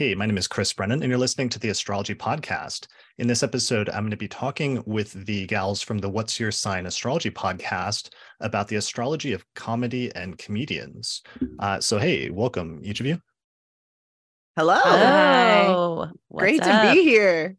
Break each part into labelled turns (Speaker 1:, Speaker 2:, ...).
Speaker 1: Hey, my name is Chris Brennan, and you're listening to the Astrology Podcast. In this episode, I'm going to be talking with the gals from the What's Your Sign Astrology Podcast about the astrology of comedy and comedians. Uh, so, hey, welcome, each of you.
Speaker 2: Hello.
Speaker 3: Hi.
Speaker 2: Great
Speaker 3: What's
Speaker 2: to be here.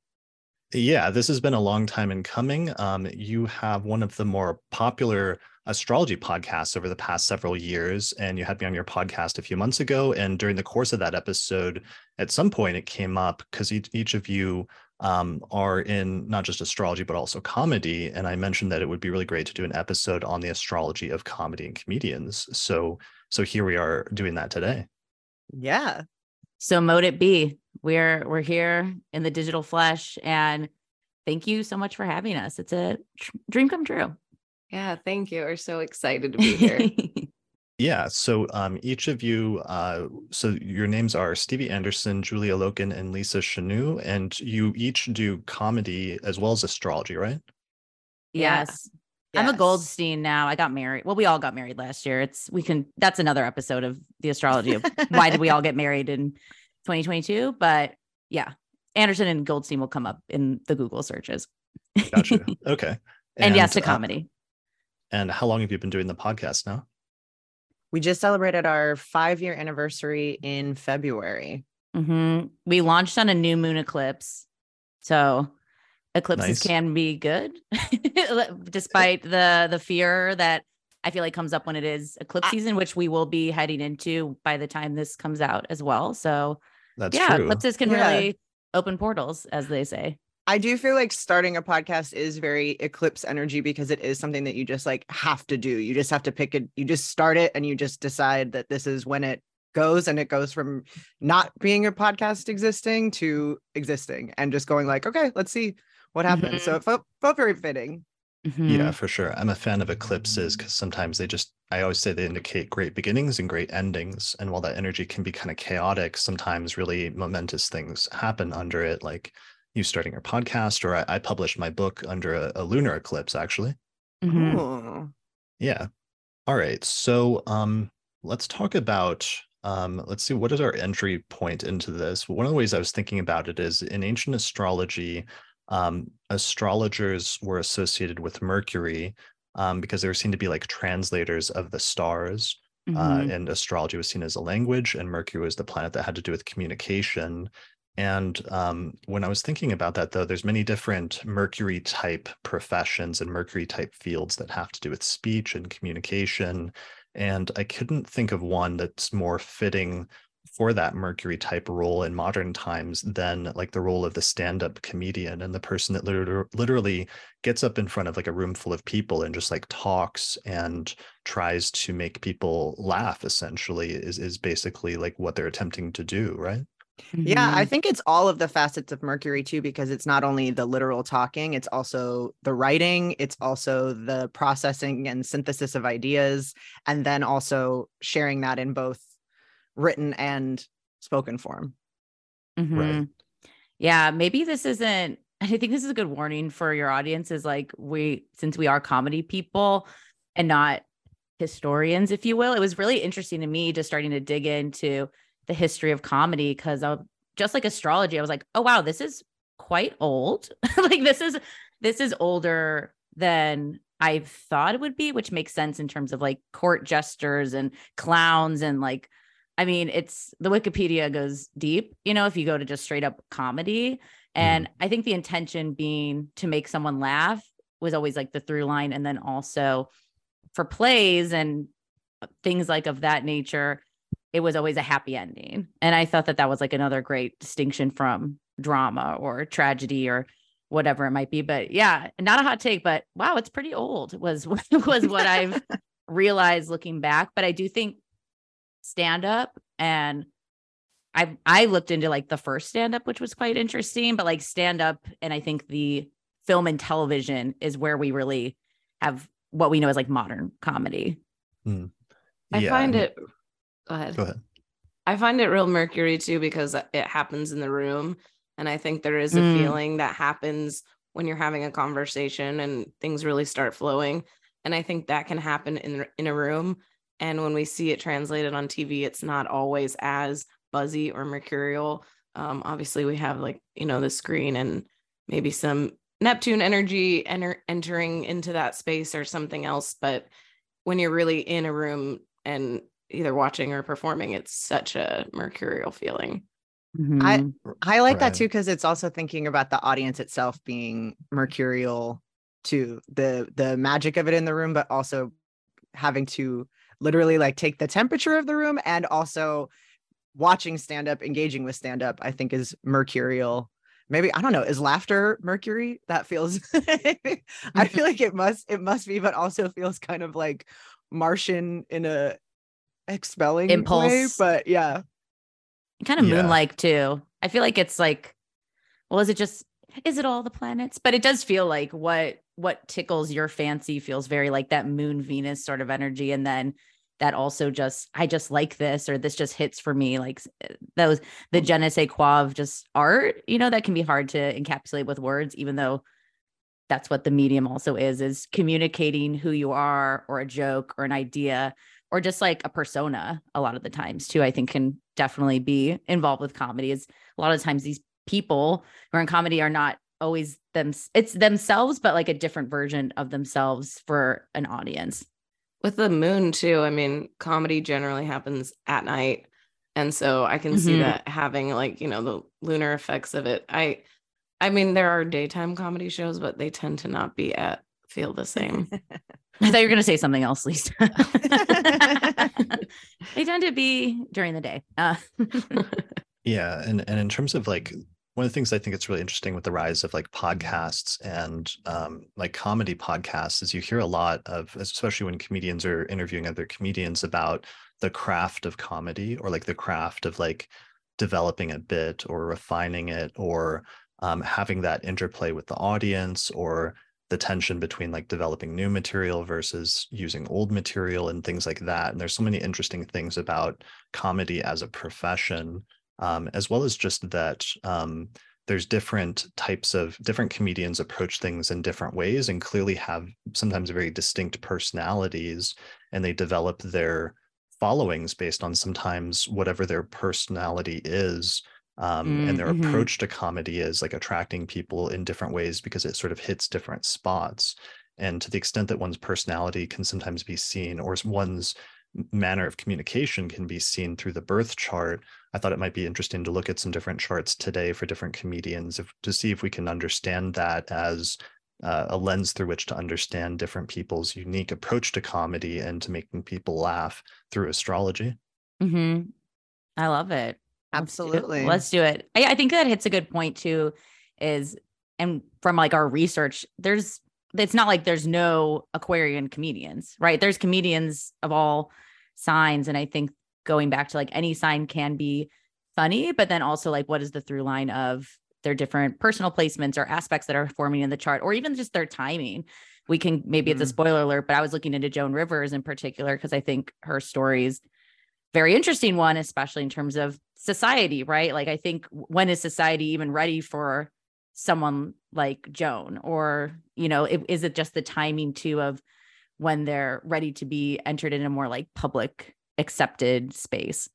Speaker 1: Yeah, this has been a long time in coming. Um, you have one of the more popular astrology podcasts over the past several years, and you had me on your podcast a few months ago. And during the course of that episode, at some point, it came up because each, each of you um, are in not just astrology but also comedy, and I mentioned that it would be really great to do an episode on the astrology of comedy and comedians. So, so here we are doing that today.
Speaker 2: Yeah.
Speaker 3: So mode it be. We're we're here in the digital flesh, and thank you so much for having us. It's a tr- dream come true.
Speaker 4: Yeah, thank you. We're so excited to be here.
Speaker 1: Yeah. So um, each of you, uh, so your names are Stevie Anderson, Julia Loken, and Lisa Chanoux, and you each do comedy as well as astrology, right?
Speaker 4: Yeah.
Speaker 3: yes. I'm a Goldstein now. I got married. Well, we all got married last year. It's we can that's another episode of the astrology of why did we all get married in 2022? But yeah, Anderson and Goldstein will come up in the Google searches.
Speaker 1: Gotcha. okay.
Speaker 3: and, yes to
Speaker 1: uh,
Speaker 3: comedy.
Speaker 1: And how long have you been doing the podcast now?
Speaker 2: We just celebrated our five year anniversary in February.
Speaker 3: hmm We launched on a new moon eclipse. So eclipses
Speaker 1: Nice.
Speaker 3: can be good, despite the the fear that I feel like comes up when it is eclipse
Speaker 2: I-
Speaker 3: season, which we will be heading into by the time this comes out as well. So
Speaker 1: That's
Speaker 3: yeah,
Speaker 1: true.
Speaker 3: eclipses can
Speaker 2: Yeah.
Speaker 3: really open portals, as they say.
Speaker 2: I do feel like starting a podcast is very eclipse energy because it is something that you just like have to do. You just have to pick it, you just start it and you just decide that this is when it goes and it goes from not being a podcast existing to existing and just going like, okay, let's see what happens. So it felt, felt very fitting.
Speaker 3: Mhm.
Speaker 1: Yeah, for sure. I'm a fan of eclipses because sometimes they just, I always say they indicate great beginnings and great endings. And while that energy can be kind of chaotic, sometimes really momentous things happen under it, like you starting your podcast, or I, I published my book under a, a lunar eclipse, actually.
Speaker 3: Mhm.
Speaker 1: Yeah. All right. So um let's talk about um let's see what is our entry point into this. One of the ways I was thinking about it is in ancient astrology, um astrologers were associated with Mercury um because they were seen to be like translators of the stars. Uh,
Speaker 3: Mhm.
Speaker 1: and astrology was seen as a language, and Mercury was the planet that had to do with communication. And um, when I was thinking about that, though, there's many different Mercury type professions and Mercury type fields that have to do with speech and communication. And I couldn't think of one that's more fitting for that Mercury type role in modern times than like the role of the stand up comedian and the person that liter- literally gets up in front of like a room full of people and just like talks and tries to make people laugh essentially is is basically like what they're attempting to do right
Speaker 2: Yeah, I
Speaker 3: Mhm.
Speaker 2: think it's all of the facets of Mercury too, because it's not only the literal talking, it's also the writing, it's also the processing and synthesis of ideas, and then also sharing that in both written and spoken form.
Speaker 3: Mhm. Yeah, maybe this isn't. I think this is a good warning for your audience. Is like we, since we are comedy people and not historians, if you will. It was really interesting to me just starting to dig into the history of comedy because just like astrology, I was like, oh wow, this is quite old. like this is this is older than I thought it would be, which makes sense in terms of like court jesters and clowns and like I mean, it's the Wikipedia goes deep, you know, if you go to just straight up comedy. Hmm. And I think the intention being to make someone laugh was always like the through line. And then also for plays and uh, things like of that nature, it was always a happy ending. And I thought that that was like another great distinction from drama or tragedy or whatever it might be. But yeah, not a hot take, but wow, it's pretty old was was what I've realized looking back. But I do think stand up and I I looked into like the first stand up which was quite interesting but like stand up and I think the film and television is where we really have what we know as like modern comedy. Hmm.
Speaker 4: I
Speaker 1: Yeah,
Speaker 4: find it. Go ahead.
Speaker 1: go ahead
Speaker 4: I find it real Mercury too because it happens in the room, and I think there is a
Speaker 3: Mm.
Speaker 4: feeling that happens when you're having a conversation and things really start flowing, and I think that can happen in in a room. And when we see it translated on TV, it's not always as buzzy or mercurial. Um, obviously, we have like you know the screen and maybe some Neptune energy enter- entering into that space or something else. But when you're really in a room and either watching or performing, it's such a mercurial feeling.
Speaker 3: Mhm.
Speaker 2: I like that too because it's also thinking about the audience itself being mercurial to the the magic of it in the room, but also having to literally like take the temperature of the room and also watching stand up, engaging with stand up. I think is mercurial. Maybe I don't know. Is laughter Mercury? That feels. I feel like it must. It must be, but also feels kind of like Martian in a expelling way.
Speaker 3: Impulse.
Speaker 2: But yeah,
Speaker 3: kind of
Speaker 1: Yeah.
Speaker 3: moon-like too. I feel like it's like, well, is it just is it all the planets? But it does feel like what what tickles your fancy feels very like that moon Venus sort of energy, and then that also just I just like this or this just hits for me like s- uh, those the mm. je ne sais quoi of just art. You know that can be hard to encapsulate with words, even though that's what the medium also is is communicating who you are or a joke or an idea or just like a persona a lot of the times too i think can definitely be involved with comedy is a lot of times these people who are in comedy are not always them it's themselves but like a different version of themselves for an audience.
Speaker 4: With the moon too i mean comedy generally happens at night. And so i can see
Speaker 3: Mhm.
Speaker 4: that having like you know the lunar effects of it. I i mean there are daytime comedy shows but they tend to not be at feel the same.
Speaker 3: I thought you were going to say something else lisa. They tend to be during the day uh,
Speaker 1: Yeah, and and in terms of like one of the things I think it's really interesting with the rise of like podcasts and um, like comedy podcasts is you hear a lot of, especially when comedians are interviewing other comedians about the craft of comedy or like the craft of like developing a bit or refining it or um, having that interplay with the audience or the tension between like developing new material versus using old material and things like that. And there's so many interesting things about comedy as a profession um, as well as just that um, there's different types of different comedians approach things in different ways and clearly have sometimes very distinct personalities and they develop their followings based on sometimes whatever their personality is um, and their
Speaker 3: Mm, mhm.
Speaker 1: approach to comedy is like attracting people in different ways because it sort of hits different spots and to the extent that one's personality can sometimes be seen or one's manner of communication can be seen through the birth chart I thought it might be interesting to look at some different charts today for different comedians if, to see if we can understand that as uh, a lens through which to understand different people's unique approach to comedy and to making people laugh through astrology.
Speaker 3: hmm I love it. Let's do it.
Speaker 2: Absolutely.
Speaker 3: Let's do it. I, I think that hits a good point too. Is and from like our research, there's it's not like there's no Aquarian comedians, right? There's comedians of all signs, and I think going back to like any sign can be funny, but then also like what is the through line of their different personal placements or aspects that are forming in the chart, or even just their timing. We can maybe it's a
Speaker 2: Mm.
Speaker 3: spoiler alert, but I was looking into Joan Rivers in particular because I think her stories very interesting one, especially in terms of society, right? Like, I think when is society even ready for someone like Joan? Or, you know, i- is it just the timing too of when they're ready to be entered in a more like public accepted space?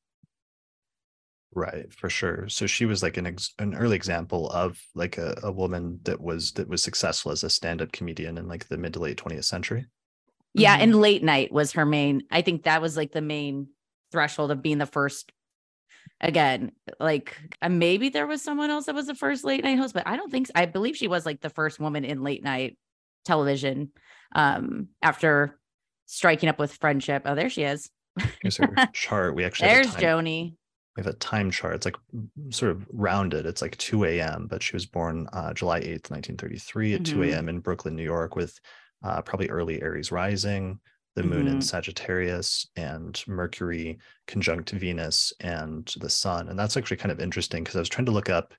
Speaker 1: Right, for sure. So she was like an ex- an early example of like a, a woman that was that was successful as a stand-up comedian in like the mid to late 20th century.
Speaker 3: Yeah.
Speaker 2: Mhm.
Speaker 3: And late night was her main, I think that was like the main threshold of being the first. Again, like uh, maybe there was someone else that was the first late night host, but I don't think so. I believe she was like the first woman in late night television um after striking up with friendship. Oh, there she is.
Speaker 1: Here's her chart. We actually
Speaker 3: There's Joni.
Speaker 1: we have a time chart. It's like sort of rounded. It's like 2 a.m., but she was born uh, July 8th, 1933 at 2
Speaker 3: Mhm.
Speaker 1: a.m. in Brooklyn, New York, with uh, probably early Aries rising, the moon in
Speaker 3: Mhm.
Speaker 1: Sagittarius, and Mercury conjunct Venus and the sun. And that's actually kind of interesting because I was trying to look up.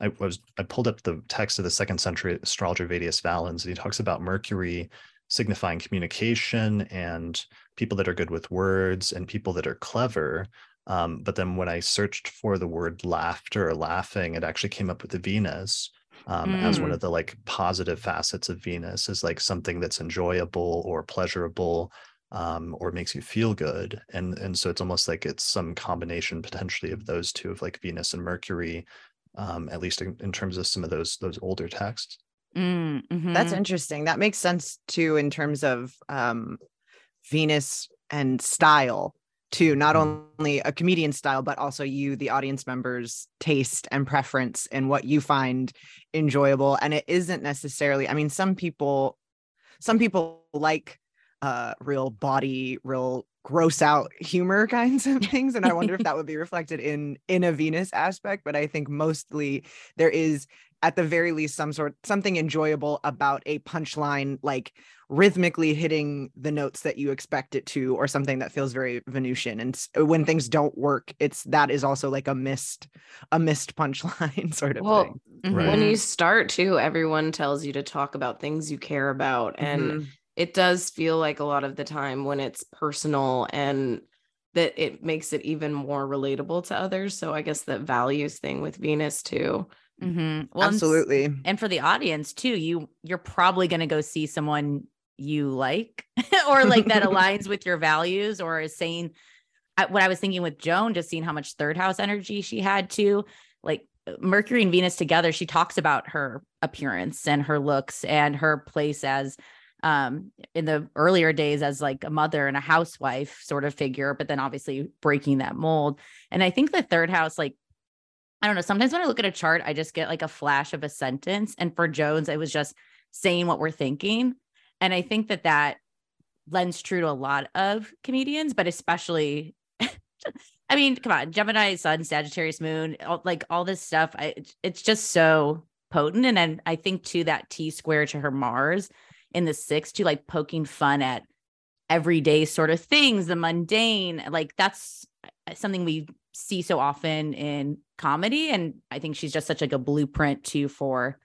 Speaker 1: I was I pulled up the text of the second century astrologer Vettius Valens, and he talks about Mercury signifying communication and people that are good with words and people that are clever. Um, but then when I searched for the word laughter or laughing, it actually came up with the Venus um, as one
Speaker 3: Mm.
Speaker 1: of the like positive facets of Venus is like something that's enjoyable or pleasurable. um, or makes you feel good and and so it's almost like it's some combination potentially of those two of like venus and mercury um, at least in, in terms of some of those those older texts
Speaker 3: Mm,
Speaker 2: That's
Speaker 3: mhm.
Speaker 2: interesting. That makes sense too in terms of um, Venus and style too. Not only a comedian style, but also you, the audience members' taste and preference and what you find enjoyable. And it isn't necessarily. I mean, some people, some people like uh, real body, real gross out humor kinds of things and i wonder if that would be reflected in in a venus aspect but i think mostly there is at the very least some sort something enjoyable about a punchline like rhythmically hitting the notes that you expect it to or something that feels very venusian and when things don't work it's that is also like a missed a missed punchline sort of
Speaker 4: Well,
Speaker 2: thing
Speaker 1: Right.
Speaker 4: when you start too, everyone tells you to talk about things you care about. And
Speaker 2: Mhm.
Speaker 4: It does feel like a lot of the time when it's personal and that it makes it even more relatable to others. So I guess that values thing with Venus too.
Speaker 3: Mhm. Well,
Speaker 2: absolutely
Speaker 3: and for the audience too you you're probably going to go see someone you like or like that aligns with your values or is saying what i was thinking with joan just seeing how much third house energy she had too like mercury and venus together she talks about her appearance and her looks and her place as um in the earlier days as like a mother and a housewife sort of figure but then obviously breaking that mold and i think the third house like I don't know. Sometimes when I look at a chart, I just get like a flash of a sentence. And for Joan's, it was just saying what we're thinking. And I think that that lends true to a lot of comedians, but especially, I mean, come on, Gemini Sun, Sagittarius Moon, all, like all this stuff. I, it's- it's just so potent. And then I think to that T square to her Mars in the six to like poking fun at everyday sort of things, the mundane, like that's uh, something we see so often in comedy and i think she's just such like a blueprint too for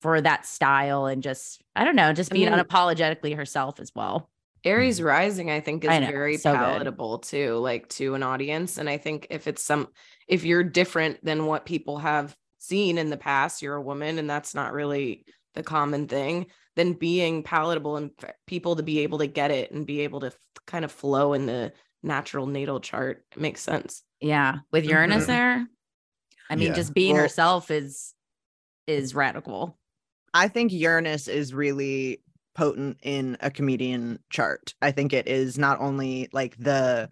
Speaker 3: for that style and just i don't know just
Speaker 4: I
Speaker 3: being
Speaker 4: mean-
Speaker 3: unapologetically herself as well
Speaker 4: Aries rising, I think, is
Speaker 3: I know,
Speaker 4: very
Speaker 3: so good.
Speaker 4: palatable too, like to an audience. And I think if it's some, if you're different than what people have seen in the past, you're a woman and that's not really the common thing, then being palatable and for people to be able to get it and be able to f- kind of flow in the natural natal chart it makes sense.
Speaker 3: yeah with uranus
Speaker 2: Mhm.
Speaker 3: there i mean
Speaker 1: Yeah.
Speaker 3: just being
Speaker 2: Well-
Speaker 3: herself is is radical
Speaker 2: I think Uranus is really potent in a comedian chart. I think it is not only like the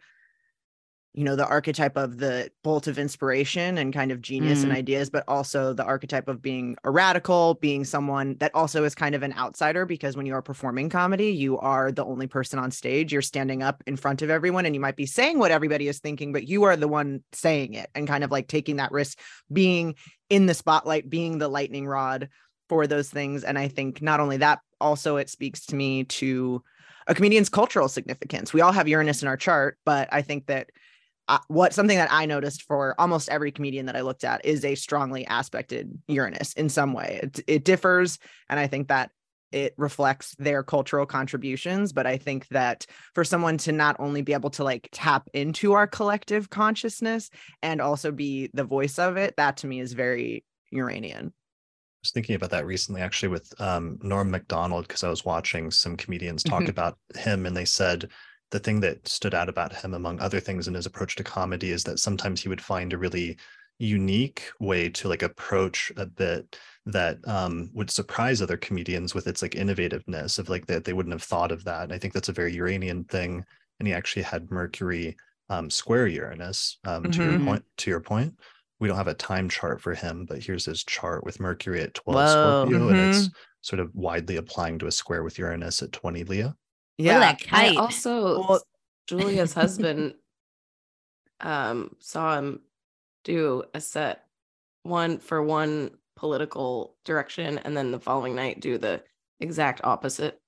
Speaker 2: you know the archetype of the bolt of inspiration and kind of genius and
Speaker 3: Mm.
Speaker 2: ideas but also the archetype of being a radical being someone that also is kind of an outsider because when you are performing comedy you are the only person on stage. You're standing up in front of everyone and you might be saying what everybody is thinking but you are the one saying it and kind of like taking that risk being in the spotlight being the lightning rod for those things. And i think not only that also it speaks to me to a comedian's cultural significance. We all have uranus in our chart but i think that uh, what something that I noticed for almost every comedian that I looked at is a strongly aspected Uranus in some way. It, it differs, and I think that it reflects their cultural contributions. But I think that for someone to not only be able to like tap into our collective consciousness and also be the voice of it, that to me is very Uranian.
Speaker 1: I was thinking about that recently, actually, with um, Norm Macdonald, because I was watching some comedians talk
Speaker 2: Mhm.
Speaker 1: about him, and they said the thing that stood out about him, among other things, in his approach to comedy, is that sometimes he would find a really unique way to like approach a bit that um, would surprise other comedians with its like innovativeness of like that they wouldn't have thought of that. And I think that's a very Uranian thing. And he actually had Mercury um, square Uranus. Um, To your
Speaker 3: Mhm.
Speaker 1: point, to your point, we don't have a time chart for him, but here's his chart with Mercury at 12
Speaker 3: Whoa.
Speaker 1: Scorpio, and it's sort of widely applying to a square with Uranus at 20 Leo.
Speaker 3: Look at that
Speaker 4: I
Speaker 3: kite.
Speaker 4: also
Speaker 2: Well-
Speaker 4: Julia's husband um saw him do a set one for one political direction and then the following night do the exact opposite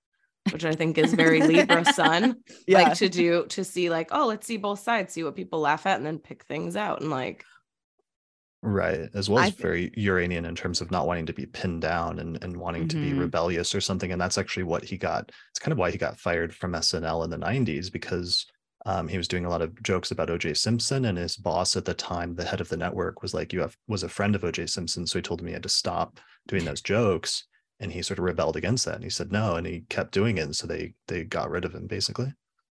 Speaker 4: which I think is very Libra sun
Speaker 2: Yeah.
Speaker 4: like to do to see like oh let's see both sides see what people laugh at and then pick things out and like
Speaker 1: Right. As well as
Speaker 2: thi-
Speaker 1: very Uranian in terms of not wanting to be pinned down and, and wanting to be
Speaker 3: Mhm.
Speaker 1: rebellious or something. And that's actually what he got. It's kind of why he got fired from SNL in the 90s because um, he was doing a lot of jokes about OJ Simpson. And his boss at the time, the head of the network, was like, You have was a friend of OJ Simpson. So he told him he had to stop doing those jokes. And he sort of rebelled against that. And he said no. And he kept doing it. And so they they got rid of him basically.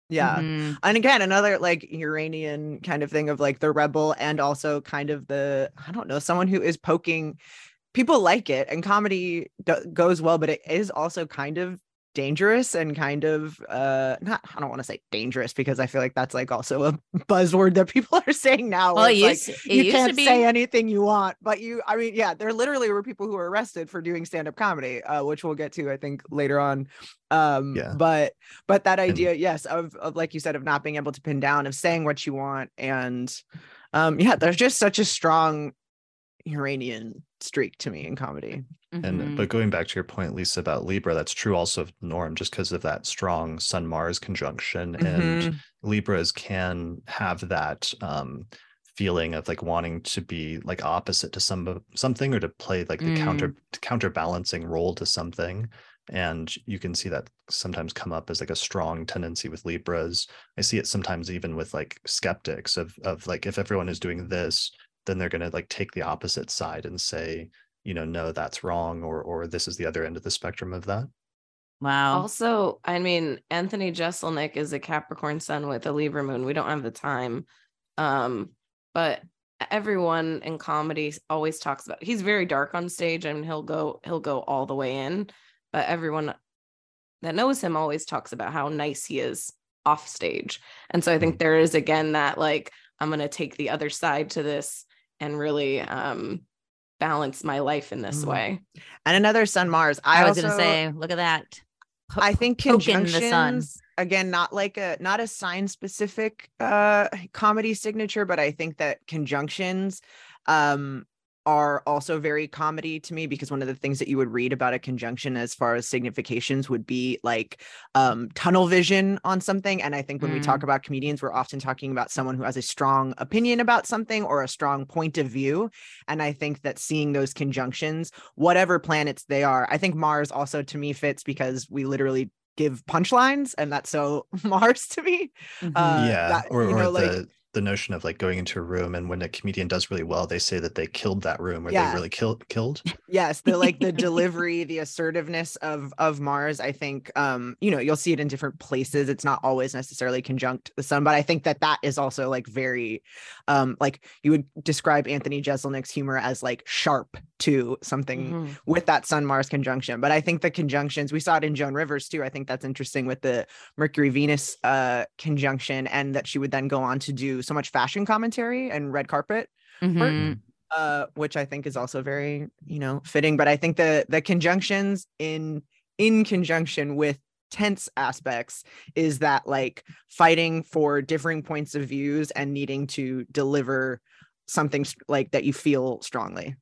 Speaker 2: Yeah.
Speaker 3: Mhm.
Speaker 2: And again, another like Uranian kind of thing of like the rebel and also kind of the, I don't know, someone who is poking people like it and comedy do- goes well, but it is also kind of dangerous and kind of uh not I don't want to say dangerous because I feel like that's like also a buzzword that people are saying now.
Speaker 3: Well,
Speaker 2: where
Speaker 3: it used,
Speaker 2: like,
Speaker 3: it
Speaker 2: you
Speaker 3: used
Speaker 2: can't
Speaker 3: to be.
Speaker 2: say anything you want, but you I mean, yeah, there literally were people who were arrested for doing stand-up comedy, uh, which we'll get to, I think, later on. Um,
Speaker 1: Yeah.
Speaker 2: but but that idea, yes, of of like you said, of not being able to pin down, of saying what you want, and um, yeah, there's just such a strong Uranian streak to me in comedy.
Speaker 1: And
Speaker 3: Mhm.
Speaker 1: but going back to your point, Lisa, about Libra, that's true also of Norm, just because of that strong Sun Mars conjunction. And
Speaker 2: Mhm.
Speaker 1: Libras can have that um feeling of like wanting to be like opposite to some something or to play like the counter counterbalancing role to something. And you can see that sometimes come up as like a strong tendency with Libras. I see it sometimes even with like skeptics of of like if everyone is doing this, then they're gonna like take the opposite side and say, you know, no, that's wrong, or or this is the other end of the spectrum of that.
Speaker 3: wow.
Speaker 4: Also, I mean, Anthony Jeselnik is a Capricorn sun with a Libra moon. We don't have the time. Um, but everyone in comedy always talks about he's very dark on stage and he'll go he'll go all the way in, but everyone that knows him always talks about how nice he is off stage. And so I think there is again that like I'm going to take the other side to this and really um balance my life in this
Speaker 2: Mm.
Speaker 4: way.
Speaker 2: And another Sun Mars. I,
Speaker 3: I was gonna say, look at that. Po-
Speaker 2: I think
Speaker 3: poking the sun.
Speaker 2: conjunctions again, not like a not a sign specific uh comedy signature, but I think that conjunctions um are also very comedy to me because one of the things that you would read about a conjunction as far as significations would be like um tunnel vision on something and i think when we talk about comedians we're often talking about someone who has a strong opinion about something or a strong point of view and i think that seeing those conjunctions whatever planets they are i think mars also to me fits because we literally give punchlines and that's so mars to me. Uh,
Speaker 1: yeah,
Speaker 2: that,
Speaker 1: or,
Speaker 2: you
Speaker 1: or
Speaker 2: like-
Speaker 1: the the notion of like going into a room and when a comedian does really well, they say that they killed that room or
Speaker 2: Yeah.
Speaker 1: they really killed killed.
Speaker 2: yes the like the delivery the assertiveness of of mars i think um you know you'll see it in different places it's not always necessarily conjunct the sun but i think that that is also like very um like you would describe anthony jeselnik's humor as like sharp to something
Speaker 4: Mhm.
Speaker 2: with that sun mars conjunction but i think the conjunctions we saw it in joan rivers too i think that's interesting with the mercury venus uh conjunction and that she would then go on to do so much fashion commentary and red carpet
Speaker 3: Mhm.
Speaker 2: uh which i think is also very you know fitting but i think the the conjunctions in in conjunction with tense aspects is that like fighting for differing points of views and needing to deliver something like that you feel strongly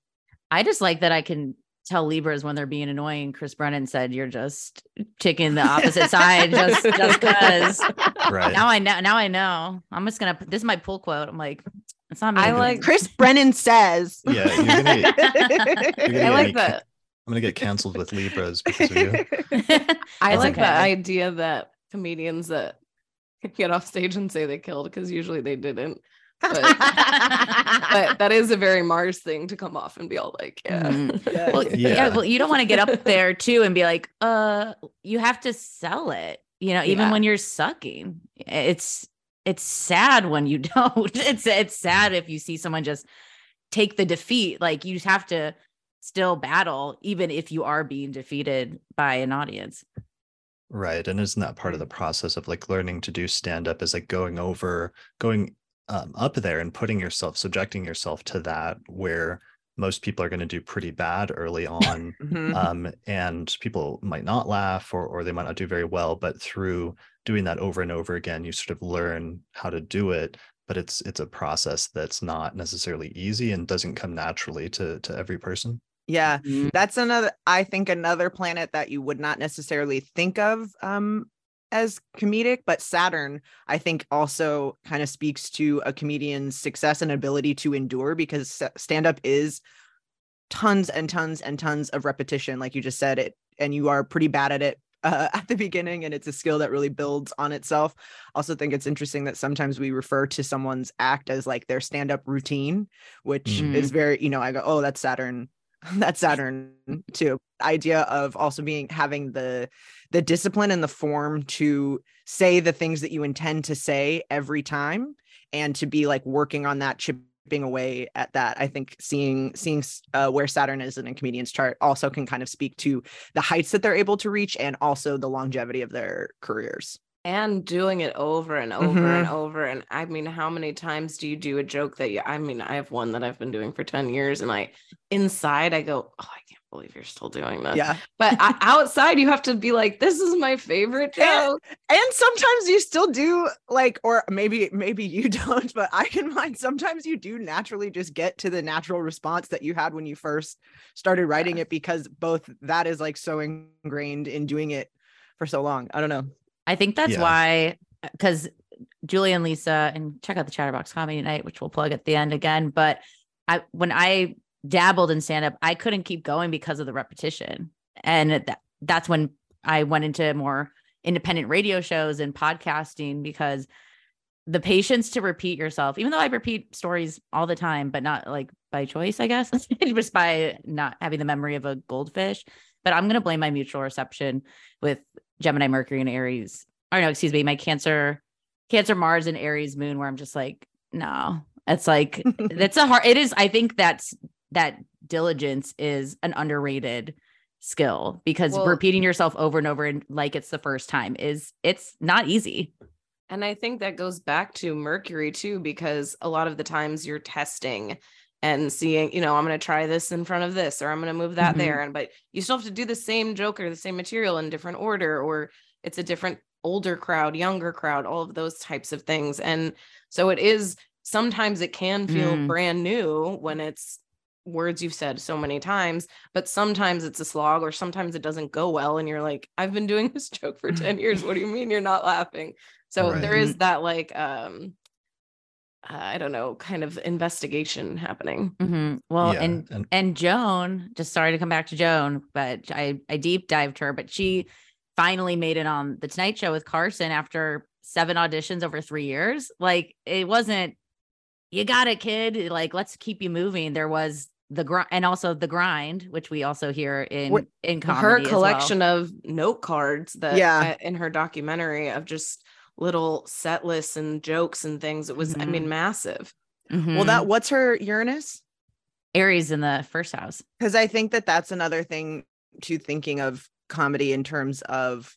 Speaker 3: I just like that I can tell Libras when they're being annoying. Chris Brennan said you're just taking the opposite side just just because.
Speaker 1: Right.
Speaker 3: Now I know. Now I know. I'm just gonna. This is my pull quote. I'm like, it's not me.
Speaker 4: I like-
Speaker 2: chris brennan says
Speaker 1: Yeah, you're gonna- You're gonna
Speaker 4: I like that.
Speaker 1: I'm gonna get canceled with Libras because of you.
Speaker 4: I
Speaker 3: It's
Speaker 4: like
Speaker 3: okay.
Speaker 4: the idea that comedians that get off stage and say they killed because usually they didn't. But, but that is a very Mars thing to come off and be all like, yeah.
Speaker 3: Mhm.
Speaker 2: Yeah.
Speaker 3: Well, yeah.
Speaker 1: Yeah.
Speaker 3: well, you don't want to get up there too and be like, uh, you have to sell it. You know, even
Speaker 4: Yeah.
Speaker 3: when you're sucking, it's it's sad when you don't. It's it's sad if you see someone just take the defeat. Like you have to still battle, even if you are being defeated by an audience.
Speaker 1: Right. And isn't that part of the process of like learning to do stand up is like going over, going um, up there and putting yourself, subjecting yourself to that where most people are going to do pretty bad early on.
Speaker 2: Mhm.
Speaker 1: um, and people might not laugh or, or they might not do very well, but through doing that over and over again, you sort of learn how to do it. But it's it's a process that's not necessarily easy and doesn't come naturally to to every person.
Speaker 2: yeah
Speaker 3: Mhm.
Speaker 2: that's another i think another planet that you would not necessarily think of um as comedic but saturn i think also kind of speaks to a comedian's success and ability to endure because stand up is tons and tons and tons of repetition like you just said it and you are pretty bad at it uh, at the beginning and it's a skill that really builds on itself also think it's interesting that sometimes we refer to someone's act as like their stand up routine which
Speaker 1: Mhm.
Speaker 2: is very you know i go oh that's saturn that's saturn too. Idea of also being having the the discipline and the form to say the things that you intend to say every time and to be like working on that chipping away at that. I think seeing seeing uh, where saturn is in a comedian's chart also can kind of speak to the heights that they're able to reach and also the longevity of their careers
Speaker 4: and doing it over and over
Speaker 2: Mhm.
Speaker 4: and over and i mean how many times do you do a joke that you i mean i have one that i've been doing for 10 years and i inside i go oh i can't believe you're still doing this.
Speaker 2: Yeah.
Speaker 4: But I, outside you have to be like this is my favorite joke.
Speaker 2: and sometimes you still do like or maybe maybe you don't but i can find sometimes you do naturally just get to the natural response that you had when you first started writing it because both that is like so ingrained in doing it for so long. I don't know
Speaker 3: I think that's
Speaker 1: Yeah.
Speaker 3: why, because Julie and Lisa, and check out the Chatterbox Comedy Night, which we'll plug at the end again. But I, when I dabbled in stand up, I couldn't keep going because of the repetition, and that that's when I went into more independent radio shows and podcasting because the patience to repeat yourself, even though I repeat stories all the time, but not like by choice, I guess, just by not having the memory of a goldfish. But I'm gonna blame my mutual reception with Gemini, Mercury, and Aries. Or no, excuse me, my Cancer, Cancer, Mars, and Aries moon, where I'm just like, no, it's like that's a hard. It is. I think that's that diligence is an underrated skill because
Speaker 4: Well-
Speaker 3: repeating yourself over and over and like it's the first time is it's not easy.
Speaker 4: And I think that goes back to Mercury too, because a lot of the times you're testing and seeing, you know, I'm going to try this in front of this, or I'm going to move that
Speaker 3: Mhm.
Speaker 4: there. And, but you still have to do the same joke or the same material in different order, or it's a different older crowd, younger crowd, all of those types of things. And so it is sometimes it can feel
Speaker 3: Mm.
Speaker 4: brand new when it's words you've said so many times, but sometimes it's a slog or sometimes it doesn't go well. And you're like, I've been doing this joke for 10 years. What do you mean you're not laughing? So there
Speaker 1: Right.
Speaker 4: is that like um I don't know, kind of investigation happening.
Speaker 3: Mhm. Well,
Speaker 1: Yeah,
Speaker 3: and
Speaker 1: and-
Speaker 3: and Joan, just sorry to come back to Joan, but I I deep dived her, but she finally made it on the Tonight Show with Carson after seven auditions over three years. Like it wasn't, you got it, kid. Like let's keep you moving. There was the grind, and also the grind, which we also hear in
Speaker 2: Wh-
Speaker 3: in comedy
Speaker 4: her
Speaker 3: as well.
Speaker 4: collection of note cards that
Speaker 2: Yeah.
Speaker 4: uh, in her documentary of just little set lists and jokes and things. It was, I mean, massive.
Speaker 2: well
Speaker 3: Mhm.
Speaker 2: that what's her uranus
Speaker 3: Aries in the first house.
Speaker 2: because i think that that's another thing to thinking of comedy in terms of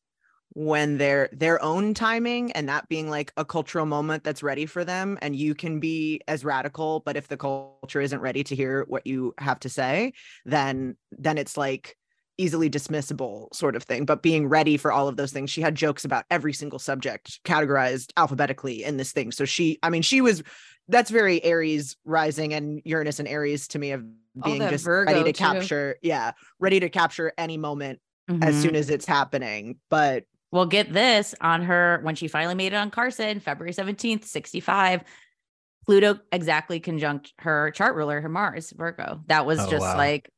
Speaker 2: when they're their own timing and that being like a cultural moment that's ready for them and you can be as radical but if the culture isn't ready to hear what you have to say then then it's like easily dismissible sort of thing but being ready for all of those things she had jokes about every single subject categorized alphabetically in this thing so she i mean she was that's very aries rising and uranus and aries to me of being just
Speaker 4: Virgo,
Speaker 2: ready to
Speaker 4: too.
Speaker 2: capture yeah ready to capture any moment as
Speaker 3: Mhm.
Speaker 2: soon as it's happening but
Speaker 3: Well, get this on her when she finally made it on Carson, February 17th, 65. Pluto exactly conjunct her chart ruler, her Mars, Virgo. That was
Speaker 1: Oh,
Speaker 3: just
Speaker 1: wow.
Speaker 3: like,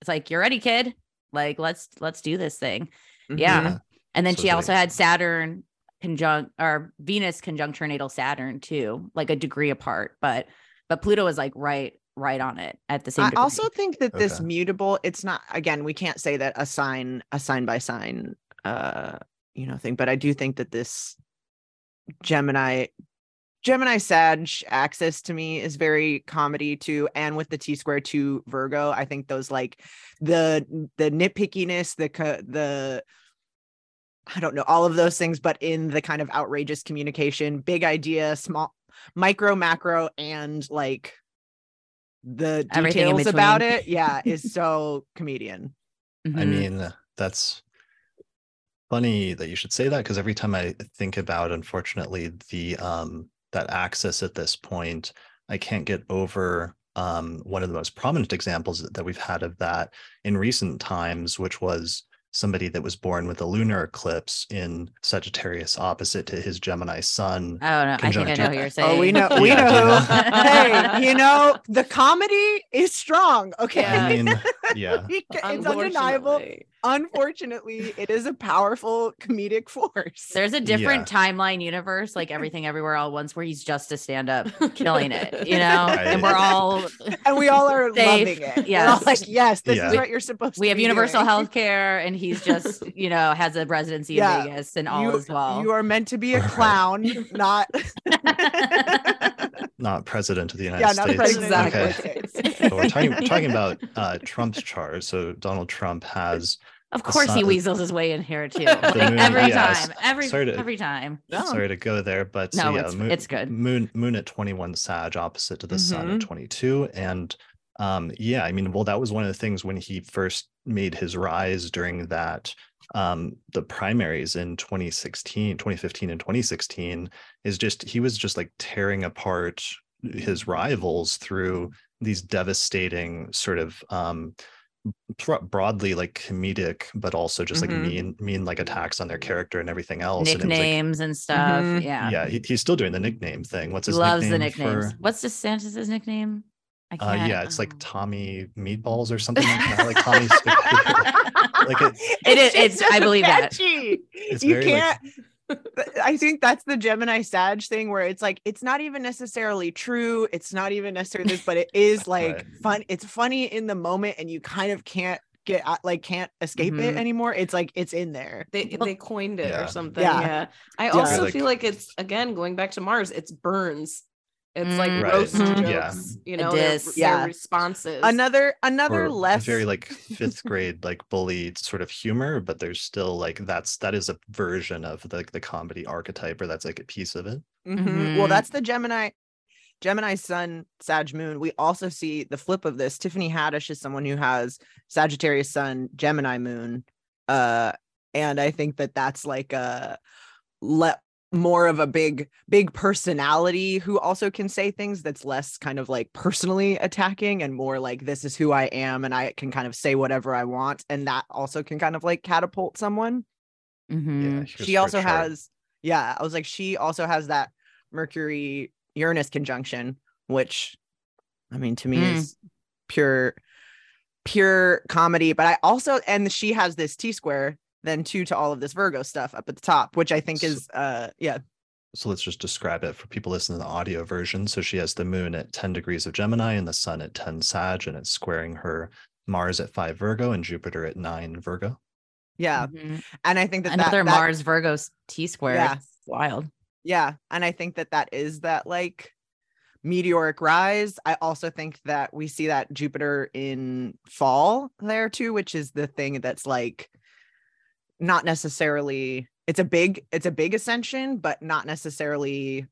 Speaker 3: it's like, you're ready, kid. Like, let's let's do this thing.
Speaker 2: mhm.
Speaker 3: Yeah. And then
Speaker 1: So
Speaker 3: she
Speaker 1: it's
Speaker 3: also
Speaker 1: like-
Speaker 3: had Saturn conjunct or Venus conjunct her natal Saturn too, like a degree apart. But but Pluto was like right, right on it at the same time.
Speaker 2: I
Speaker 3: degree.
Speaker 2: also think that this mutable, it's not again, we can't say that a sign, a sign by sign uh, you know, thing, but I do think that this Gemini Gemini Sag axis to me is very comedy too, and with the T square to Virgo, I think those like the the nitpickiness, the the I don't know all of those things, but in the kind of outrageous communication, big idea, small, micro, macro, and like the details about it, yeah, is so comedian.
Speaker 1: I
Speaker 3: Mhm.
Speaker 1: mean, that's funny that you should say that because every time I think about, unfortunately, the um that axis at this point, I can't get over um one of the most prominent examples that we've had of that in recent times, which was somebody that was born with a lunar eclipse in Sagittarius opposite to his Gemini sun.
Speaker 3: Oh no, I think I know who you're saying.
Speaker 2: Oh, we know, we
Speaker 1: Yeah, do you
Speaker 2: know.
Speaker 1: know?
Speaker 2: hey, you know, the comedy is strong. Okay,
Speaker 1: I mean, yeah.
Speaker 2: It's undeniable.
Speaker 4: Unfortunately.
Speaker 2: Unfortunately, it is a powerful comedic force.
Speaker 3: There's a different timeline universe, like everything everywhere all at once, where he's just a stand up killing it, you know? And we're all
Speaker 2: and we all are
Speaker 3: Safe,
Speaker 2: loving it. We're
Speaker 3: yes.
Speaker 2: like, yes, this
Speaker 1: Yeah.
Speaker 2: is what you're supposed to
Speaker 3: we have
Speaker 2: be
Speaker 3: universal health care and he's just, you know, has a residency
Speaker 2: Yeah.
Speaker 3: in Vegas and all
Speaker 2: you,
Speaker 3: as well.
Speaker 2: you are meant to be a clown, not
Speaker 1: Not president of the United
Speaker 2: yeah, not
Speaker 1: States.
Speaker 2: president.
Speaker 4: Exactly.
Speaker 2: United States.
Speaker 1: So we're talking talking about uh, Trump's charge. So Donald Trump has
Speaker 3: of
Speaker 1: the
Speaker 3: course, he weasels his way in here too. Like,
Speaker 1: moon,
Speaker 3: every
Speaker 1: yes.
Speaker 3: time, every
Speaker 1: Sorry to-
Speaker 3: every time.
Speaker 2: No.
Speaker 1: sorry to go there, but so
Speaker 3: No,
Speaker 1: yeah,
Speaker 3: it's-
Speaker 1: moon,
Speaker 3: it's good.
Speaker 1: Moon Moon at 21 Sag opposite to the sun at 22. And um, yeah, I mean, well, that was one of the things when he first made his rise during that um the primaries in 2016 2015 and 2016 is just he was just like tearing apart his rivals through these devastating sort of um broadly like comedic but also just like
Speaker 2: Mhm.
Speaker 1: mean mean like attacks on their character and everything else and it like,
Speaker 3: Nicknames and stuff.
Speaker 2: Mhm.
Speaker 3: Yeah.
Speaker 1: yeah, he, he's still doing the nickname thing what's
Speaker 3: He
Speaker 1: his
Speaker 3: loves
Speaker 1: nickname
Speaker 3: the nicknames.
Speaker 1: for
Speaker 3: What's DeSantis's nickname? I
Speaker 1: uh
Speaker 3: can't.
Speaker 1: yeah it's like
Speaker 3: um,
Speaker 1: tommy meatballs or something like that like tommy like it,
Speaker 3: It is-
Speaker 2: just
Speaker 3: it's- I
Speaker 2: so
Speaker 3: believe that.
Speaker 2: catchy.
Speaker 1: it's
Speaker 2: you
Speaker 1: very
Speaker 2: can't I think that's the Gemini Sag thing where it's like it's not even necessarily true. It's not even necessarily this, but it is like
Speaker 1: Right.
Speaker 2: fun. It's funny in the moment, and you kind of can't get out- like can't escape it
Speaker 3: Mhm.
Speaker 2: anymore. It's like it's in there.
Speaker 4: They they coined it
Speaker 1: Yeah.
Speaker 4: or something.
Speaker 2: Yeah.
Speaker 4: Yeah. I
Speaker 2: Yeah.
Speaker 4: also
Speaker 1: Like-
Speaker 4: feel like it's again going back to Mars. It's burns. It's like
Speaker 3: Mm.
Speaker 1: Right.
Speaker 4: roast
Speaker 3: Mhm.
Speaker 1: Yeah.
Speaker 4: jokes. You know, their,
Speaker 3: diss.
Speaker 4: their
Speaker 2: Yeah.
Speaker 4: responses.
Speaker 2: Another another
Speaker 1: or
Speaker 2: less
Speaker 1: very like fifth grade like bullied sort of humor but there's still like that's that is a version of the, the comedy archetype or that's like a piece of it
Speaker 2: Mhm. Well,
Speaker 3: Mhm.
Speaker 2: that's the Gemini. Gemini Sun, Sag Moon. We also see the flip of this. Tiffany Haddish is someone who has Sagittarius Sun, Gemini Moon, uh, and I think that that's like a let more of a big big personality who also can say things that's less kind of like personally attacking and more like this is who I am and I can kind of say whatever I want and that also can kind of like catapult someone
Speaker 3: Mhm.
Speaker 1: yeah here's
Speaker 2: she also
Speaker 1: chart.
Speaker 2: has yeah i was like she also has that mercury uranus conjunction which i mean to me
Speaker 3: Mm.
Speaker 2: is pure pure comedy but i also and she has this t square then two to all of this virgo stuff up at the top which i think
Speaker 1: So-
Speaker 2: is uh yeah
Speaker 1: so let's just describe it for people listening to the audio version so she has the moon at 10 degrees of gemini and the sun at 10 sag and it's squaring her mars at 5 virgo and jupiter at 9 virgo
Speaker 2: yeah
Speaker 3: Mhm.
Speaker 2: and i think that that-
Speaker 3: Another
Speaker 2: that,
Speaker 3: Mars Virgo T square.
Speaker 2: Yeah.
Speaker 3: It's wild.
Speaker 2: yeah and i think that that is that like meteoric rise i also think that we see that jupiter in fall there too which is the thing that's like not necessarily it's a big it's a big ascension but not necessarily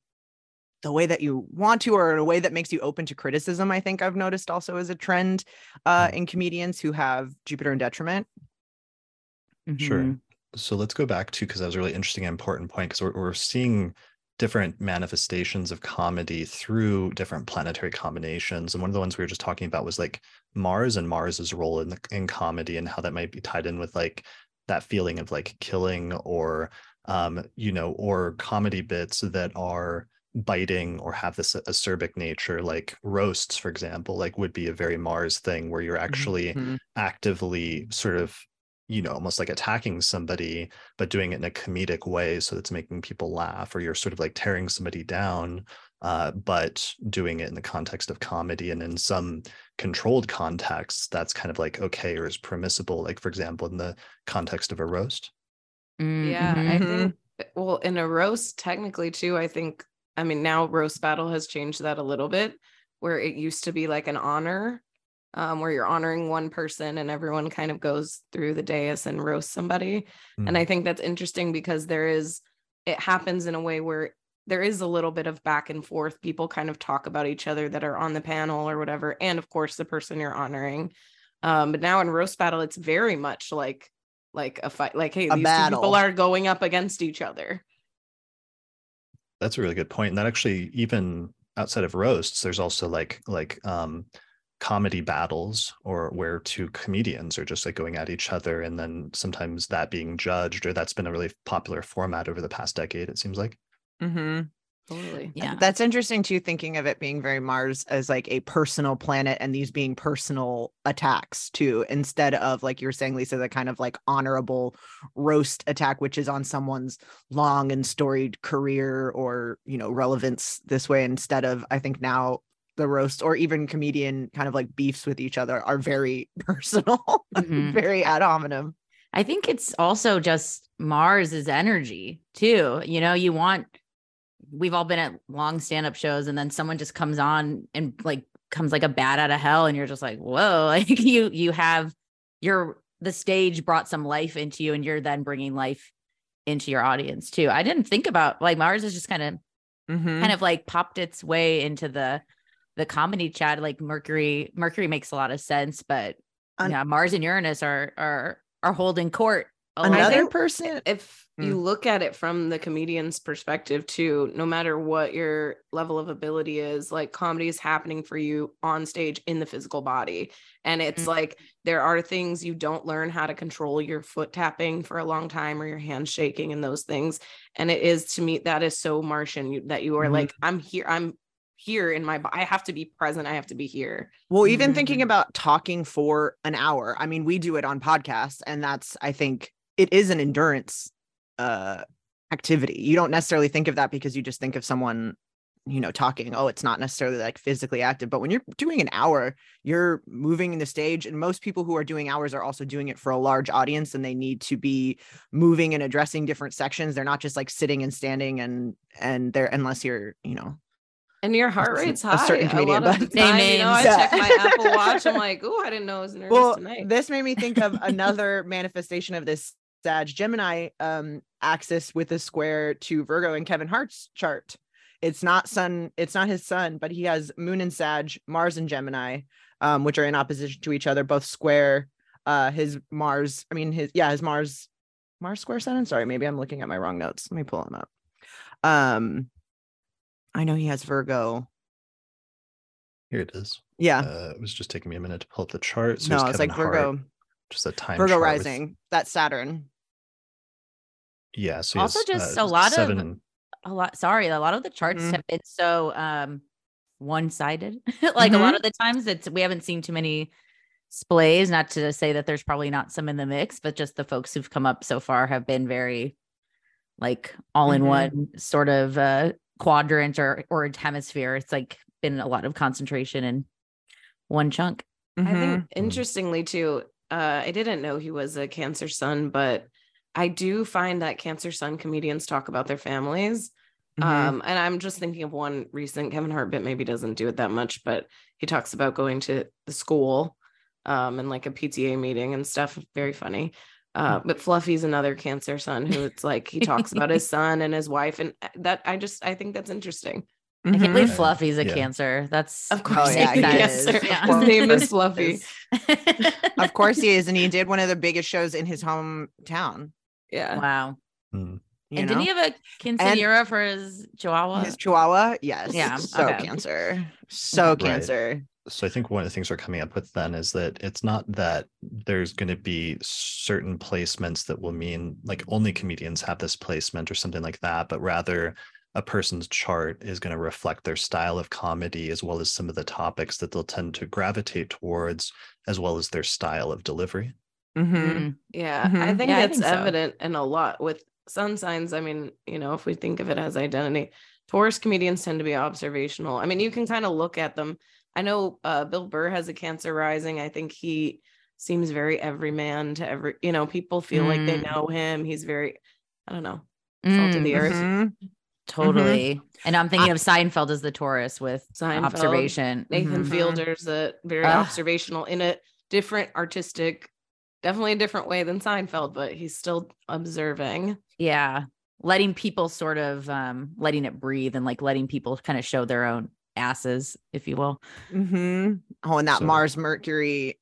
Speaker 2: the way that you want to or in a way that makes you open to criticism i think i've noticed also as a trend uh
Speaker 1: Mm.
Speaker 2: in comedians who have jupiter in detriment
Speaker 1: Sure.
Speaker 3: Mhm.
Speaker 1: So let's go back to because that was a really interesting and important point because we're, we're seeing different manifestations of comedy through different planetary combinations. And one of the ones we were just talking about was like Mars and Mars's role in the, in comedy and how that might be tied in with like that feeling of like killing or um, you know, or comedy bits that are biting or have this acerbic nature, like roasts, for example, like would be a very Mars thing where you're actually
Speaker 2: Mhm.
Speaker 1: actively sort of you know almost like attacking somebody but doing it in a comedic way so it's making people laugh or you're sort of like tearing somebody down uh, but doing it in the context of comedy and in some controlled contexts that's kind of like okay or is permissible like for example in the context of a roast
Speaker 3: Mm,
Speaker 4: Yeah. I think well, in a roast, technically too, I think I mean now roast battle has changed that a little bit where it used to be like an honor, um, where you're honoring one person and everyone kind of goes through the dais and roast somebody. And
Speaker 1: Mm.
Speaker 4: I think that's interesting because there is it happens in a way where there is a little bit of back and forth. People kind of talk about each other that are on the panel or whatever, and of course the person you're honoring. Um, but now in roast battle, it's very much like like a fight. Like, hey,
Speaker 2: A
Speaker 4: these two
Speaker 2: battle.
Speaker 4: people are going up against each other.
Speaker 1: that's a really good point. point and that actually even outside of roasts there's also like like um comedy battles or where two comedians are just like going at each other and then sometimes that being judged or that's been a really popular format over the past decade it seems like
Speaker 2: Mhm.
Speaker 4: Totally.
Speaker 3: Yeah.
Speaker 2: That's interesting too, thinking of it being very Mars as like a personal planet and these being personal attacks too, instead of like you were saying, Lisa, the kind of like honorable roast attack, which is on someone's long and storied career or, you know, relevance this way, instead of I think now the roast or even comedian kind of like beefs with each other are very personal,
Speaker 3: Mhm.
Speaker 2: very ad hominem.
Speaker 3: I think it's also just Mars's energy too. You know, you want we've all been at long stand-up shows and then someone just comes on and like comes like a bat out of hell and you're just like, whoa, like you you have your the stage brought some life into you and you're then bringing life into your audience too. I didn't think about like Mars is just kind of
Speaker 2: Mhm.
Speaker 3: kind of like popped its way into the the comedy chat like Mercury Mercury makes a lot of sense but yeah Mars and Uranus are are are holding court.
Speaker 2: Another person.
Speaker 4: if you look at it from the comedian's perspective too no matter what your level of ability is like comedy is happening for you on stage in the physical body and it's
Speaker 3: Mm.
Speaker 4: like there are things you don't learn how to control your foot tapping for a long time or your hand shaking and those things and it is to me that is so martian you, that you are
Speaker 2: Mhm.
Speaker 4: like i'm here i'm here in my i have to be present i have to be here
Speaker 2: Well, even thinking
Speaker 3: Mhm.
Speaker 2: about talking for an hour, I mean, we do it on podcasts, and that's I think it is an endurance uh activity. You don't necessarily think of that because you just think of someone, you know, talking. Oh, it's not necessarily like physically active, but when you're doing an hour, you're moving in the stage, and most people who are doing hours are also doing it for a large audience, and they need to be moving and addressing different sections. They're not just like sitting and standing and and they're unless you're, you know,
Speaker 4: and your heart
Speaker 2: That's
Speaker 4: rate's
Speaker 2: a
Speaker 4: high
Speaker 2: certain
Speaker 4: a
Speaker 2: comedian,
Speaker 4: lot of
Speaker 2: but-
Speaker 4: the time, you know, I
Speaker 2: Names.
Speaker 4: check my Apple Watch. I'm like, oh, I didn't know it was nervous
Speaker 2: well
Speaker 4: tonight.
Speaker 2: this made me think of another manifestation of this sag gemini um axis with a square to virgo in kevin hart's chart. It's not sun it's not his sun but he has moon and sag mars and gemini um which are in opposition to each other both square uh his mars i mean his yeah his mars mars square sun? Sorry maybe i'm looking at my wrong notes. Let me pull them up. Um i know he has virgo.
Speaker 1: Here it is.
Speaker 2: yeah.
Speaker 1: Uh, it was just taking me a minute to pull up the chart. So
Speaker 2: no it's like
Speaker 1: Hart,
Speaker 2: virgo
Speaker 1: just a time
Speaker 2: virgo
Speaker 1: chart with-
Speaker 2: rising that's saturn
Speaker 1: yeah. So
Speaker 3: Also
Speaker 1: has,
Speaker 3: just
Speaker 1: uh,
Speaker 3: a lot of-
Speaker 1: seven and-
Speaker 3: a lot sorry a lot of the charts
Speaker 2: Mhm.
Speaker 3: have been so um one-sided. Like a lot of the times it's we haven't seen too many splays not to say that there's probably not some in the mix but just the folks who've come up so far have been very like all in one sort of uh quadrant or or hemisphere. It's like been a lot of concentration in one chunk.
Speaker 4: I think interestingly too, uh, I didn't know he was a cancer sun, but I do find that cancer sun comedians talk about their families.
Speaker 2: Mhm.
Speaker 4: Um, and I'm just thinking of one recent Kevin Hart bit, maybe doesn't do it that much, but he talks about going to the school um and like a PTA meeting and stuff. Very funny. Uh, but Fluffy's another cancer sun who it's like he talks about his son and his wife, and that I just I think that's interesting.
Speaker 3: i can't believe. Fluffy's a
Speaker 1: Yeah.
Speaker 3: cancer that's
Speaker 4: Of course,
Speaker 2: yeah, he
Speaker 4: yes,
Speaker 2: is.
Speaker 3: Yeah.
Speaker 4: His name is Fluffy.
Speaker 2: of course he is and he did one of the biggest shows in his hometown
Speaker 4: Yeah.
Speaker 3: wow
Speaker 1: hmm.
Speaker 2: you
Speaker 3: and
Speaker 2: know
Speaker 3: didn't he have a quinceanera for his chihuahua
Speaker 2: his chihuahua yes
Speaker 3: Yeah,
Speaker 2: so
Speaker 3: okay.
Speaker 2: cancer so
Speaker 1: Right.
Speaker 2: cancer
Speaker 1: so I think one of the things we're coming up with then is that it's not that there's going to be certain placements that will mean like only comedians have this placement or something like that, but rather a person's chart is going to reflect their style of comedy as well as some of the topics that they'll tend to gravitate towards, as well as their style of delivery.
Speaker 2: Mhm.
Speaker 3: Mm.
Speaker 4: Yeah, I
Speaker 2: Mhm.
Speaker 4: think
Speaker 3: Yeah, I
Speaker 4: that's
Speaker 3: think so.
Speaker 4: evident in a lot with sun signs. I mean, you know, if we think of it as identity, Taurus comedians tend to be observational. I mean, you can kind of look at them. I know uh, Bill Burr has a Cancer rising. I think he seems very everyman to every, you know, people feel like they
Speaker 3: Mm.
Speaker 4: know him. He's very, I don't know, salt of
Speaker 3: Mm,
Speaker 4: the earth.
Speaker 2: Mhm.
Speaker 3: Totally. And I'm thinking of Seinfeld as the Taurus with
Speaker 4: Seinfeld,
Speaker 3: observation.
Speaker 4: Nathan
Speaker 3: Mhm.
Speaker 4: Fielder's a very
Speaker 3: Ugh.
Speaker 4: observational in a different artistic, definitely a different way than Seinfeld, but he's still observing.
Speaker 3: Yeah. Letting people sort of um letting it breathe and like letting people kind of show their own asses, if you will.
Speaker 2: Mhm. oh and that
Speaker 1: So-
Speaker 2: mars mercury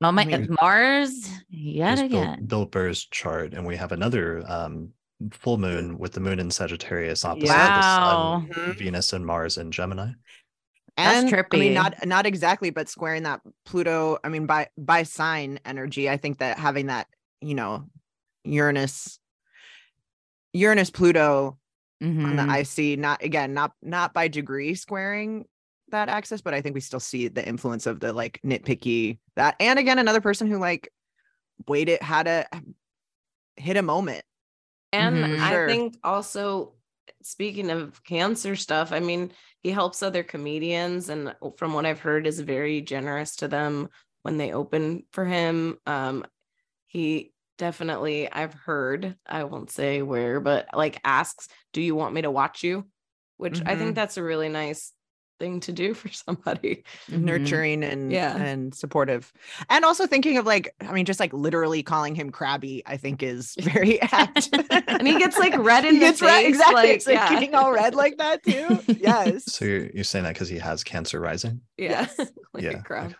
Speaker 3: Oh my
Speaker 2: mean-
Speaker 3: Mars yet
Speaker 1: Here's Bill,
Speaker 3: again.
Speaker 1: Bill Burr's chart, and we have another um, full moon with the moon in Sagittarius opposite
Speaker 3: Wow.
Speaker 1: the sun,
Speaker 2: Mhm.
Speaker 1: Venus and Mars in Gemini.
Speaker 3: That's
Speaker 2: and I mean not not exactly but squaring that pluto i mean by by sign energy i think that having that you know uranus uranus pluto on the
Speaker 3: Mhm.
Speaker 2: IC, not again, not not by degree squaring that axis, but I think we still see the influence of the like nitpicky that. And again, another person who like waited had a hit a moment.
Speaker 4: And
Speaker 3: Mhm.
Speaker 4: I
Speaker 2: Sure.
Speaker 4: think also, speaking of cancer stuff, I mean, he helps other comedians, and from what I've heard, is very generous to them when they open for him. Um, he definitely I've heard, I won't say where, but like asks, "Do you want me to watch you?" Which I
Speaker 2: Mhm.
Speaker 4: think that's a really nice thing to do for somebody.
Speaker 3: Mhm.
Speaker 2: nurturing and
Speaker 4: Yeah.
Speaker 2: and supportive and also thinking of like i mean just like literally calling him crabby i think is very apt
Speaker 4: And he gets like red in
Speaker 2: He
Speaker 4: the
Speaker 2: gets red-
Speaker 4: face,
Speaker 2: exactly
Speaker 4: like,
Speaker 2: it's like
Speaker 4: yeah.
Speaker 2: getting all red like that too yes
Speaker 1: So you're, you're saying that because he has cancer rising?
Speaker 4: Yeah.
Speaker 2: Yes.
Speaker 4: like
Speaker 1: Yeah,
Speaker 4: a crab.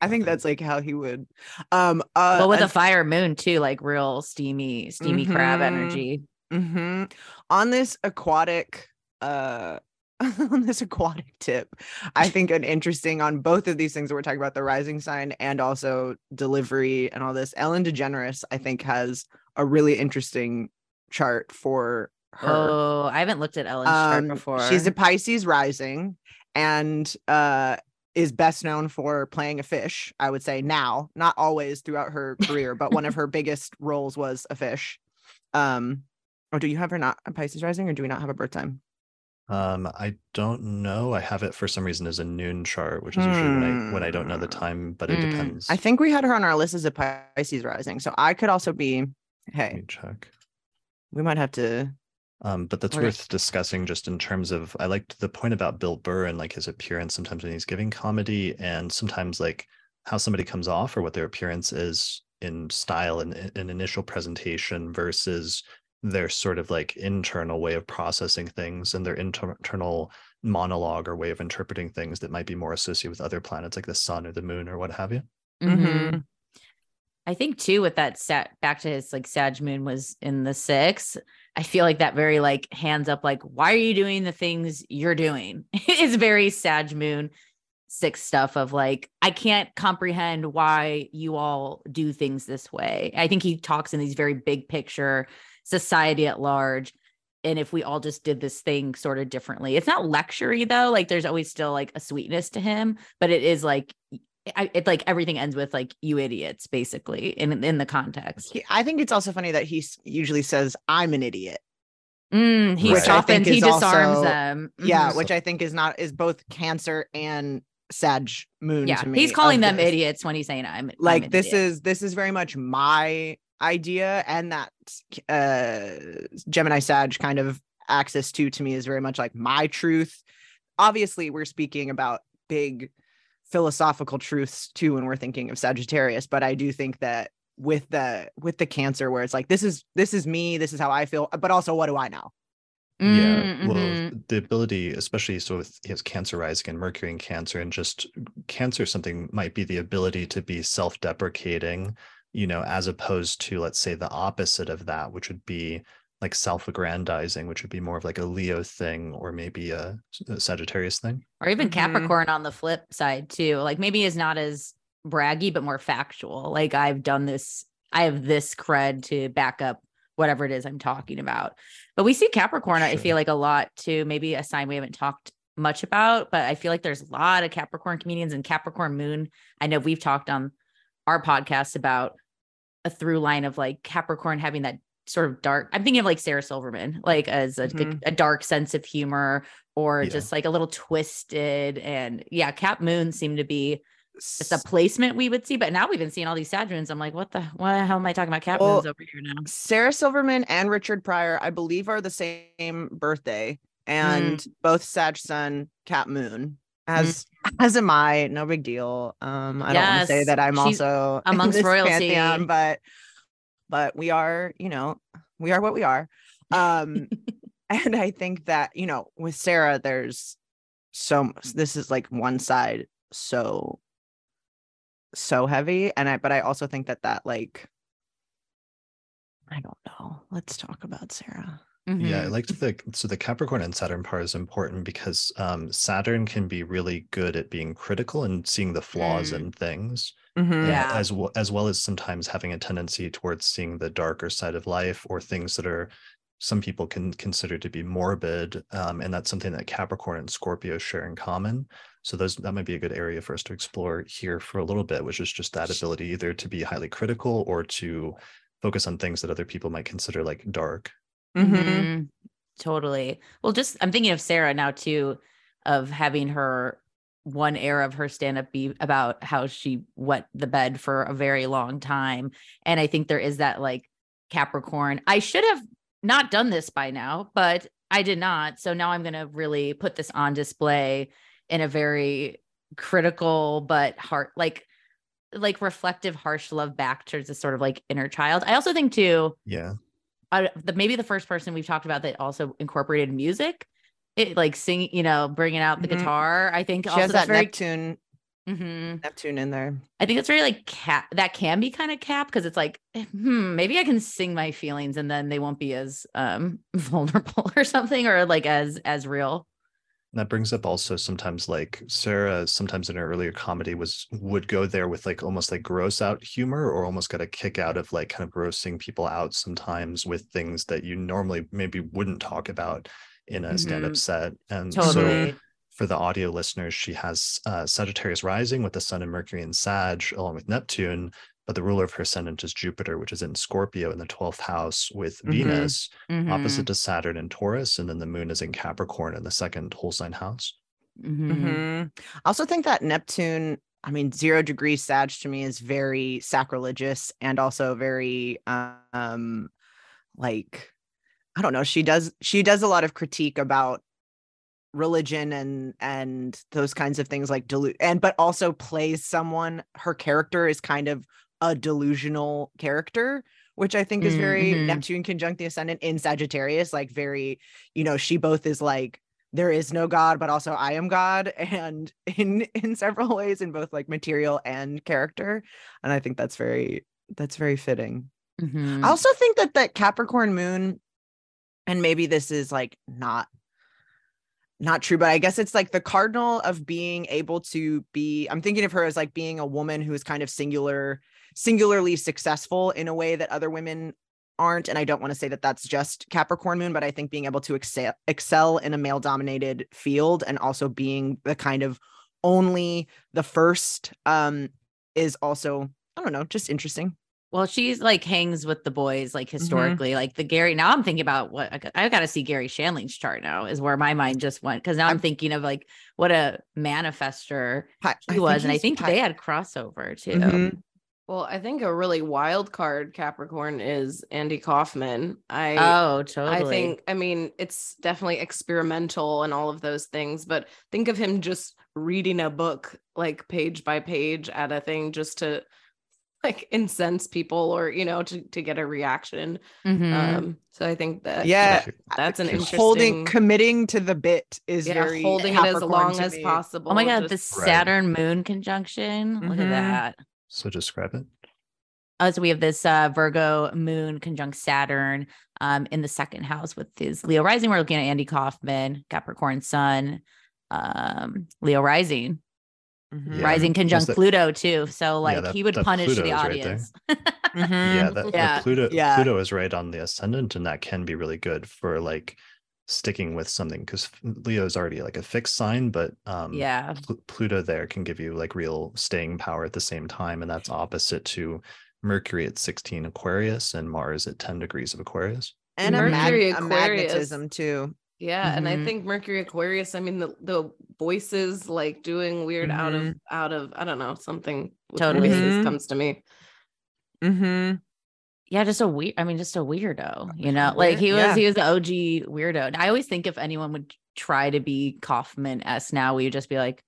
Speaker 2: i think that's like how he would um uh
Speaker 3: Well, with a fire moon too, like real steamy, steamy crab
Speaker 2: Mhm.
Speaker 3: energy.
Speaker 2: Mhm. On this aquatic uh on this aquatic tip, I think an interesting on both of these things that we're talking about, the rising sign and also delivery and all this. Ellen DeGeneres, I think, has a really interesting chart for her.
Speaker 3: Oh, I haven't looked at Ellen's chart
Speaker 2: Um,
Speaker 3: before.
Speaker 2: She's a Pisces rising and uh is best known for playing a fish, I would say now, not always throughout her career, but one of her biggest roles was a fish. Um or do you have her not a Pisces rising or do we not have a birth time?
Speaker 1: Um, I don't know. I have it for some reason as a noon chart, which is usually when I when I don't know the
Speaker 2: Hmm.
Speaker 1: time, but it
Speaker 3: Hmm.
Speaker 1: depends.
Speaker 2: I think we had her on our list as a Pisces rising. So I could also be
Speaker 1: Let
Speaker 2: hey,
Speaker 1: me check.
Speaker 2: we might have to
Speaker 1: Um, but that's worth discussing just in terms of I liked the point about Bill Burr and like his appearance sometimes when he's giving comedy and sometimes like how somebody comes off or what their appearance is in style and an initial presentation versus their sort of like internal way of processing things and their inter- internal monologue or way of interpreting things that might be more associated with other planets like the sun or the moon or what have you.
Speaker 3: Mhm. I think too with that set back to his like Sag Moon was in the six. I feel like that very like hands up, like, why are you doing the things you're doing? is very Sag Moon six stuff of like, I can't comprehend why you all do things this way. I think he talks in these very big picture society at large. And if we all just did this thing sort of differently, it's not lectury though. Like there's always still like a sweetness to him, but it is like I, it like everything ends with like you idiots basically in in the context.
Speaker 2: he, I think it's also funny that he usually says, I'm an idiot.
Speaker 3: Mm, he
Speaker 1: Right.
Speaker 2: Which
Speaker 3: softens, he disarms
Speaker 2: also-
Speaker 3: them.
Speaker 2: Yeah,
Speaker 3: Mhm.
Speaker 2: which I think is not is both cancer and Sag moon.
Speaker 3: yeah.
Speaker 2: to me
Speaker 3: He's calling them
Speaker 2: this.
Speaker 3: idiots when he's saying I'm I'm
Speaker 2: like this
Speaker 3: idiot."
Speaker 2: is this is very much my idea and that uh gemini sag kind of axis to to me is very much like my truth obviously we're speaking about big philosophical truths too when we're thinking of sagittarius but i do think that with the with the cancer where it's like this is this is me this is how i feel but also what do i know
Speaker 1: Yeah,
Speaker 3: Mm,
Speaker 1: well,
Speaker 3: mhm.
Speaker 1: the ability, especially so with his cancer rising and Mercury in Cancer, and just cancer, something might be the ability to be self-deprecating, you know, as opposed to, let's say, the opposite of that, which would be like self-aggrandizing, which would be more of like a Leo thing or maybe a, a Sagittarius thing.
Speaker 3: or even
Speaker 2: Mhm.
Speaker 3: Capricorn on the flip side too. Like maybe is not as braggy, but more factual. Like I've done this, I have this cred to back up whatever it is I'm talking about. But we see Capricorn, I feel like a lot too, maybe a sign we haven't talked much about, but I feel like there's a lot of Capricorn comedians and Capricorn moon. I know we've talked on our podcast about a through line of like Capricorn having that sort of dark. I'm thinking of like Sarah Silverman, like as a,
Speaker 2: Mhm.
Speaker 3: a dark sense of humor or
Speaker 1: Yeah.
Speaker 3: just like a little twisted. And yeah, Cap Moon seemed to be just a placement we would see. But now we've been seeing all these Sag moons. I'm like, what the what the hell am I talking about Cap
Speaker 2: Well,
Speaker 3: moons over here now?
Speaker 2: sarah silverman and richard pryor i believe are the same birthday and
Speaker 3: Mm.
Speaker 2: both sag sun cat moon as as am i no big deal. Um i don't want to say that i'm
Speaker 3: she's
Speaker 2: also
Speaker 3: amongst royalty.
Speaker 2: pantheon, but but we are you know we are what we are. Um and i think that you know with sarah there's so this is like one side so so heavy and i but i also think that that like i don't know. Let's talk about sarah
Speaker 1: Yeah, I
Speaker 3: Mhm.
Speaker 1: liked the so the Capricorn and Saturn part is important because um, Saturn can be really good at being critical and seeing the flaws
Speaker 3: Mm.
Speaker 1: in things.
Speaker 2: Mhm.
Speaker 1: and
Speaker 3: Yeah.
Speaker 1: as well as well as sometimes having a tendency towards seeing the darker side of life or things that are some people can consider to be morbid um, and that's something that capricorn and scorpio share in common so those that might be a good area for us to explore here for a little bit which is just that ability either to be highly critical or to focus on things that other people might consider like dark
Speaker 2: Mhm.
Speaker 3: Mhm. Totally. Well, just I'm thinking of Sarah now too, of having her one era of her stand up be about how she wet the bed for a very long time. And I think there is that like Capricorn. I should have not done this by now, but I did not. So now I'm going to really put this on display in a very critical but heart like like reflective harsh love back towards this sort of like inner child. I also think too
Speaker 1: Yeah.
Speaker 3: Uh, the maybe the first person we've talked about that also incorporated music. It like singing, you know, bringing out the
Speaker 2: Mhm.
Speaker 3: guitar. I think
Speaker 2: She
Speaker 3: also
Speaker 2: has that
Speaker 3: very
Speaker 2: Neptune
Speaker 3: Mhm.
Speaker 2: Neptune in there.
Speaker 3: I think it's very like cap that can be kind of cap because it's like, eh, hmm, maybe I can sing my feelings and then they won't be as um vulnerable or something or like as as real.
Speaker 1: That brings up also sometimes like Sarah sometimes in her earlier comedy was would go there with like almost like gross out humor or almost got a kick out of like kind of grossing people out sometimes with things that you normally maybe wouldn't talk about in a stand-up
Speaker 3: Mhm.
Speaker 1: set. And so for the audio listeners, she has uh, Sagittarius rising with the Sun and Mercury and Sag, along with Neptune. But the ruler of her ascendant is Jupiter, which is in Scorpio in the 12th house with
Speaker 2: Mhm.
Speaker 1: Venus,
Speaker 3: Mhm,
Speaker 1: opposite to Saturn in Taurus. And then the moon is in Capricorn in the second whole sign house.
Speaker 3: mhm.
Speaker 2: Mhm. I also think that Neptune, I mean, zero degree Sag to me is very sacrilegious and also very um like I don't know. She does she does a lot of critique about religion and and those kinds of things like delu- and but also plays someone her character is kind of a delusional character which i think is very
Speaker 3: Mhm.
Speaker 2: neptune conjunct the ascendant in sagittarius like very you know she both is like there is no god but also i am god and in in several ways in both like material and character and i think that's very that's very fitting
Speaker 3: Mhm.
Speaker 2: I also think that that Capricorn moon, and maybe this is like not not true, but I guess it's like the cardinal of being able to be. I'm thinking of her as like being a woman who is kind of singular, singularly successful in a way that other women aren't. And I don't want to say that that's just Capricorn moon, but I think being able to excel excel in a male dominated field and also being the kind of only the first um is also I don't know, just interesting.
Speaker 3: Well, she's like hangs with the boys, like historically, like the Gary. Now I'm thinking about what I got, to see Garry Shandling's chart now, is where my mind just went. Cause now I'm,
Speaker 2: I'm-
Speaker 3: thinking of like what a manifester he was. And I think
Speaker 2: Pi-
Speaker 3: they had crossover too.
Speaker 2: Mhm.
Speaker 4: Well, I think a really wild card Capricorn is Andy Kaufman. I
Speaker 3: Oh, totally.
Speaker 4: I think I mean it's definitely experimental and all of those things, but think of him just reading a book like page by page at a thing just to like incense people or you know to to get a reaction.
Speaker 3: Mhm.
Speaker 4: Um so I think that
Speaker 2: Yeah,
Speaker 4: that- that's an interesting
Speaker 2: holding committing to the bit is
Speaker 4: yeah,
Speaker 2: very
Speaker 4: holding it as long as possible.
Speaker 3: oh my God, the
Speaker 4: just-
Speaker 1: Right.
Speaker 3: Saturn moon conjunction. Look at
Speaker 2: Mhm.
Speaker 3: that.
Speaker 1: So describe it.
Speaker 3: Uh, so we have this uh, Virgo moon conjunct Saturn um, in the second house with his Leo rising. We're looking at Andy Kaufman, Capricorn sun, um, Leo rising,
Speaker 2: Mhm.
Speaker 1: Yeah.
Speaker 3: rising conjunct
Speaker 1: that-
Speaker 3: Pluto too. So like
Speaker 1: that-
Speaker 3: he would punish
Speaker 1: Pluto
Speaker 3: the
Speaker 1: is right there.
Speaker 3: audience.
Speaker 2: Mhm.
Speaker 1: Yeah, that, the
Speaker 3: Yeah.
Speaker 1: Pluto
Speaker 2: Yeah.
Speaker 1: Pluto is right on the ascendant, and that can be really good for like sticking with something because Leo is already like a fixed sign, but um
Speaker 3: yeah.
Speaker 1: Pl- Pluto there can give you like real staying power at the same time, and that's opposite to Mercury at 16 Aquarius and Mars at 10 degrees of Aquarius.
Speaker 2: and a, mag-
Speaker 4: Mercury
Speaker 2: a
Speaker 4: Aquarius.
Speaker 2: magnetism too.
Speaker 4: Yeah, and I
Speaker 3: Mhm.
Speaker 4: think Mercury Aquarius. I mean, the the voices like doing weird out of
Speaker 2: Mhm.
Speaker 4: out of I don't know something. With
Speaker 3: Totally.
Speaker 4: voices
Speaker 2: Mhm.
Speaker 4: comes to me.
Speaker 2: Mm-hmm.
Speaker 3: Yeah, just a weird. I mean, just a weirdo. You know,
Speaker 2: Weird,
Speaker 3: like he was.
Speaker 2: yeah.
Speaker 3: He was the OG weirdo. And I always think if anyone would try to be Kaufman s now, we would just be like,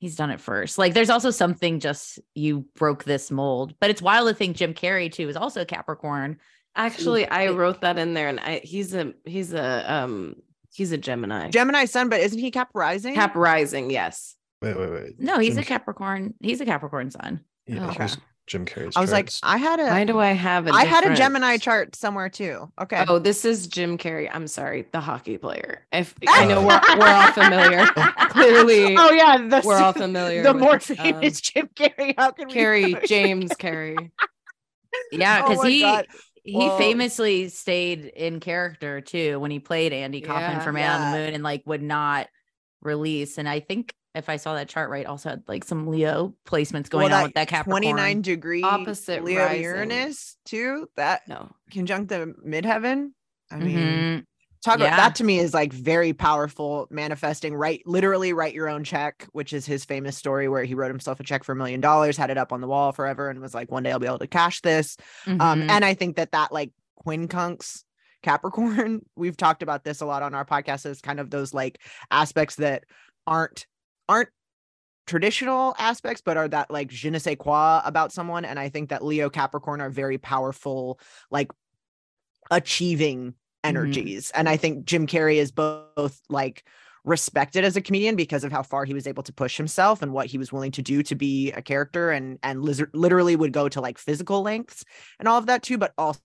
Speaker 3: he's done it first. Like, there's also something just you broke this mold. But it's wild to think Jim Carrey too is also Capricorn.
Speaker 4: Actually, I wrote that in there, and I he's a he's a um he's a Gemini.
Speaker 2: Gemini sun, but isn't he Cap rising?
Speaker 4: Cap rising, yes.
Speaker 1: Wait, wait, wait.
Speaker 3: No, he's
Speaker 1: Jim
Speaker 3: a Capricorn. He's a Capricorn sun.
Speaker 1: Yeah,
Speaker 4: Okay.
Speaker 1: Here's Jim Carrey's.
Speaker 2: I was like. I had a,
Speaker 4: Why do I have a
Speaker 2: I had a Gemini chart somewhere too. Okay.
Speaker 4: Oh, this is Jim Carrey. I'm sorry, the hockey player. If I know we're, we're all familiar. Clearly,
Speaker 2: oh yeah, the,
Speaker 4: we're all familiar.
Speaker 2: the
Speaker 4: with,
Speaker 2: more
Speaker 4: um,
Speaker 2: famous Jim Carrey. How can we
Speaker 4: James Carrey?
Speaker 3: Yeah,
Speaker 2: Oh
Speaker 3: because
Speaker 2: my
Speaker 3: he
Speaker 2: God.
Speaker 3: he
Speaker 2: Well-
Speaker 3: famously stayed in character too when he played Andy Kaufman
Speaker 4: Yeah.
Speaker 3: for Man on the Moon and like would not release. And I think if I saw that chart right, also had like some Leo placements going
Speaker 2: Well,
Speaker 3: on with that Capricorn.
Speaker 2: 29 degree
Speaker 4: Opposite
Speaker 2: Leo
Speaker 4: rising.
Speaker 2: Uranus too. That
Speaker 4: No,
Speaker 2: conjunct the midheaven. I mean,
Speaker 3: Mhm.
Speaker 2: talk
Speaker 3: Yeah.
Speaker 2: about that to me is like very powerful manifesting right literally write your own check which is his famous story where he wrote himself a check for a million dollars had it up on the wall forever and was like one day i'll be able to cash this um
Speaker 3: Mhm.
Speaker 2: and i think that that like quincunx capricorn we've talked about this a lot on our podcast as kind of those like aspects that aren't aren't traditional aspects but are that like je ne sais quoi about someone and i think that leo capricorn are very powerful like achieving energies and i think jim carrey is bo- both like respected as a comedian because of how far he was able to push himself and what he was willing to do to be a character and and liz- literally would go to like physical lengths and all of that too but also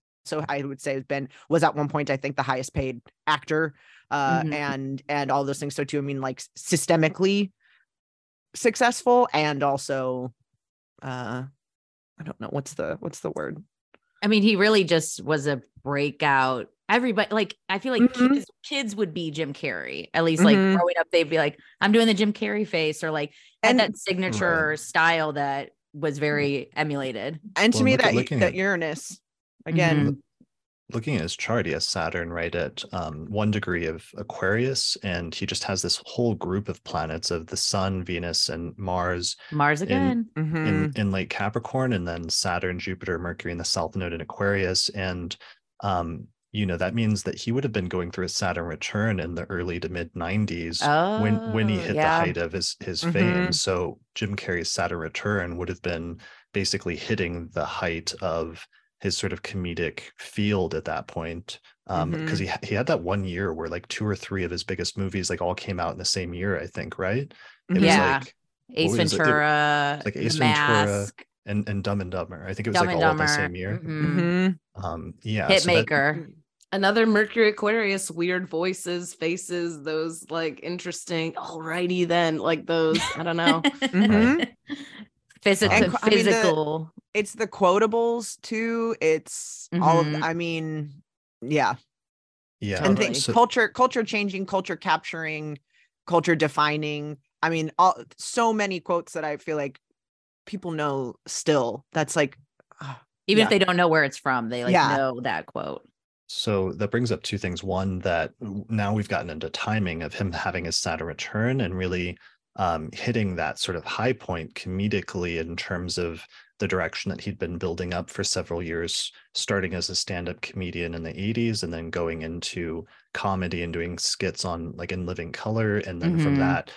Speaker 2: i would say has been was at one point i think the highest paid actor uh
Speaker 3: Mhm.
Speaker 2: and and all those things so too i mean like systemically successful and also uh i don't know what's the what's the word
Speaker 3: I mean, he really just was a breakout. Everybody, like, I feel like
Speaker 2: Mhm.
Speaker 3: kids, kids would be Jim Carrey. At least, like,
Speaker 2: Mhm.
Speaker 3: growing up, they'd be like, I'm doing the Jim Carrey face, or like,
Speaker 2: And-
Speaker 3: that signature style that was very emulated.
Speaker 2: and to
Speaker 1: Well,
Speaker 2: me that
Speaker 1: looking
Speaker 2: that
Speaker 1: at-
Speaker 2: uranus again
Speaker 3: Mhm.
Speaker 1: Looking at his chart, he has Saturn right at um, one degree of Aquarius, and he just has this whole group of planets of the Sun, Venus, and Mars
Speaker 3: Mars again.
Speaker 2: Mhm.
Speaker 1: in in late Capricorn, and then Saturn, Jupiter, Mercury in the South Node in Aquarius, and um, you know that means that he would have been going through a Saturn return in the early to mid '90s when when he
Speaker 3: Oh,
Speaker 1: hit
Speaker 3: yeah.
Speaker 1: the height of his his
Speaker 2: Mhm.
Speaker 1: fame. So Jim Carrey's Saturn return would have been basically hitting the height of his sort of comedic field at that point. Um, because he ha- he had that one year where like two or three of his biggest movies like all came out in the same year, I think, right? It was
Speaker 3: Yeah.
Speaker 1: like
Speaker 3: Ace
Speaker 1: what was it? There-
Speaker 3: Ventura,
Speaker 1: like Ace Ventura, and and Dumb and Dumber. I think it was
Speaker 3: Dumb
Speaker 1: like
Speaker 3: and
Speaker 1: all in the same year.
Speaker 3: mhm.
Speaker 2: Mhm.
Speaker 1: Um, yeah, so that-
Speaker 3: Hitmaker.
Speaker 4: Another Mercury Aquarius, weird voices, faces, those like interesting. Alrighty then, like those. I don't know.
Speaker 2: Mhm.
Speaker 3: Physical,
Speaker 2: And qu- I mean, the- it's the quotables too it's all of
Speaker 3: Mhm.
Speaker 2: i mean yeah
Speaker 1: yeah,
Speaker 2: and
Speaker 3: Totally.
Speaker 2: things
Speaker 1: so-
Speaker 2: culture culture changing culture capturing culture defining i mean all so many quotes that i feel like people know still that's like ah,
Speaker 3: Even
Speaker 2: yeah.
Speaker 3: if they don't know where it's from, they like
Speaker 2: Yeah.
Speaker 3: know that quote.
Speaker 1: So that brings up two things. One, that now we've gotten into timing of him having his Saturn return and really um, hitting that sort of high point comedically in terms of the direction that he'd been building up for several years, starting as a stand-up comedian in the 80s and then going into comedy and doing skits on like in living color. And then from
Speaker 3: Mhm.
Speaker 1: that,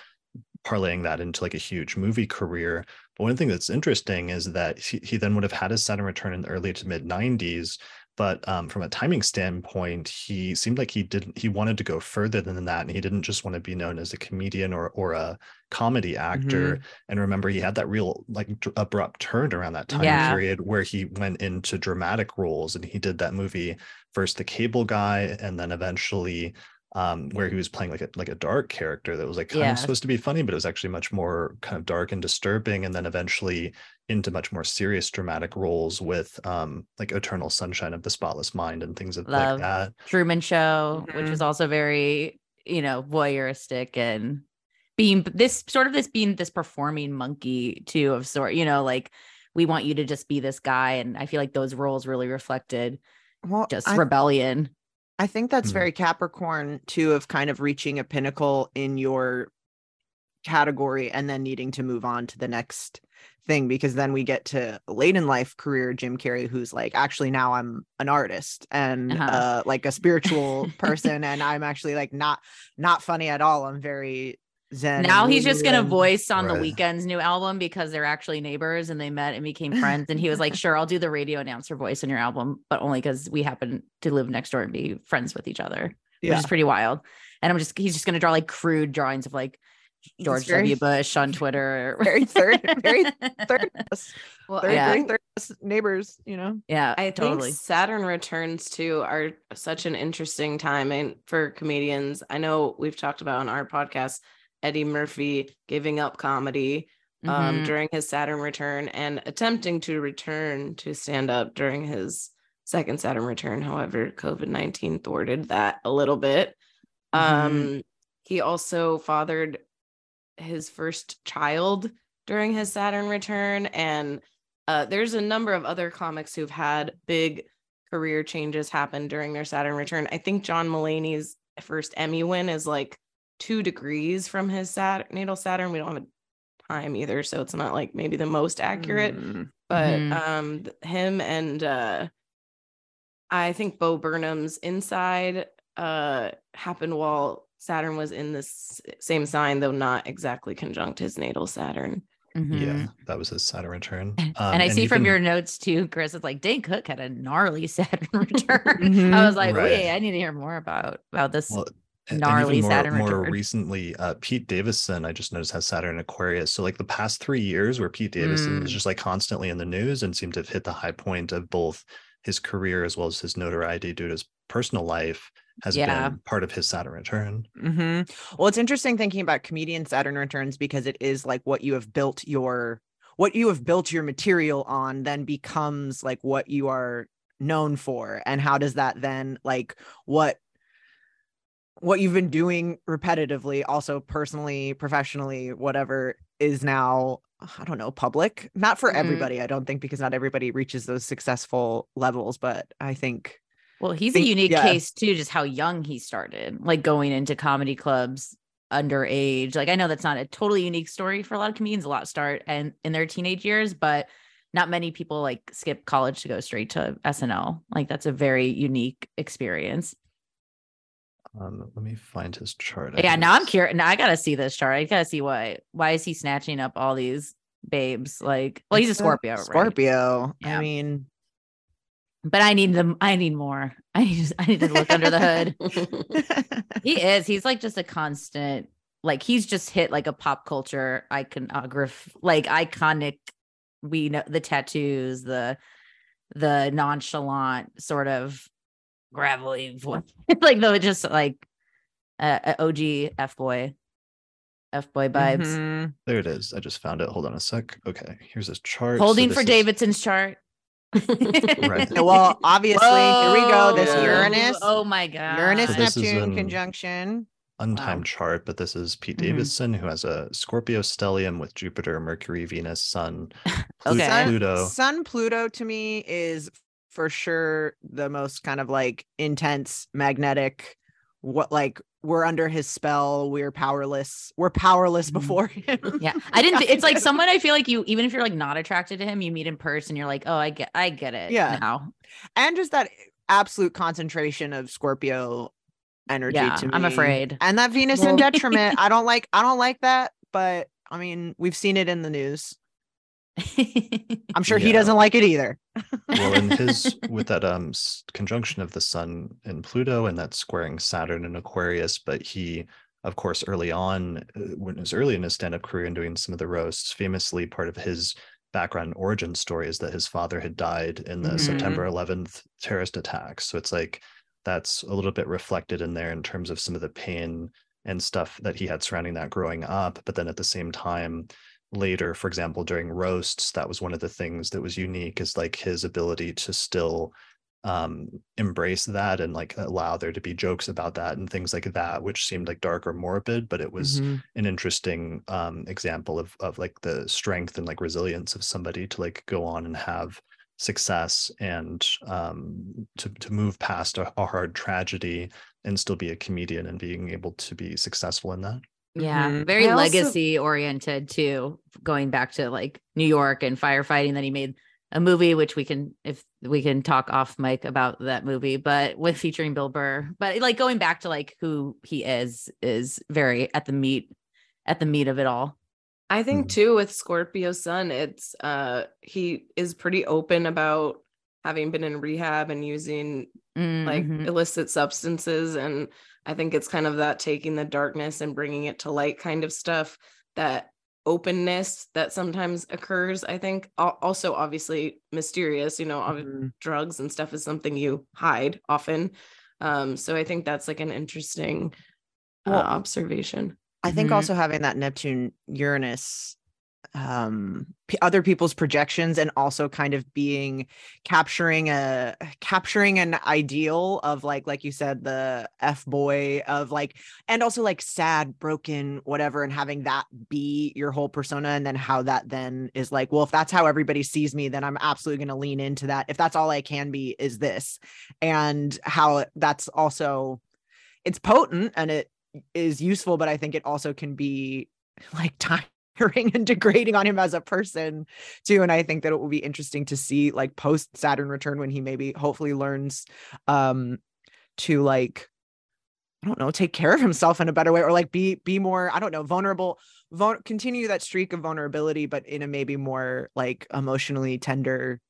Speaker 1: parlaying that into like a huge movie career. But one thing that's interesting is that he, he then would have had his Saturn return in the early to mid 90s. But um, from a timing standpoint, he seemed like he didn't. He wanted to go further than that, and he didn't just want to be known as a comedian or or a comedy actor. And remember, he had that real like abrupt turn around that time
Speaker 3: Yeah.
Speaker 1: period where he went into dramatic roles, and he did that movie first, The Cable Guy, and then eventually um, where he was playing like a like a dark character that was like kind
Speaker 3: Yeah.
Speaker 1: of supposed to be funny, but it was actually much more kind of dark and disturbing, and then eventually into much more serious dramatic roles with um like Eternal Sunshine of the Spotless Mind and things of
Speaker 3: Love.
Speaker 1: like that.
Speaker 3: Truman Show, which
Speaker 2: Mhm.
Speaker 3: was also very, you know, voyeuristic and being this sort of this being this performing monkey too of sort, you know, like we want you to just be this guy. And I feel like those roles really reflected
Speaker 2: well
Speaker 3: just
Speaker 2: I,
Speaker 3: rebellion.
Speaker 2: I think that's
Speaker 1: Hmm.
Speaker 2: very capricorn too of kind of reaching a pinnacle in your category and then needing to move on to the next thing because then we get to late in life career Jim Carrey who's like actually now I'm an artist and
Speaker 3: Uh-huh.
Speaker 2: uh like a spiritual person and I'm actually like not not funny at all I'm very zen
Speaker 3: now he's just gonna voice on the Weeknd's new album because they're actually neighbors and they met and became friends. And he was like, Sure, I'll do the radio announcer voice on your album, but only because we happen to live next door and be friends with each other. which is pretty wild. And I'm just he's just gonna draw like crude drawings of like George
Speaker 2: very-
Speaker 3: W. Bush on Twitter.
Speaker 2: very third very third us,
Speaker 4: Well,
Speaker 2: third,
Speaker 3: Yeah.
Speaker 2: very third us neighbors you know
Speaker 3: yeah,
Speaker 4: I
Speaker 3: totally.
Speaker 4: think Saturn returns too are such an interesting time and for comedians. I know we've talked about on our podcast Eddie Murphy giving up comedy um,
Speaker 3: Mhm.
Speaker 4: during his Saturn return and attempting to return to stand up during his second Saturn return. However, COVID 19 thwarted that a little bit. Um, he also fathered his first child during his Saturn return. And uh, there's a number of other comics who've had big career changes happen during their Saturn return. I think John Mulaney's first Emmy win is like two degrees from his sat- natal Saturn. We don't have a time either, so it's not like maybe the most accurate.
Speaker 2: Mm.
Speaker 4: But
Speaker 3: Mhm.
Speaker 4: um, him and uh, I think Bo Burnham's inside uh happened while Saturn was in this same sign, though not exactly conjunct his natal Saturn.
Speaker 1: Yeah,
Speaker 3: Mhm.
Speaker 1: that was his Saturn return.
Speaker 3: And,
Speaker 1: Um,
Speaker 3: and I see from
Speaker 1: even-
Speaker 3: your notes too, Chris. It's like Dane Cook had a gnarly Saturn return.
Speaker 2: Mhm.
Speaker 3: I was like,
Speaker 1: Right.
Speaker 3: wait, I need to hear more about about this.
Speaker 1: Well, a- and
Speaker 3: gnarly
Speaker 1: even more,
Speaker 3: Saturn
Speaker 1: more recently, uh, Pete Davidson, I just noticed has Saturn Aquarius. So like the past three years where Pete Davidson is
Speaker 3: Mm.
Speaker 1: just like constantly in the news and seemed to have hit the high point of both his career as well as his notoriety due to his personal life has
Speaker 3: Yeah.
Speaker 1: been part of his Saturn return.
Speaker 2: hmm Well, it's interesting thinking about comedian Saturn returns because it is like what you have built your what you have built your material on then becomes like what you are known for and how does that then like what what you've been doing repetitively also personally professionally whatever is now i don't know public not for
Speaker 3: Mhm.
Speaker 2: everybody i don't think because not everybody reaches those successful levels but i think
Speaker 3: well, he's
Speaker 2: think-
Speaker 3: a unique
Speaker 2: yeah.
Speaker 3: case too, just how young he started, like going into comedy clubs underage. Like I know that's not a totally unique story for a lot of comedians. A lot start and in their teenage years, but not many people like skip college to go straight to SNL. Like that's a very unique experience.
Speaker 1: Um, let me find his chart.
Speaker 3: Yeah,
Speaker 1: think
Speaker 3: now I'm curious. Now I gotta see this chart. I gotta see why. Why is he snatching up all these babes? Like, well, he's a
Speaker 2: it's
Speaker 3: Scorpio, right?
Speaker 2: scorpio
Speaker 3: Yeah.
Speaker 2: i mean
Speaker 3: But I need them. I need more. I need. I need to look under the hood. He is. He's like just a constant. Like he's just hit like a pop culture iconograph, like iconic. We know the tattoos, the the nonchalant sort of gravelly voice, like though just like uh, OG f boy, f boy vibes.
Speaker 2: mhm.
Speaker 1: There it is. I just found it. Hold on a sec. Okay, here's his chart. So
Speaker 3: Holding
Speaker 1: this
Speaker 3: for
Speaker 1: is-
Speaker 3: Davidson's chart.
Speaker 1: Right.
Speaker 2: well obviously here we go this
Speaker 4: Whoa.
Speaker 2: uranus
Speaker 3: Oh my god.
Speaker 2: Uranus
Speaker 1: So
Speaker 2: Neptune conjunction.
Speaker 1: untimed
Speaker 3: Wow.
Speaker 1: chart, but this is Pete
Speaker 3: Mhm.
Speaker 1: Davidson who has a Scorpio stellium with Jupiter, Mercury, Venus, Sun, Plu-
Speaker 3: Okay.
Speaker 2: Sun,
Speaker 1: Pluto.
Speaker 2: Sun Pluto to me is for sure the most kind of like intense magnetic what like we're under his spell we're powerless we're powerless
Speaker 3: Mhm.
Speaker 2: before him
Speaker 3: Yeah, I didn't. It's like someone I feel like you, even if you're like not attracted to him, you meet in person, you're like, oh, I get, I get it.
Speaker 2: Yeah.
Speaker 3: now.
Speaker 2: and just that absolute concentration of Scorpio energy
Speaker 3: Yeah,
Speaker 2: to me.
Speaker 3: I'm afraid.
Speaker 2: and that Venus
Speaker 4: Well-
Speaker 2: in detriment I don't like I don't like that but I mean we've seen it in the news I'm sure he doesn't like it either.
Speaker 1: Well in his with that um conjunction of the sun and pluto and that squaring saturn and aquarius but he of course early on uh, when it was early in his stand-up career and doing some of the roasts famously part of his background origin story is that his father had died in the
Speaker 2: Mhm.
Speaker 1: september 11th terrorist attacks so it's like that's a little bit reflected in there in terms of some of the pain and stuff that he had surrounding that growing up but then at the same time later for example during roasts that was one of the things that was unique is like his ability to still um embrace that and like allow there to be jokes about that and things like that which seemed like dark or morbid but it was
Speaker 2: Mhm.
Speaker 1: an interesting um example of of like the strength and like resilience of somebody to like go on and have success and um to to move past a, a hard tragedy and still be a comedian and being able to be successful in that
Speaker 3: yeah,
Speaker 2: Mhm.
Speaker 3: very
Speaker 4: I also-
Speaker 3: legacy oriented too. Going back to like New York and firefighting, then he made a movie which we can, if we can talk off mic about that movie, but with featuring Bill Burr. But like going back to like who he is is very at the meat, at the meat of it all.
Speaker 4: I think
Speaker 1: Mhm.
Speaker 4: too with Scorpio Sun, it's uh he is pretty open about having been in rehab and using like
Speaker 3: Mhm.
Speaker 4: illicit substances and I think it's kind of that taking the darkness and bringing it to light kind of stuff that openness that sometimes occurs I think also obviously mysterious you know obvi-
Speaker 2: Mhm.
Speaker 4: drugs and stuff is something you hide often um so I think that's like an interesting uh,
Speaker 2: Well,
Speaker 4: observation
Speaker 2: I think
Speaker 3: Mhm.
Speaker 2: also having that Neptune Uranus um p- other people's projections and also kind of being capturing a capturing an ideal of like like you said the f boy of like and also like sad broken whatever and having that be your whole persona and then how that then is like well if that's how everybody sees me then I'm absolutely going to lean into that. If that's all I can be is this. And how that's also it's potent and it is useful, but I think it also can be like and degrading on him as a person too. And I think that it will be interesting to see like post Saturn return when he maybe hopefully learns um to like I don't know, take care of himself in a better way or like be be more, I don't know, vulnerable, vul- continue that streak of vulnerability, but in a maybe more like emotionally tender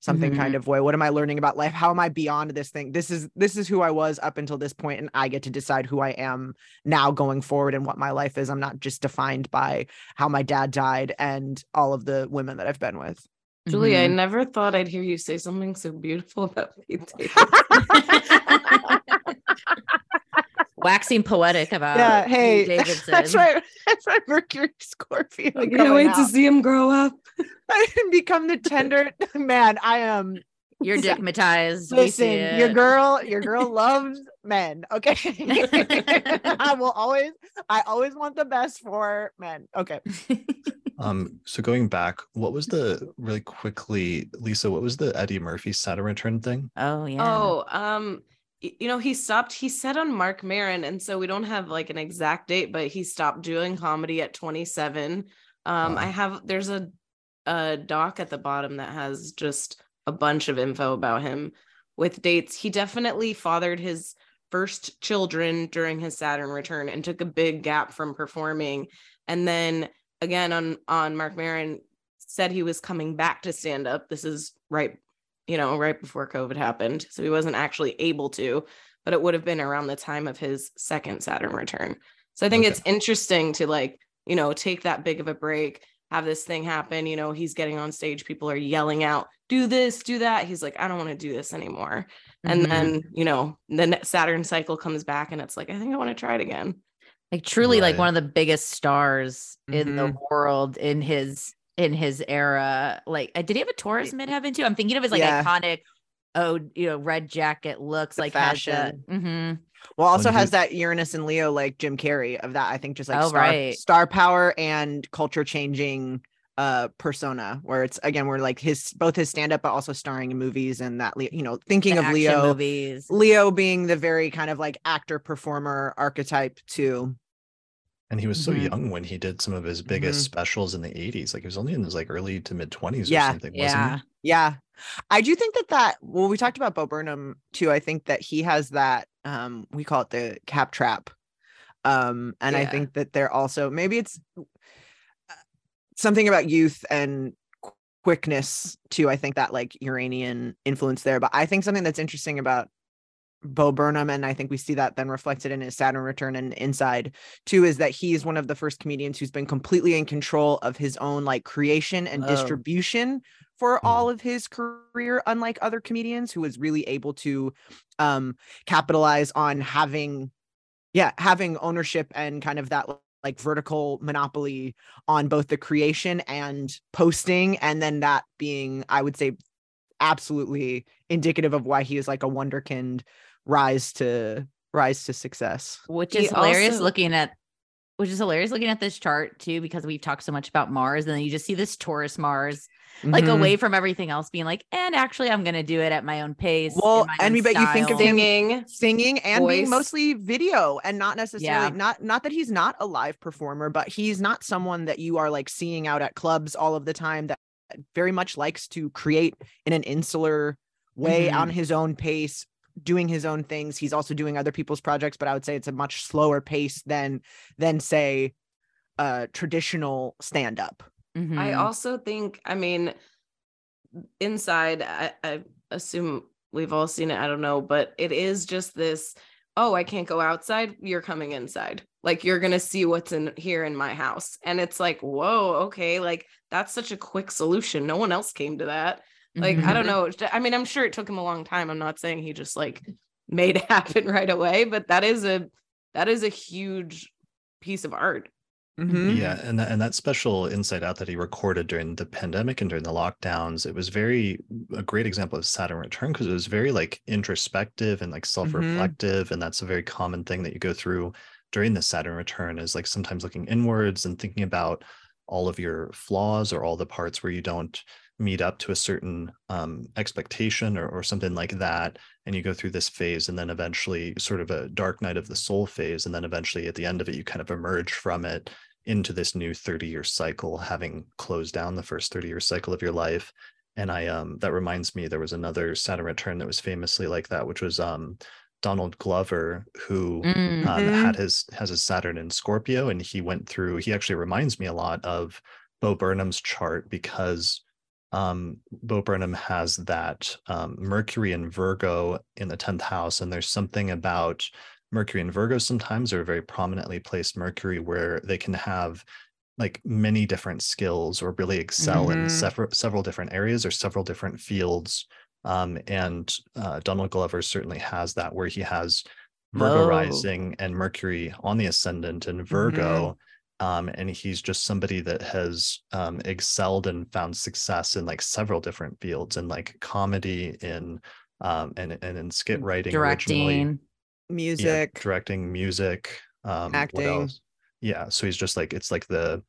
Speaker 2: something kind of way. What am I learning about life? How am I beyond this thing? This is this is who I was up until this point and I get to decide who I am now going forward and what my life is. I'm not just defined by how my dad died and all of the women that I've been with.
Speaker 4: Julie, I
Speaker 3: Mhm.
Speaker 4: never thought I'd hear you say something so beautiful about Pete Davidson.
Speaker 3: waxing poetic about
Speaker 2: yeah, hey,
Speaker 3: Davidson.
Speaker 2: that's right. That's right. Mercury Scorpio.
Speaker 4: I can't
Speaker 2: coming
Speaker 4: wait to see him grow up.
Speaker 2: I can become the tender man. I am.
Speaker 3: You're
Speaker 2: Yeah.
Speaker 3: dickmatized. we
Speaker 2: Listen, your girl, your girl loves men. Okay, I will always, I always want the best for men. Okay,
Speaker 1: Um, so going back, what was the really quickly, Lisa, what was the Eddie Murphy Saturn return thing?
Speaker 3: Oh yeah.
Speaker 4: Oh, um, y- you know, he stopped, he said on Marc Maron, and so we don't have like an exact date, but he stopped doing comedy at 27. Um, I have there's a a doc at the bottom that has just a bunch of info about him with dates. He definitely fathered his first children during his Saturn return and took a big gap from performing. And then again on on Marc Maron said he was coming back to stand up. This is right, you know, right before COVID happened. So he wasn't actually able to, but it would have been around the time of his second Saturn return. So I think
Speaker 1: Okay.
Speaker 4: it's interesting to like, you know, take that big of a break, have this thing happen. You know, he's getting on stage, people are yelling out, do this, do that. He's like, I don't want to do this anymore. And
Speaker 3: Mhm.
Speaker 4: then, you know, the ne- Saturn cycle comes back and it's like, I think I want to try it again.
Speaker 3: like truly like one of the biggest stars in the
Speaker 2: Mhm.
Speaker 3: world in his in his era. Like, uh, did he have a Taurus midheaven too? I'm thinking of his like
Speaker 2: Yeah.
Speaker 3: iconic, oh, you know, red jacket looks
Speaker 2: The
Speaker 3: like
Speaker 2: fashion.
Speaker 3: Has mhm.
Speaker 2: well, also
Speaker 1: When
Speaker 2: has
Speaker 1: he-
Speaker 2: that Uranus and Leo like Jim Carrey of that. I think just like
Speaker 3: Oh,
Speaker 2: star,
Speaker 3: right.
Speaker 2: star power and culture changing uh persona where it's again we're like his both his stand up but also starring in movies and that you know thinking
Speaker 3: The
Speaker 2: of Leo
Speaker 3: movies.
Speaker 2: Leo being the very kind of like actor performer archetype too.
Speaker 1: And he was so
Speaker 3: Mhm.
Speaker 1: young when he did some of his biggest specials in the 80s. Like he was only in his like early to mid 20s
Speaker 2: Yeah,
Speaker 1: or something,
Speaker 3: Yeah.
Speaker 1: wasn't he?
Speaker 2: Yeah. I do think that that well we talked about Bo Burnham too. I think that he has that um we call it the cap trap. Um and I think that they're also maybe it's uh, something about youth and quickness too. I think that like Uranian influence there, but I think something that's interesting about Bo Burnham, and I think we see that then reflected in his Saturn return and inside too, is that he's one of the first comedians who's been completely in control of his own like creation and
Speaker 3: Whoa.
Speaker 2: distribution for
Speaker 1: Mhm.
Speaker 2: all of his career, unlike other comedians who was really able to um capitalize on having yeah, having ownership and kind of that like vertical monopoly on both the creation and posting, and then that being, I would say, absolutely indicative of why he is like a wonderkind rise to rise to success.
Speaker 3: which
Speaker 4: He
Speaker 3: is hilarious
Speaker 4: also-
Speaker 3: looking at which is hilarious looking at this chart too because we've talked so much about mars and then you just see this taurus mars like
Speaker 2: Mhm.
Speaker 3: away from everything else being like and actually i'm gonna do it at my own pace
Speaker 2: Well, and we bet you think of
Speaker 4: Singing.
Speaker 2: singing and being mostly video and not necessarily
Speaker 3: Yeah.
Speaker 2: not not that he's not a live performer but he's not someone that you are like seeing out at clubs all of the time that very much likes to create in an insular way
Speaker 3: Mhm.
Speaker 2: on his own pace doing his own things he's also doing other people's projects but i would say it's a much slower pace than than say uh traditional stand up
Speaker 4: I
Speaker 3: Mhm.
Speaker 4: also think, I mean, inside, I, I assume we've all seen it. I don't know, but it is just this. Oh, I can't go outside. You're coming inside. Like you're gonna see what's in here in my house, and it's like, whoa, okay, like that's such a quick solution. No one else came to that. Like I
Speaker 3: Mhm.
Speaker 4: don't know. I mean, I'm sure it took him a long time. I'm not saying he just like made it happen right away, but that is a that is a huge piece of art.
Speaker 2: Mhm.
Speaker 1: Yeah, and that, and that special Inside Out that he recorded during the pandemic and during the lockdowns, it was very a great example of Saturn return because it was very like introspective and like self-reflective, and that's a very common thing that you go through during the Saturn return is like sometimes looking inwards and thinking about all of your flaws or all the parts where you don't meet up to a certain um, expectation or, or something like that and you go through this phase and then eventually sort of a dark night of the soul phase and then eventually at the end of it you kind of emerge from it into this new 30 year cycle having closed down the first 30 year cycle of your life and i um that reminds me there was another saturn return that was famously like that which was um Donald Glover, who um,
Speaker 2: Mhm.
Speaker 1: had his has his Saturn in Scorpio, and he went through. He actually reminds me a lot of Bo Burnham's chart because um, Bo Burnham has that um, Mercury in Virgo in the tenth house, and there's something about Mercury and Virgo sometimes or very prominently placed Mercury where they can have like many different skills or really excel in
Speaker 2: Mhm.
Speaker 1: several several different areas or several different fields um, and uh, Donald Glover certainly has that, where he has Virgo
Speaker 3: Whoa.
Speaker 1: rising and Mercury on the ascendant and Virgo. Um, and he's just somebody that has um, excelled and found success in like several different fields, in like comedy, in um, and and in skit writing, originally.
Speaker 3: directing.
Speaker 1: Yeah,
Speaker 2: Music.
Speaker 1: directing, music, um,
Speaker 2: Acting.
Speaker 1: Yeah, so he's just like it's like the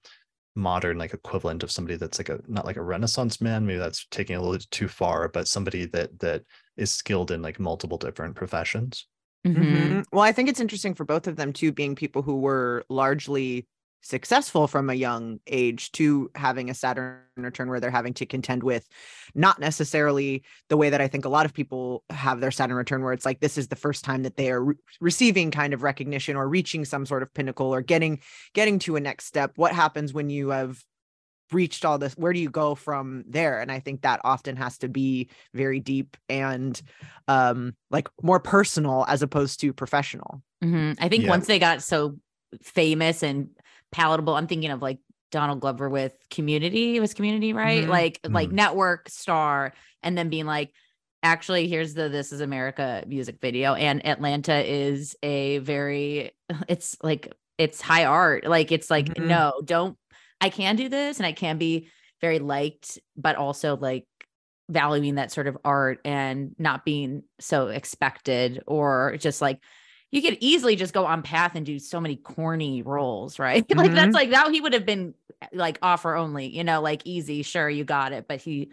Speaker 1: modern like equivalent of somebody that's like a not like a renaissance man maybe that's taking a little too far but somebody that that is skilled in like multiple different professions
Speaker 3: Mhm.
Speaker 2: Mhm. Well, I think it's interesting for both of them too, being people who were largely successful from a young age to having a Saturn return where they're having to contend with not necessarily the way that I think a lot of people have their Saturn return, where it's like this is the first time that they are re- receiving kind of recognition or reaching some sort of pinnacle or getting getting to a next step. What happens when you have reached all this where do you go from there and i think that often has to be very deep and um like more personal as opposed to professional
Speaker 3: Mhm. I think
Speaker 1: Yeah.
Speaker 3: once they got so famous and palatable, I'm thinking of like Donald Glover with Community. It was Community, right?
Speaker 2: Mhm.
Speaker 3: Like like
Speaker 1: Mhm.
Speaker 3: network star, and then being like, actually, here's the This Is America music video, and Atlanta is a very, it's like it's high art. Like it's like
Speaker 2: Mhm.
Speaker 3: no, don't. I can do this, and I can be very liked, but also like valuing that sort of art and not being so expected or just like you could easily just go on path and do so many corny roles, right? like
Speaker 2: Mhm.
Speaker 3: that's like that he would have been like offer only, you know, like easy, sure, you got it. But he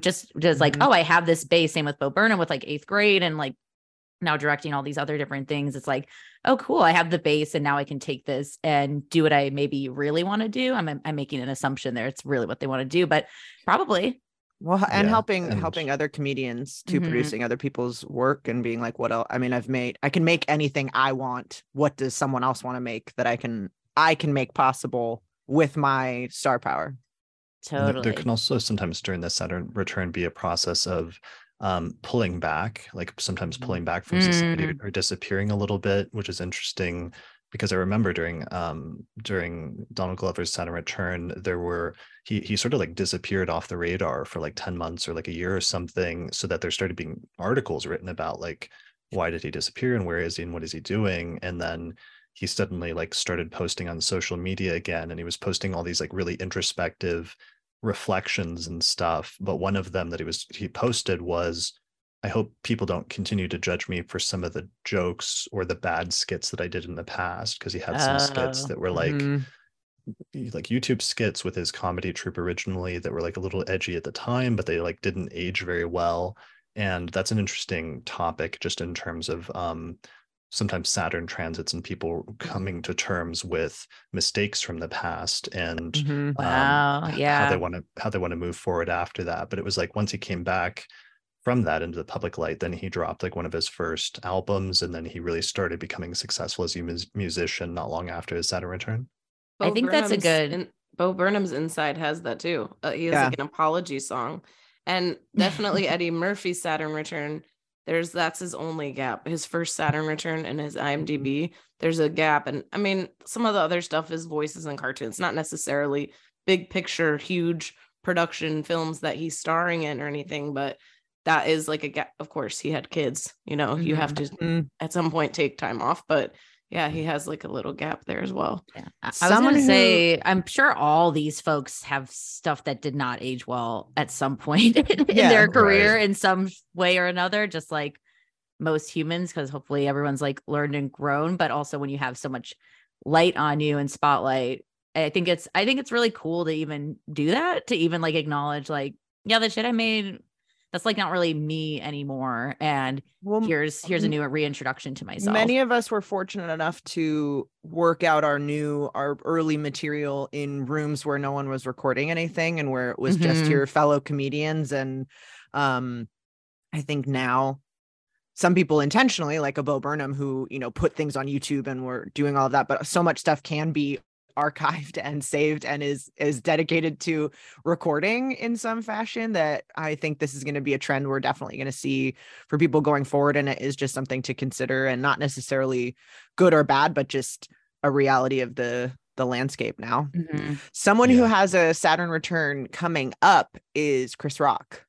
Speaker 3: just just like,
Speaker 2: Mhm.
Speaker 3: oh, I have this base. Same with Bo Burnham with like eighth grade and like now directing all these other different things. It's like, oh, cool, I have the base and now I can take this and do what I maybe really want to do. I'm I'm making an assumption there. It's really what they want to do, but probably.
Speaker 2: Well and
Speaker 1: Yeah,
Speaker 2: helping
Speaker 1: and-
Speaker 2: helping other comedians to
Speaker 3: Mhm.
Speaker 2: producing other people's work and being like what else i mean i've made i can make anything i want what does someone else want to make that i can i can make possible with my star power
Speaker 1: And there-
Speaker 3: Totally.
Speaker 1: there can also sometimes during the saturn return be a process of um, pulling back like sometimes pulling back from society
Speaker 3: Mm.
Speaker 1: or disappearing a little bit which is interesting because i remember during um during donald glover's saturn return there were he he sort of like disappeared off the radar for like 10 months or like a year or something so that there started being articles written about like why did he disappear and where is he and what is he doing? And then he suddenly like started posting on social media again and he was posting all these like really introspective reflections and stuff but one of them that he was he posted was i hope people don't continue to judge me for some of the jokes or the bad skits that i did in the past because he had some skits
Speaker 3: Oh.
Speaker 1: that were like
Speaker 2: Mhm.
Speaker 1: like YouTube skits with his comedy troupe originally that were like a little edgy at the time, but they like didn't age very well. And that's an interesting topic just in terms of um sometimes Saturn transits and people coming to terms with mistakes from the past and
Speaker 2: Mhm.
Speaker 1: um,
Speaker 3: Wow,
Speaker 1: h- how they want to how they want to move forward after that. But it was like once he came back from that into the public light, then he dropped like one of his first albums, and then he really started becoming successful as a mus- musician not long after his Saturn return.
Speaker 3: I
Speaker 4: Bo
Speaker 3: think that's a good-
Speaker 4: in- Bo Burnham's Inside has that too. Uh, he has
Speaker 2: Yeah.
Speaker 4: like an apology song, and definitely Eddie Murphy's Saturn Return. There's that's his only gap. His first Saturn Return and his IMDb. There's a gap, and I mean some of the other stuff is voices and cartoons, not necessarily big picture, huge production films that he's starring in or anything, but that is like a gap. Of course, he had kids. You know, you have to
Speaker 2: Mhm.
Speaker 4: at some point take time off, but yeah, he has like a little gap there as well.
Speaker 3: Yeah. I, I was gonna
Speaker 2: who-
Speaker 3: say, I'm sure all these folks have stuff that did not age well at some point in
Speaker 2: Yeah.
Speaker 3: their career
Speaker 1: Right.
Speaker 3: in some way or another, just like most humans, because hopefully everyone's like learned and grown. But also when you have so much light on you and spotlight, I think it's I think it's really cool to even do that, to even like acknowledge like, yeah, the shit I made, that's like not really me anymore. And
Speaker 2: Well,
Speaker 3: here's here's a new reintroduction to myself.
Speaker 2: Many of us were fortunate enough to work out our new, our early material in rooms where no one was recording anything and where it was just
Speaker 3: Mhm.
Speaker 2: your fellow comedians. And um, I think now some people intentionally, like a Bo Burnham, who, you know, put things on YouTube and were doing all of that, but so much stuff can be archived and saved and is is dedicated to recording in some fashion that I think this is going to be a trend we're definitely going to see for people going forward and it is just something to consider and not necessarily good or bad but just a reality of the the landscape now.
Speaker 3: Mhm.
Speaker 2: someone who has a saturn return coming up is chris rock.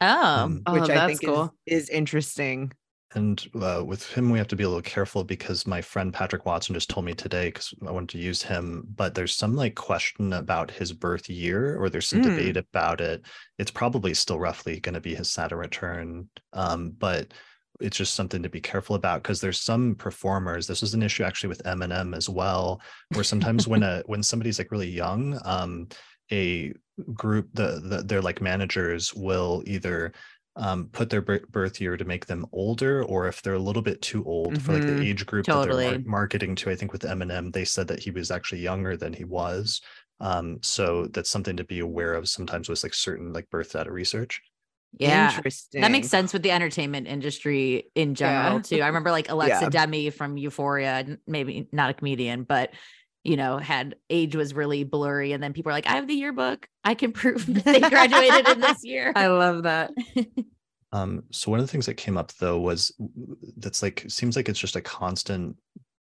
Speaker 3: Oh,
Speaker 1: Um,
Speaker 4: Oh,
Speaker 2: which i think
Speaker 4: cool.
Speaker 2: is, is interesting
Speaker 1: And uh, with him, we have to be a little careful because my friend Patrick Watson just told me today because I wanted to use him. But there's some like question about his birth year, or there's some
Speaker 2: Mm.
Speaker 1: debate about it. It's probably still roughly going to be his Saturn return, um, but it's just something to be careful about because there's some performers. This was an issue actually with Eminem as well, where sometimes when a when somebody's like really young, um, a group the, the their like managers will either um, put their birth year to make them older, or if they're a little bit too old for like the age group that they're mar- marketing to. I think with Eminem, they said that he was actually younger than he was. Um, so that's something to be aware of sometimes with like certain like birth data research.
Speaker 3: yeah.
Speaker 2: interesting
Speaker 3: That makes sense with the entertainment industry in general
Speaker 4: Yeah.
Speaker 3: too. I remember like Alexa
Speaker 2: Yeah.
Speaker 3: Demie from Euphoria, maybe not a comedian, but you know, had age was really blurry, and then people are like, "I have the yearbook. I can prove that they graduated in this year."
Speaker 4: I love that.
Speaker 1: Um, so one of the things that came up though was that's like seems like it's just a constant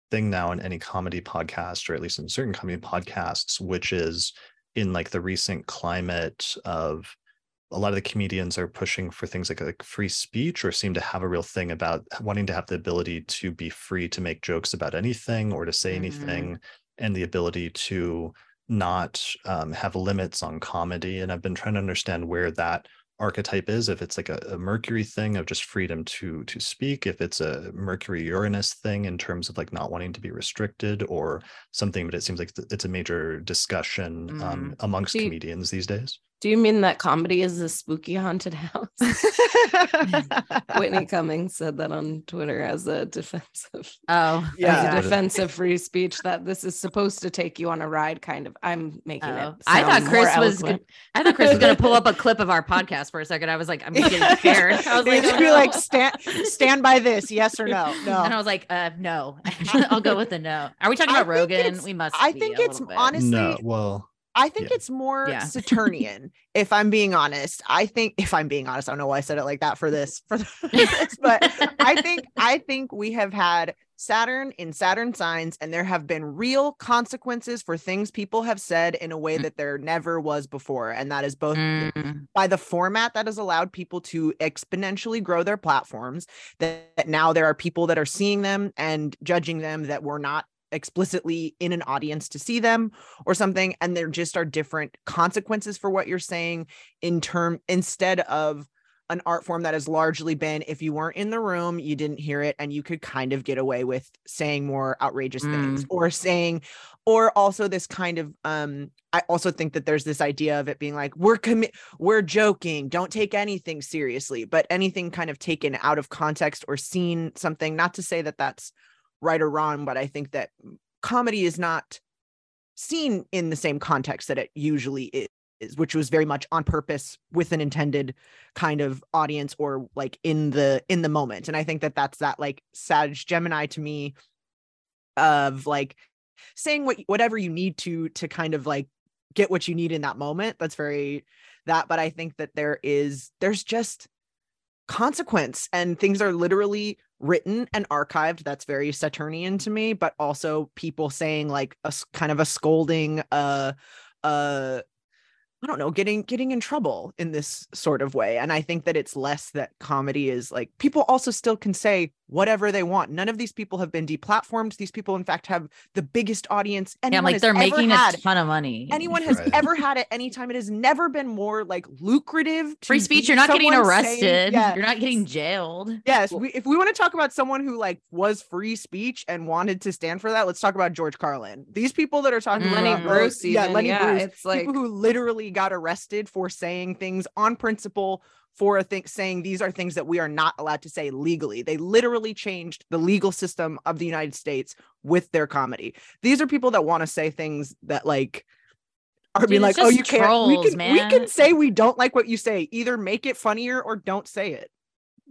Speaker 1: thing now in any comedy podcast, or at least in certain comedy podcasts, which is in like the recent climate of a lot of the comedians are pushing for things like like free speech or seem to have a real thing about wanting to have the ability to be free to make jokes about anything or to say
Speaker 3: Mhm.
Speaker 1: anything and the ability to not um, have limits on comedy and i've been trying to understand where that archetype is if it's like a, a mercury thing of just freedom to to speak if it's a mercury uranus thing in terms of like not wanting to be restricted or something but it seems like it's a major discussion um, amongst
Speaker 4: Do you-
Speaker 1: comedians these days
Speaker 4: Do you mean that comedy is a spooky haunted house? Whitney Cummings said that on Twitter as a defense of
Speaker 3: oh,
Speaker 2: Yeah.
Speaker 4: as a
Speaker 1: a-
Speaker 4: defense of free speech that this is supposed to take you on a ride kind of i'm making
Speaker 3: Oh.
Speaker 4: it
Speaker 3: I thought
Speaker 4: sound more
Speaker 3: Chris was
Speaker 4: eloquent.
Speaker 3: I thought Chris was gonna pull up a clip of our podcast for a second. I was like, I'm getting scared. I was like,
Speaker 2: just
Speaker 3: oh,
Speaker 2: be
Speaker 3: no.
Speaker 2: like stand stand by this yes or no no
Speaker 3: And I was like, uh, no. I'll go with the no. Are we talking about
Speaker 2: think
Speaker 3: Rogan? We must.
Speaker 2: I
Speaker 3: be
Speaker 2: think
Speaker 3: a
Speaker 2: it's
Speaker 3: little bit.
Speaker 2: honestly
Speaker 1: no well
Speaker 2: I think
Speaker 1: Yeah.
Speaker 2: it's more
Speaker 3: Yeah.
Speaker 2: Saturnian, if I'm being honest. I think if I'm being honest, I don't know why I said it like that for this, for this, but I think I think we have had Saturn in Saturn signs, and there have been real consequences for things people have said in a way
Speaker 3: Mm.
Speaker 2: that there never was before. And that is both
Speaker 3: Mm,
Speaker 2: by the format that has allowed people to exponentially grow their platforms that, that now there are people that are seeing them and judging them that were not explicitly in an audience to see them or something and there just are different consequences for what you're saying in term instead of an art form that has largely been if you weren't in the room you didn't hear it and you could kind of get away with saying more outrageous things or saying or also this kind of um i also think that there's this idea of it being like we're commi- we're joking don't take anything seriously but anything kind of taken out of context or seen something not to say that that's right or wrong but i think that comedy is not seen in the same context that it usually is which was very much on purpose with an intended kind of audience or like in the in the moment. And i think that that's that like sag gemini to me of like saying what whatever you need to to kind of like get what you need in that moment that's very that but i think that there is there's just consequence and things are literally written and archived that's very saturnian to me but also people saying like a kind of a scolding uh uh I don't know, getting getting in trouble in this sort of way. And I think that it's less that comedy is like people also still can say whatever they want. None of these people have been deplatformed. These people, in fact, have the biggest audience.
Speaker 3: Yeah, like they're making
Speaker 2: had.
Speaker 3: a ton of money.
Speaker 2: Anyone has right. ever had at any time. It has never been more like lucrative.
Speaker 3: Free speech. You're not getting arrested. Saying, yeah. You're not getting jailed.
Speaker 2: Yes. We, if we want to talk about someone who like was free speech and wanted to stand for that, let's talk about George Carlin. These people that are talking mm.
Speaker 4: Lenny Bruce, even, yeah, Lenny yeah, Bruce, it's like
Speaker 2: people who literally got arrested for saying things on principle for a thing saying these are things that we are not allowed to say legally. They literally changed the legal system of the United States with their comedy. These are people that want to say things that like are Dude, being like, oh, you trolls, can't. We can man. we can say we don't like what you say. Either make it funnier or don't say it.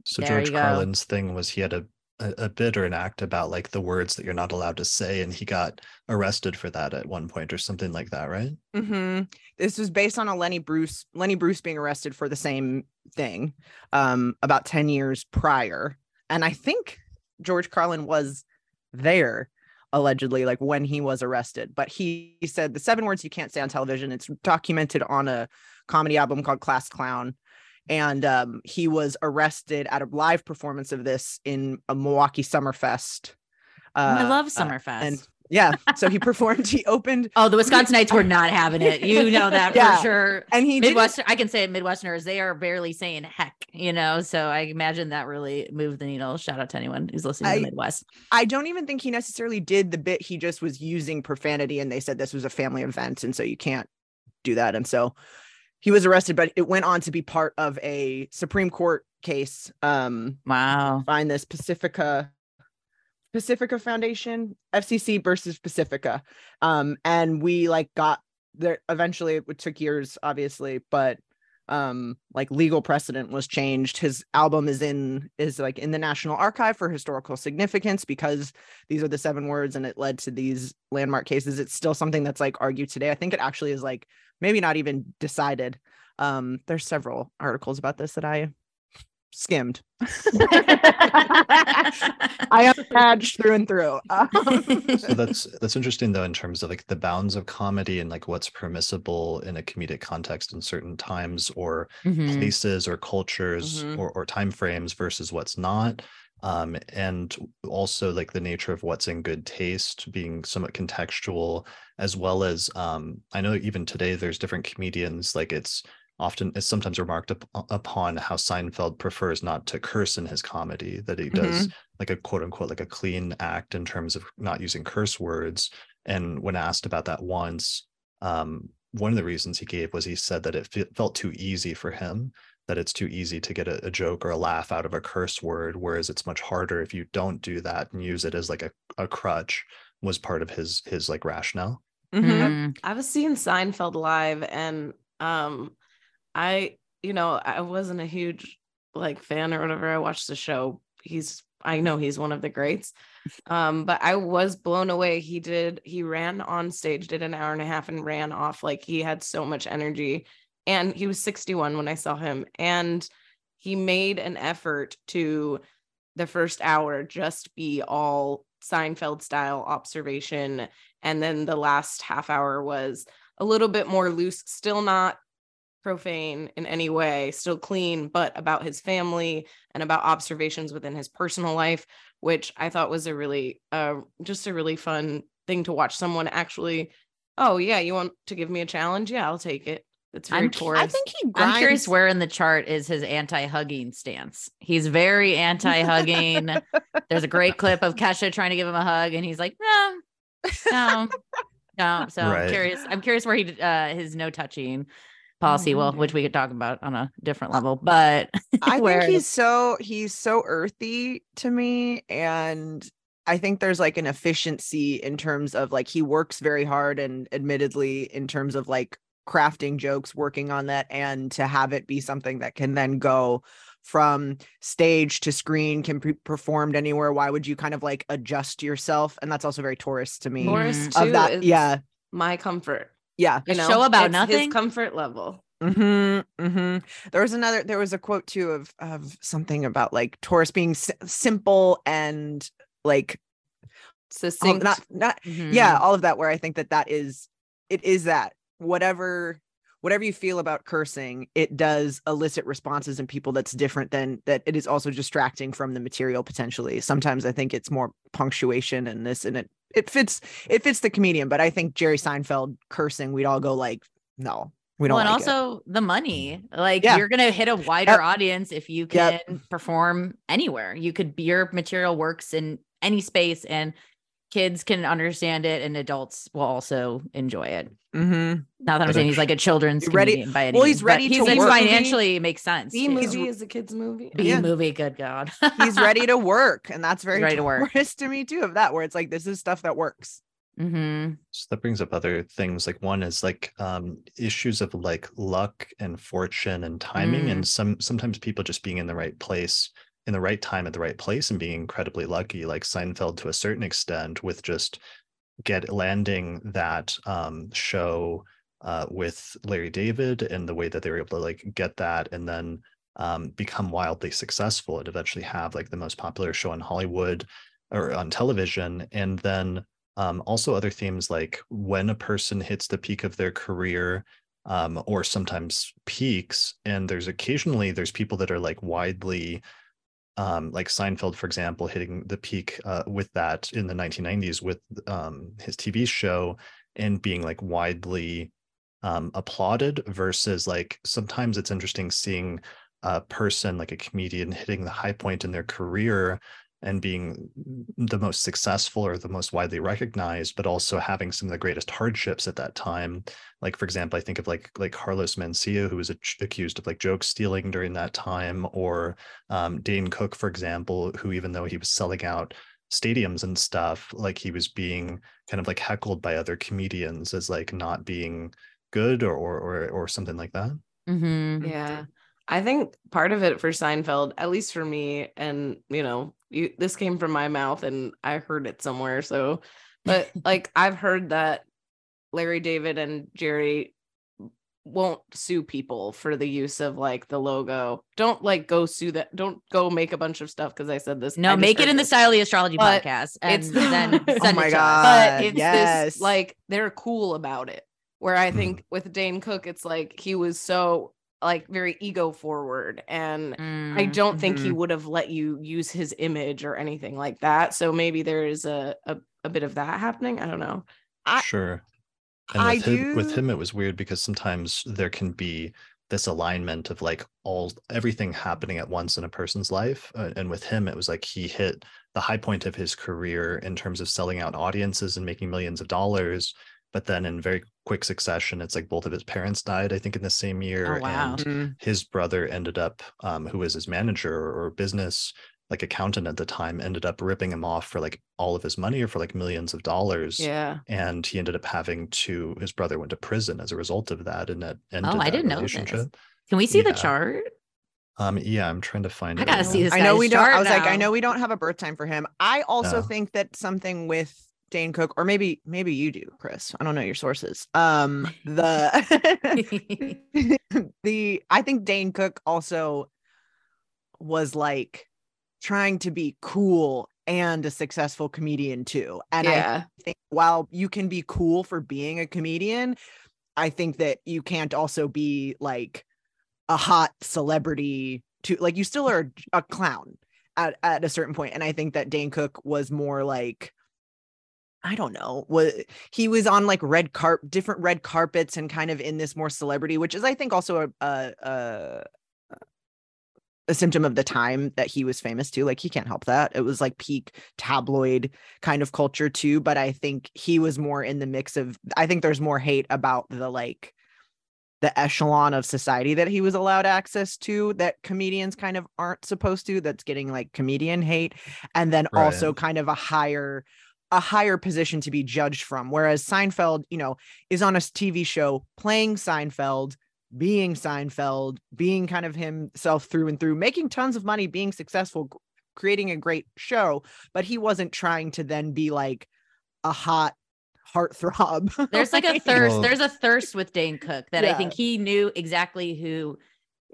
Speaker 1: So there George Carlin's thing was he had a a, a bit or an act about like the words that you're not allowed to say and he got arrested for that at one point or something like that right?
Speaker 2: Mm-hmm. this was based on a lenny bruce lenny bruce being arrested for the same thing um, about 10 years prior. And i think george carlin was there allegedly like when he was arrested. But he, he said the seven words you can't say on television it's documented on a comedy album called class clown and um, he was arrested at a live performance of this in a Milwaukee Summerfest.
Speaker 3: Uh, I love Summerfest. Uh,
Speaker 2: and yeah, so he performed. He opened.
Speaker 3: Oh, the Wisconsinites were not having it. You know that yeah. for sure.
Speaker 2: And he
Speaker 3: Midwestern. I can say it. Midwesterners, they are barely saying heck. You know, so I imagine that really moved the needle. Shout out to anyone who's listening I, to the Midwest.
Speaker 2: I don't even think he necessarily did the bit. He just was using profanity, and they said this was a family event, and so you can't do that. And so he was arrested, but it went on to be part of a Supreme Court case. Um,
Speaker 3: wow.
Speaker 2: Find this Pacifica Pacifica Foundation, FCC versus Pacifica. Um, and we like got there eventually it took years, obviously, but um like legal precedent was changed. His album is in is like in the national archive for historical significance because these are the seven words and it led to these landmark cases. It's still something that's like argued today. I think it actually is like maybe not even decided. Um, there's several articles about this that I skimmed. I am badged through and through. Um,
Speaker 1: so that's that's interesting though in terms of like the bounds of comedy and like what's permissible in a comedic context in certain times or mm-hmm. places or cultures mm-hmm. or, or time frames versus what's not um, and also like the nature of what's in good taste being somewhat contextual as well as um, i know even today there's different comedians like it's often is sometimes remarked up, upon how seinfeld prefers not to curse in his comedy that he does mm-hmm. like a quote unquote like a clean act in terms of not using curse words and when asked about that once um, one of the reasons he gave was he said that it f- felt too easy for him that it's too easy to get a, a, joke or a laugh out of a curse word whereas it's much harder if you don't do that and use it as like a, a crutch was part of his his like rationale
Speaker 4: mm-hmm. mm-hmm. i was seeing seinfeld live and um i you know i wasn't a huge like fan or whatever. I watched the show. He's i know he's one of the greats. Um but i was blown away. He did he ran on stage did an hour and a half and ran off. Like he had so much energy. And he was 61 when I saw him. And he made an effort to the first hour just be all Seinfeld style observation. And then the last half hour was a little bit more loose still not profane in any way still clean but about his family and about observations within his personal life which I thought was a really uh just a really fun thing to watch someone actually oh yeah you want to give me a challenge yeah I'll take it That's very
Speaker 3: I'm, I think he. Grinds. I'm curious where in the chart is his anti-hugging stance. He's very anti-hugging. There's a great clip of Kesha trying to give him a hug, and he's like, "No, no, no." So right. I'm curious. I'm curious where he uh his no touching policy well which we mm-hmm. could talk about on a different level but
Speaker 2: i think he's so he's so earthy to me and i think there's like an efficiency in terms of like he works very hard and admittedly in terms of like crafting jokes, working on that, and to have it be something that can then go from stage to screen can be performed anywhere why would you kind of like adjust yourself? And that's also very taurus to me
Speaker 4: taurus mm-hmm. too, of that yeah. my comfort
Speaker 2: yeah
Speaker 3: you know, show about nothing
Speaker 4: comfort level
Speaker 2: Mm-hmm, mm-hmm. There was another. There was a quote too of of something about like Taurus being s- simple and like
Speaker 4: succinct.
Speaker 2: not not mm-hmm. yeah, all of that. Where I think that that is it is that whatever whatever you feel about cursing, it does elicit responses in people that's different than that. It is also distracting from the material potentially. Sometimes I think it's more punctuation and this, and it it fits it fits the comedian. But I think Jerry Seinfeld cursing, we'd all go like, no, we don't.
Speaker 3: well, and
Speaker 2: like it."
Speaker 3: also the money. Like
Speaker 2: Yeah.
Speaker 3: you're gonna hit a wider
Speaker 2: Yep.
Speaker 3: audience if you can
Speaker 2: Yep.
Speaker 3: perform anywhere. You could be your material works in any space and kids can understand it and adults will also enjoy it.
Speaker 2: Mhm.
Speaker 3: Not that I'm
Speaker 1: But
Speaker 3: saying he's like a children's
Speaker 2: He's ready-
Speaker 3: by any
Speaker 2: well, he's ready
Speaker 3: he's
Speaker 2: to
Speaker 3: it's
Speaker 2: work.
Speaker 3: financially it makes sense.
Speaker 4: B movie is a kids movie.
Speaker 3: B
Speaker 2: Yeah.
Speaker 3: movie, good God.
Speaker 2: he's ready to work, and that's very
Speaker 3: ready to work.
Speaker 2: To me too. Of that, where it's like this is stuff that works.
Speaker 3: hmm
Speaker 1: So that brings up other things. Like one is like um, issues of like luck and fortune and timing, and some sometimes people just being in the right place in the right time at the right place and being incredibly lucky. Like Seinfeld to a certain extent with just get landing that um, show uh, with Larry David and the way that they were able to like get that and then um, become wildly successful and eventually have like the most popular show in Hollywood or on television, and then um, also other themes like when a person hits the peak of their career um, or sometimes peaks and there's occasionally there's people that are like widely um, like seinfeld for example hitting the peak uh, with that in the 1990s with um, his tv show and being like widely um, applauded versus like sometimes it's interesting seeing a person like a comedian hitting the high point in their career and being the most successful or the most widely recognized, but also having some of the greatest hardships at that time. Like, for example, I think of like like Carlos Mencia, who was ac- accused of like joke stealing during that time, or um, Dane Cook, for example, who even though he was selling out stadiums and stuff, like he was being kind of like heckled by other comedians as like not being good or or or, or something like that.
Speaker 3: hmm
Speaker 4: Yeah. I think part of it for Seinfeld, at least for me, and you know, you this came from my mouth and I heard it somewhere. So, but like I've heard that Larry David and Jerry won't sue people for the use of like the logo. Don't like go sue that. Don't go make a bunch of stuff because I said this.
Speaker 3: No, make it
Speaker 4: heard
Speaker 3: in the style of the astrology
Speaker 4: But
Speaker 3: podcast and oh
Speaker 4: it's-
Speaker 3: then
Speaker 4: Oh
Speaker 2: my
Speaker 3: it to.
Speaker 2: God.
Speaker 4: but it's
Speaker 2: yes.
Speaker 4: this like they're cool about it. Where I think with Dane Cook, it's like he was so like very ego forward and I
Speaker 3: Mm,
Speaker 4: don't think he
Speaker 2: Mhm.
Speaker 4: would have let you use his image or anything like that. So maybe there is a a, a bit of that happening. I don't know.
Speaker 2: I-
Speaker 1: sure. And
Speaker 2: I
Speaker 1: with him, with him, it was weird because sometimes there can be this alignment of like all everything happening at once in a person's life. Uh, and with him, it was like he hit the high point of his career in terms of selling out audiences and making millions of dollars. But then in very quick succession, it's like both of his parents died, I think, in the same year.
Speaker 3: Oh, wow.
Speaker 1: And
Speaker 2: Mhm.
Speaker 1: his brother ended up, um, who was his manager or business like accountant at the time, ended up ripping him off for like all of his money or for like millions of dollars
Speaker 4: Yeah.
Speaker 1: and he ended up having to his brother went to prison as a result of that and that ended
Speaker 3: Oh, I didn't know this. Can we see the chart?
Speaker 1: um yeah i'm trying to find
Speaker 3: I gotta
Speaker 1: right
Speaker 3: see
Speaker 1: now.
Speaker 3: this
Speaker 2: I know we don't. I
Speaker 3: chart
Speaker 2: was like, I know we don't have a birth time for him. I also
Speaker 1: No.
Speaker 2: think that something with Dane Cook, or maybe maybe you do, Chris. I don't know your sources. Um, the the I think Dane Cook also was like trying to be cool and a successful comedian too. And I think while you can be cool for being a comedian, I think that you can't also be like a hot celebrity to like you still are a clown at, at a certain point. And I think that Dane Cook was more like I don't know. Was he was on like red carp different red carpets and kind of in this more celebrity, which is I think also a a, a a symptom of the time that he was famous too. Like he can't help that. It was like peak tabloid kind of culture too. But I think he was more in the mix of I think there's more hate about the like the echelon of society that he was allowed access to that comedians kind of aren't supposed to that's getting like comedian hate and then also kind of a higher a higher position to be judged from whereas Seinfeld you know is on a TV show playing Seinfeld being Seinfeld being kind of himself through and through making tons of money being successful creating a great show but he wasn't trying to then be like a hot heartthrob
Speaker 3: There's like a thirst.
Speaker 1: Well-
Speaker 3: there's a thirst with Dane Cook that I think he knew exactly who,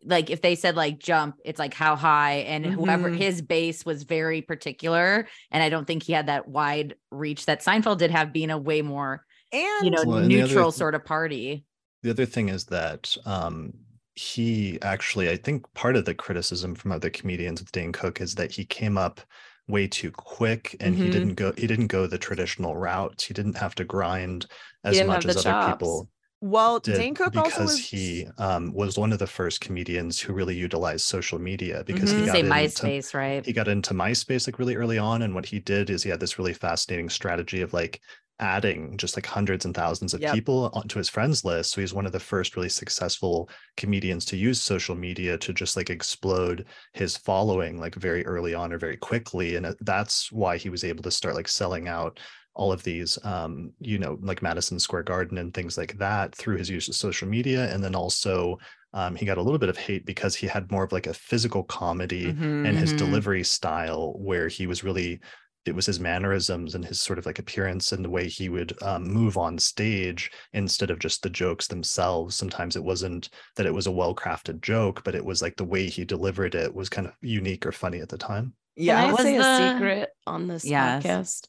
Speaker 3: like, if they said like jump, it's like how high, and whoever
Speaker 2: Mhm.
Speaker 3: his base was very particular. And I don't think he had that wide reach that Seinfeld did have, being a way more,
Speaker 2: and
Speaker 3: you know,
Speaker 1: Well, and the other
Speaker 3: neutral
Speaker 1: th-
Speaker 3: sort of party.
Speaker 1: the other thing is that um, he actually, I think part of the criticism from other comedians with Dane Cook is that he came up way too quick and
Speaker 4: Mhm.
Speaker 1: he didn't go he didn't go the traditional route. He didn't have to grind as much as
Speaker 4: the
Speaker 1: other people
Speaker 2: Well,
Speaker 1: did
Speaker 2: Dane Cook
Speaker 1: because
Speaker 2: also was
Speaker 1: he um, was one of the first comedians who really utilized social media because
Speaker 2: Mhm.
Speaker 1: he got
Speaker 3: Say
Speaker 1: into
Speaker 3: MySpace, right?
Speaker 1: he got into MySpace like really early on, and what he did is he had this really fascinating strategy of like adding just like hundreds and thousands of
Speaker 2: Yep.
Speaker 1: people onto his friends list. So he's one of the first really successful comedians to use social media to just like explode his following like very early on or very quickly, and that's why he was able to start like selling out all of these um you know like madison square garden and things like that through his use of social media and then also um, he got a little bit of hate because he had more of like a physical comedy
Speaker 2: Mhm.
Speaker 1: and his
Speaker 3: Mhm.
Speaker 1: delivery style where he was really it was his mannerisms and his sort of like appearance and the way he would um, move on stage instead of just the jokes themselves sometimes it wasn't that it was a well crafted joke but it was like the way he delivered it was kind of unique or funny at the time
Speaker 2: yeah.
Speaker 4: Can I
Speaker 3: was
Speaker 4: say
Speaker 3: the-
Speaker 4: a secret on this
Speaker 3: Yes.
Speaker 4: podcast?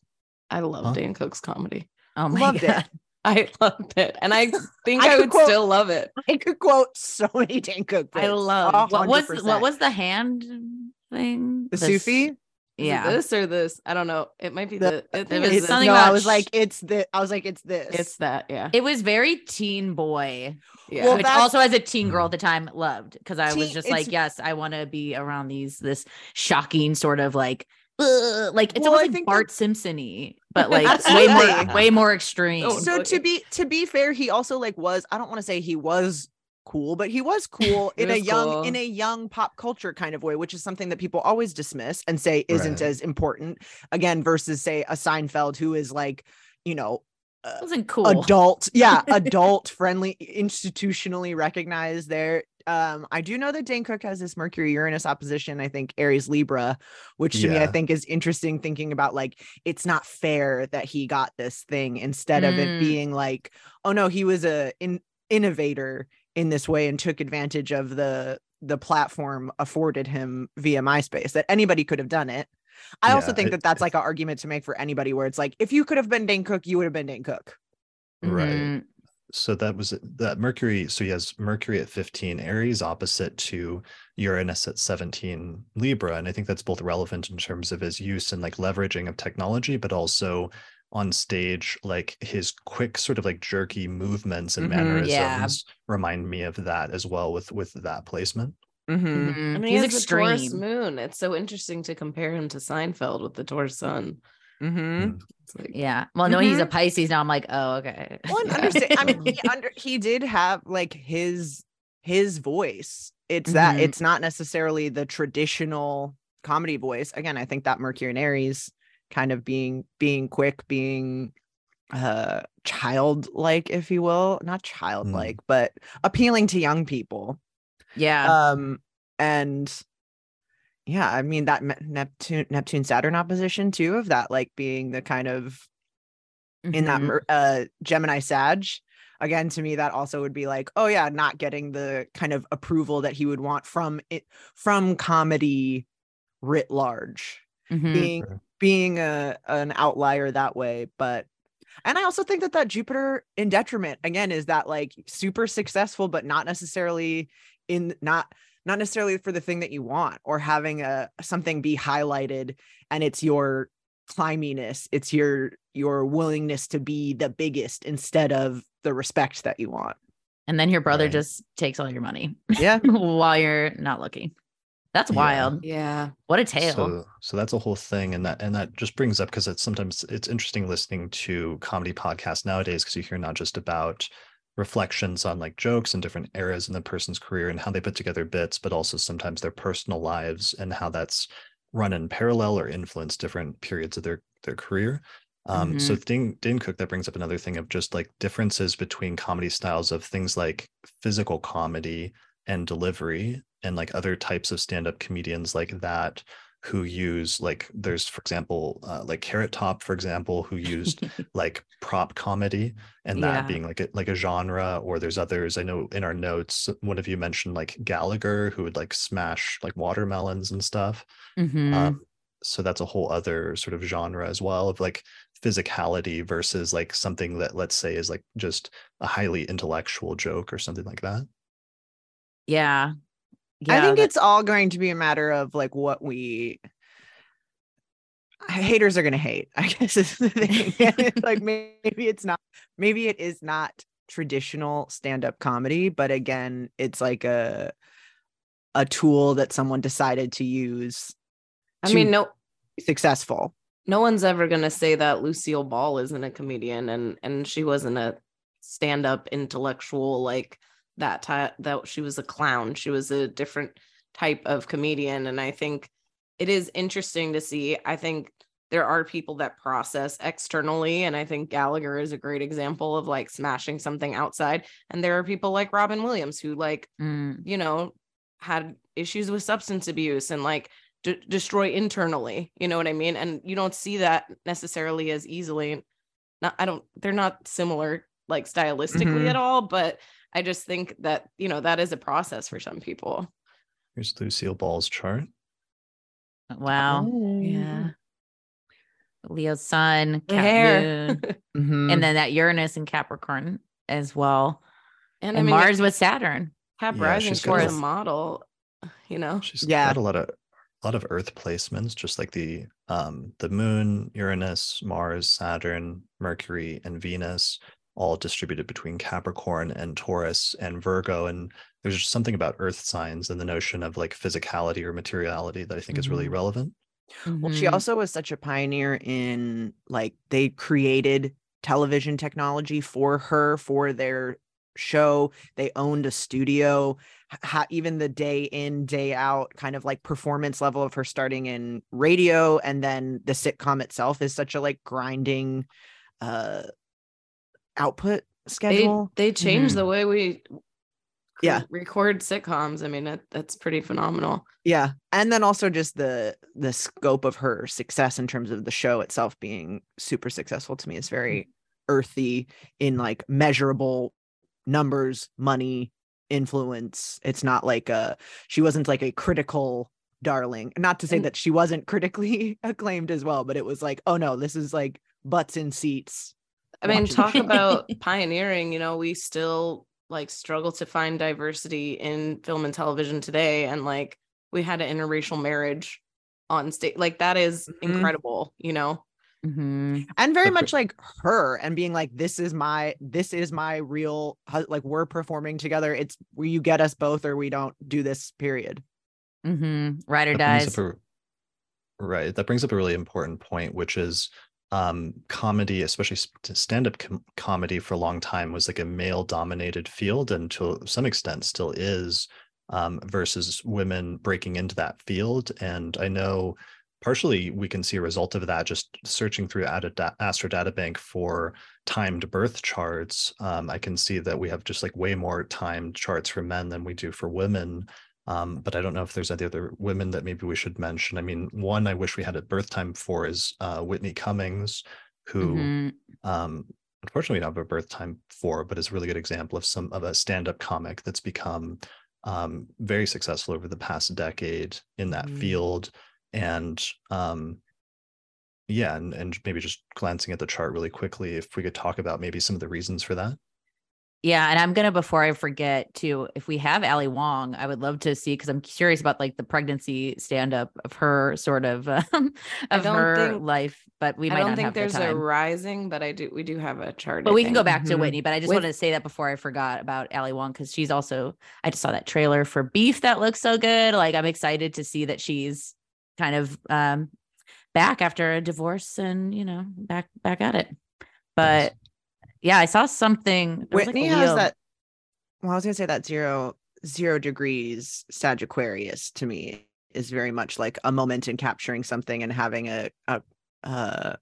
Speaker 4: I love
Speaker 1: Huh?
Speaker 4: Dan Cook's comedy.
Speaker 3: Oh my
Speaker 2: Loved
Speaker 3: god.
Speaker 2: it.
Speaker 4: I loved it. And I think
Speaker 2: I
Speaker 4: I, would
Speaker 2: quote-
Speaker 4: still love it.
Speaker 2: I could quote so many Dan Cook.
Speaker 4: I
Speaker 2: bits.
Speaker 4: love-
Speaker 2: A
Speaker 3: What was what was the hand thing?
Speaker 2: the
Speaker 3: s-
Speaker 2: Sufi?
Speaker 4: Is
Speaker 3: Yeah.
Speaker 4: this or this? I don't know. It might be
Speaker 2: The-
Speaker 4: the, I
Speaker 3: it was
Speaker 4: it's
Speaker 2: It's
Speaker 3: something
Speaker 2: no, I was
Speaker 3: sh-
Speaker 2: like, it's the. I was like, it's this.
Speaker 4: it's that, yeah.
Speaker 3: It was very teen boy,
Speaker 4: yeah.
Speaker 2: Well,
Speaker 3: which also as a teen girl at the time loved because I was just like, yes, I want to be around these this shocking sort of like, "Ugh," like it's
Speaker 2: Well, I
Speaker 3: almost like Bart
Speaker 2: that-
Speaker 3: Simpson-y, but like way more way more extreme.
Speaker 4: Oh,
Speaker 2: so to be to be fair, he also like was. I don't want to say he was cool, but he was cool
Speaker 4: He
Speaker 2: in a young
Speaker 4: cool.
Speaker 2: in a young pop culture kind of way, which is something that people always dismiss and say isn't
Speaker 1: Right.
Speaker 2: as important. Again, versus say a Seinfeld who is like, you know, uh,
Speaker 3: wasn't cool.
Speaker 2: adult yeah adult friendly institutionally recognized there um i do know that dane cook has this mercury uranus opposition i think aries libra which to me i think is interesting thinking about like it's not fair that he got this thing instead of it
Speaker 3: Mm.
Speaker 2: being like oh no he was a in, innovator in this way and took advantage of the the platform afforded him via myspace that anybody could have done it i also think
Speaker 1: it-
Speaker 2: that that's like an argument to make for anybody where it's like if you could have been dane cook you would have been dane cook
Speaker 1: right
Speaker 3: Mhm.
Speaker 1: So that was that mercury so he has mercury at 15 aries opposite to uranus at 17 libra and i think that's both relevant in terms of his use and like leveraging of technology but also on stage like his quick sort of like jerky movements and
Speaker 2: Mhm,
Speaker 1: mannerisms
Speaker 3: yeah.
Speaker 1: remind me of that as well with with that placement
Speaker 2: mm-hmm.
Speaker 3: Mhm.
Speaker 4: and he
Speaker 3: He's
Speaker 4: has the Taurus moon. It's so interesting to compare him to Seinfeld with the Taurus sun.
Speaker 2: Mm-hmm.
Speaker 4: Like,
Speaker 3: Yeah. Well, knowing he's a
Speaker 2: Mhm.
Speaker 3: Pisces now, I'm like, oh, okay.
Speaker 2: Well, and
Speaker 4: Yeah.
Speaker 2: understand. I mean, he under he did have like his his voice. It's that
Speaker 3: Mhm.
Speaker 2: it's not necessarily the traditional comedy voice. Again, I think that Mercury and Aries kind of being being quick, being uh childlike, if you will, not childlike, but appealing to young people.
Speaker 3: yeah.
Speaker 2: Um, and yeah, I mean that Neptune Neptune Saturn opposition too of that like being the kind of in that
Speaker 3: Mhm.
Speaker 2: mer- uh Gemini Sag. Again, to me, that also would be like, oh yeah, not getting the kind of approval that he would want from it from comedy writ large,
Speaker 3: Mhm.
Speaker 2: being being a an outlier that way. But and I also think that that Jupiter in detriment again is that like super successful, but not necessarily in not not necessarily for the thing that you want or having a something be highlighted and it's your climbiness it's your your willingness to be the biggest instead of the respect that you want
Speaker 3: And then your brother
Speaker 1: Right.
Speaker 3: just takes all your money
Speaker 2: yeah
Speaker 3: while you're not looking. That's
Speaker 1: Yeah.
Speaker 3: wild.
Speaker 4: yeah.
Speaker 3: What a tale.
Speaker 1: So, so that's a whole thing, and that and that just brings up because it's sometimes it's interesting listening to comedy podcasts nowadays because you hear not just about reflections on like jokes and different eras in the person's career and how they put together bits, but also sometimes their personal lives and how that's run in parallel or influence different periods of their their career. Um, So Dane, Dane Cook, that brings up another thing of just like differences between comedy styles of things like physical comedy and delivery and like other types of stand-up comedians like that who use like there's for example uh, like carrot top for example who used like prop comedy and that
Speaker 3: Yeah.
Speaker 1: being like a, like a genre or there's others i know in our notes one of you mentioned like gallagher who would like smash like watermelons and stuff
Speaker 3: Mhm.
Speaker 1: um, so that's a whole other sort of genre as well of like physicality versus like something that let's say is like just a highly intellectual joke or something like that
Speaker 3: Yeah.
Speaker 2: I think
Speaker 3: that-
Speaker 2: it's all going to be a matter of like what we haters are going to hate. I guess is the thing. It's like maybe it's not maybe it is not traditional stand-up comedy, but again, it's like a a tool that someone decided to use
Speaker 4: I
Speaker 2: to
Speaker 4: mean, no
Speaker 2: successful.
Speaker 4: no one's ever gonna say that Lucille Ball isn't a comedian and and she wasn't a stand-up intellectual like that type that she was a clown. She was a different type of comedian. And I think it is interesting to see. I think there are people that process externally. And I think Gallagher is a great example of like smashing something outside. And there are people like Robin Williams who like
Speaker 3: Mm,
Speaker 4: you know, had issues with substance abuse and like d- destroy internally. You know what I mean? And you don't see that necessarily as easily. Not, I don't. They're not similar like stylistically
Speaker 2: Mhm.
Speaker 4: at all, but I just think that you know that is a process for some people.
Speaker 1: here's lucille ball's chart
Speaker 3: wow.
Speaker 2: Oh.
Speaker 3: Yeah. Leo's sun,
Speaker 4: The
Speaker 3: Cap
Speaker 4: hair.
Speaker 3: Moon,
Speaker 2: Mhm.
Speaker 3: and then that Uranus and Capricorn as well.
Speaker 4: and
Speaker 3: And,
Speaker 4: I mean,
Speaker 3: Mars with Saturn.
Speaker 4: Cap
Speaker 1: Yeah,
Speaker 4: Rising
Speaker 1: she's
Speaker 4: for a
Speaker 3: a-
Speaker 4: model. You know,
Speaker 1: she's
Speaker 2: Yeah.
Speaker 1: got a lot of a lot of earth placements just like the um the moon uranus mars saturn mercury and venus all distributed between capricorn and taurus and virgo and there's just something about earth signs and the notion of like physicality or materiality that i think is really
Speaker 3: Mhm.
Speaker 1: relevant
Speaker 2: Well, she
Speaker 3: Mhm.
Speaker 2: also was such a pioneer in like they created television technology for her for their show. They owned a studio. Ha- even the day in, day out kind of like performance level of her starting in radio and then the sitcom itself is such a like grinding uh output schedule.
Speaker 4: they changed
Speaker 3: Mhm.
Speaker 4: the way we
Speaker 2: Yeah.
Speaker 4: record sitcoms. I mean, that, that's pretty phenomenal.
Speaker 2: yeah and then also just the the scope of her success in terms of the show itself being super successful to me is very earthy in like measurable numbers money influence it's not like a she wasn't like a critical darling not to say
Speaker 4: And-
Speaker 2: that she wasn't critically acclaimed as well but it was like oh no this is like butts in seats
Speaker 4: I mean, talk about pioneering, you know, we still like struggle to find diversity in film and television today. And like we had an interracial marriage on stage. Like that is
Speaker 2: Mhm.
Speaker 4: incredible, you know?
Speaker 3: Mhm.
Speaker 2: and very much like her and being like this is my this is my real like we're performing together it's where you get us both or we don't do this period
Speaker 3: Mhm. Ride or
Speaker 1: That
Speaker 3: dies.
Speaker 1: a- right that brings up a really important point which is um comedy especially stand-up com- comedy for a long time was like a male dominated field and to some extent still is um versus women breaking into that field. And i know partially we can see a result of that just searching through astro databank for timed birth charts. Um, i can see that we have just like way more timed charts for men than we do for women um, but I don't know if there's any other women that maybe we should mention. I mean, one I wish we had at birth time for is uh, Whitney Cummings, who
Speaker 3: Mhm.
Speaker 1: um, unfortunately we don't have a birth time for, but is a really good example of some of a stand-up comic that's become um, very successful over the past decade in that
Speaker 2: Mhm.
Speaker 1: field. And um, yeah, and, and maybe just glancing at the chart really quickly, if we could talk about maybe some of the reasons for that.
Speaker 3: Yeah, and I'm gonna before I forget to if we have Ali Wong, I would love to see because I'm curious about like the pregnancy stand up of her sort of um,
Speaker 4: I
Speaker 3: of her
Speaker 4: think-
Speaker 3: life, but we
Speaker 4: I
Speaker 3: might
Speaker 4: don't
Speaker 3: not
Speaker 4: think
Speaker 3: have
Speaker 4: there's
Speaker 3: the
Speaker 4: a rising, but I do we do have a chart.
Speaker 3: But
Speaker 4: I
Speaker 3: we can go back to
Speaker 2: Mhm.
Speaker 3: Whitney, but I just
Speaker 4: With-
Speaker 3: wanted to say that before I forgot about Ali Wong because she's also I just saw that trailer for Beef that looks so good. Like I'm excited to see that she's kind of um back after a divorce and you know back back at it. But yeah, I saw something. was, like,
Speaker 2: whitney has that well i was gonna say that zero zero degrees sagittarius to me is very much like a moment in capturing something and having a a uh,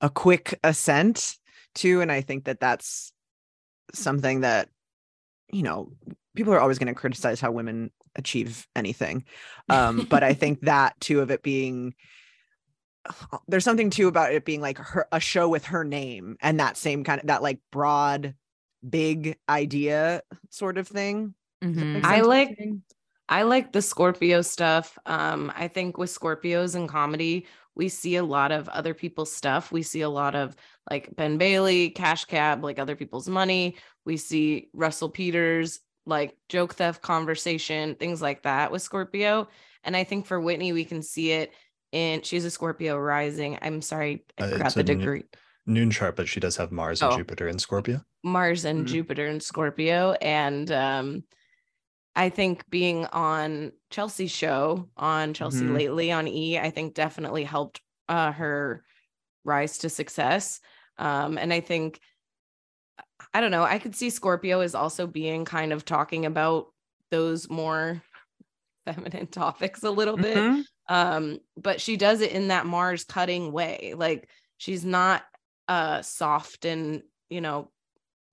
Speaker 2: a quick ascent to and i think that that's something that you know people are always going to criticize how women achieve anything um but i think that too of it being there's something too about it being like her a show with her name and that same kind of that like broad big idea sort of thing
Speaker 3: Mhm.
Speaker 4: I
Speaker 2: sense what I'm
Speaker 4: like- I like the Scorpio stuff. Um, I think with Scorpios in comedy, we see a lot of other people's stuff. We see a lot of like Ben Bailey, Cash Cab, like other people's money. We see Russell Peters, like joke theft conversation, things like that with Scorpio. And I think for Whitney, we can see it in she's a Scorpio rising. I'm sorry, I
Speaker 1: Uh,
Speaker 4: forgot
Speaker 1: it's
Speaker 4: the degree.
Speaker 1: Noon chart, but she does have Mars and
Speaker 4: Oh.
Speaker 1: Jupiter in Scorpio.
Speaker 4: Mars and
Speaker 2: Mhm.
Speaker 4: Jupiter in Scorpio. And um, I think being on Chelsea's show on Chelsea
Speaker 2: Mhm.
Speaker 4: lately on E, I think definitely helped uh, her rise to success. Um, and I think, I don't know, I could see Scorpio is also being kind of talking about those more feminine topics a little bit
Speaker 2: Mhm.
Speaker 4: Um but she does it in that mars cutting way like she's not uh soft and you know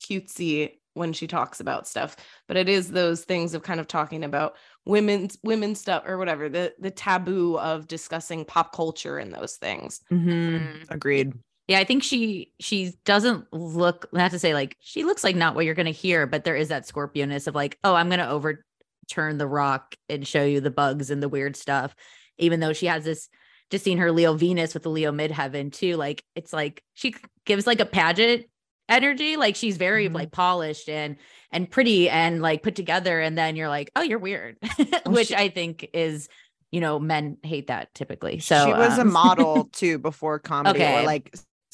Speaker 4: cutesy when she talks about stuff but it is those things of kind of talking about women's women's stuff or whatever the the taboo of discussing pop culture and those things
Speaker 2: Mhm. Agreed.
Speaker 3: Yeah, I think she she doesn't look not to say like she looks like not what you're gonna hear, but there is that Scorpioness of like, oh, I'm gonna overturn the rock and show you the bugs and the weird stuff. Even though she has this just seeing her Leo Venus with the Leo midheaven too, like it's like she gives like a pageant energy. Like she's very
Speaker 2: Mhm.
Speaker 3: like polished and and pretty and like put together. And then you're like, oh, you're weird. Which
Speaker 2: she-
Speaker 3: I think is, you know, men hate that typically. So
Speaker 2: she was a
Speaker 3: um,
Speaker 2: model too before comedy or
Speaker 3: Okay.
Speaker 2: like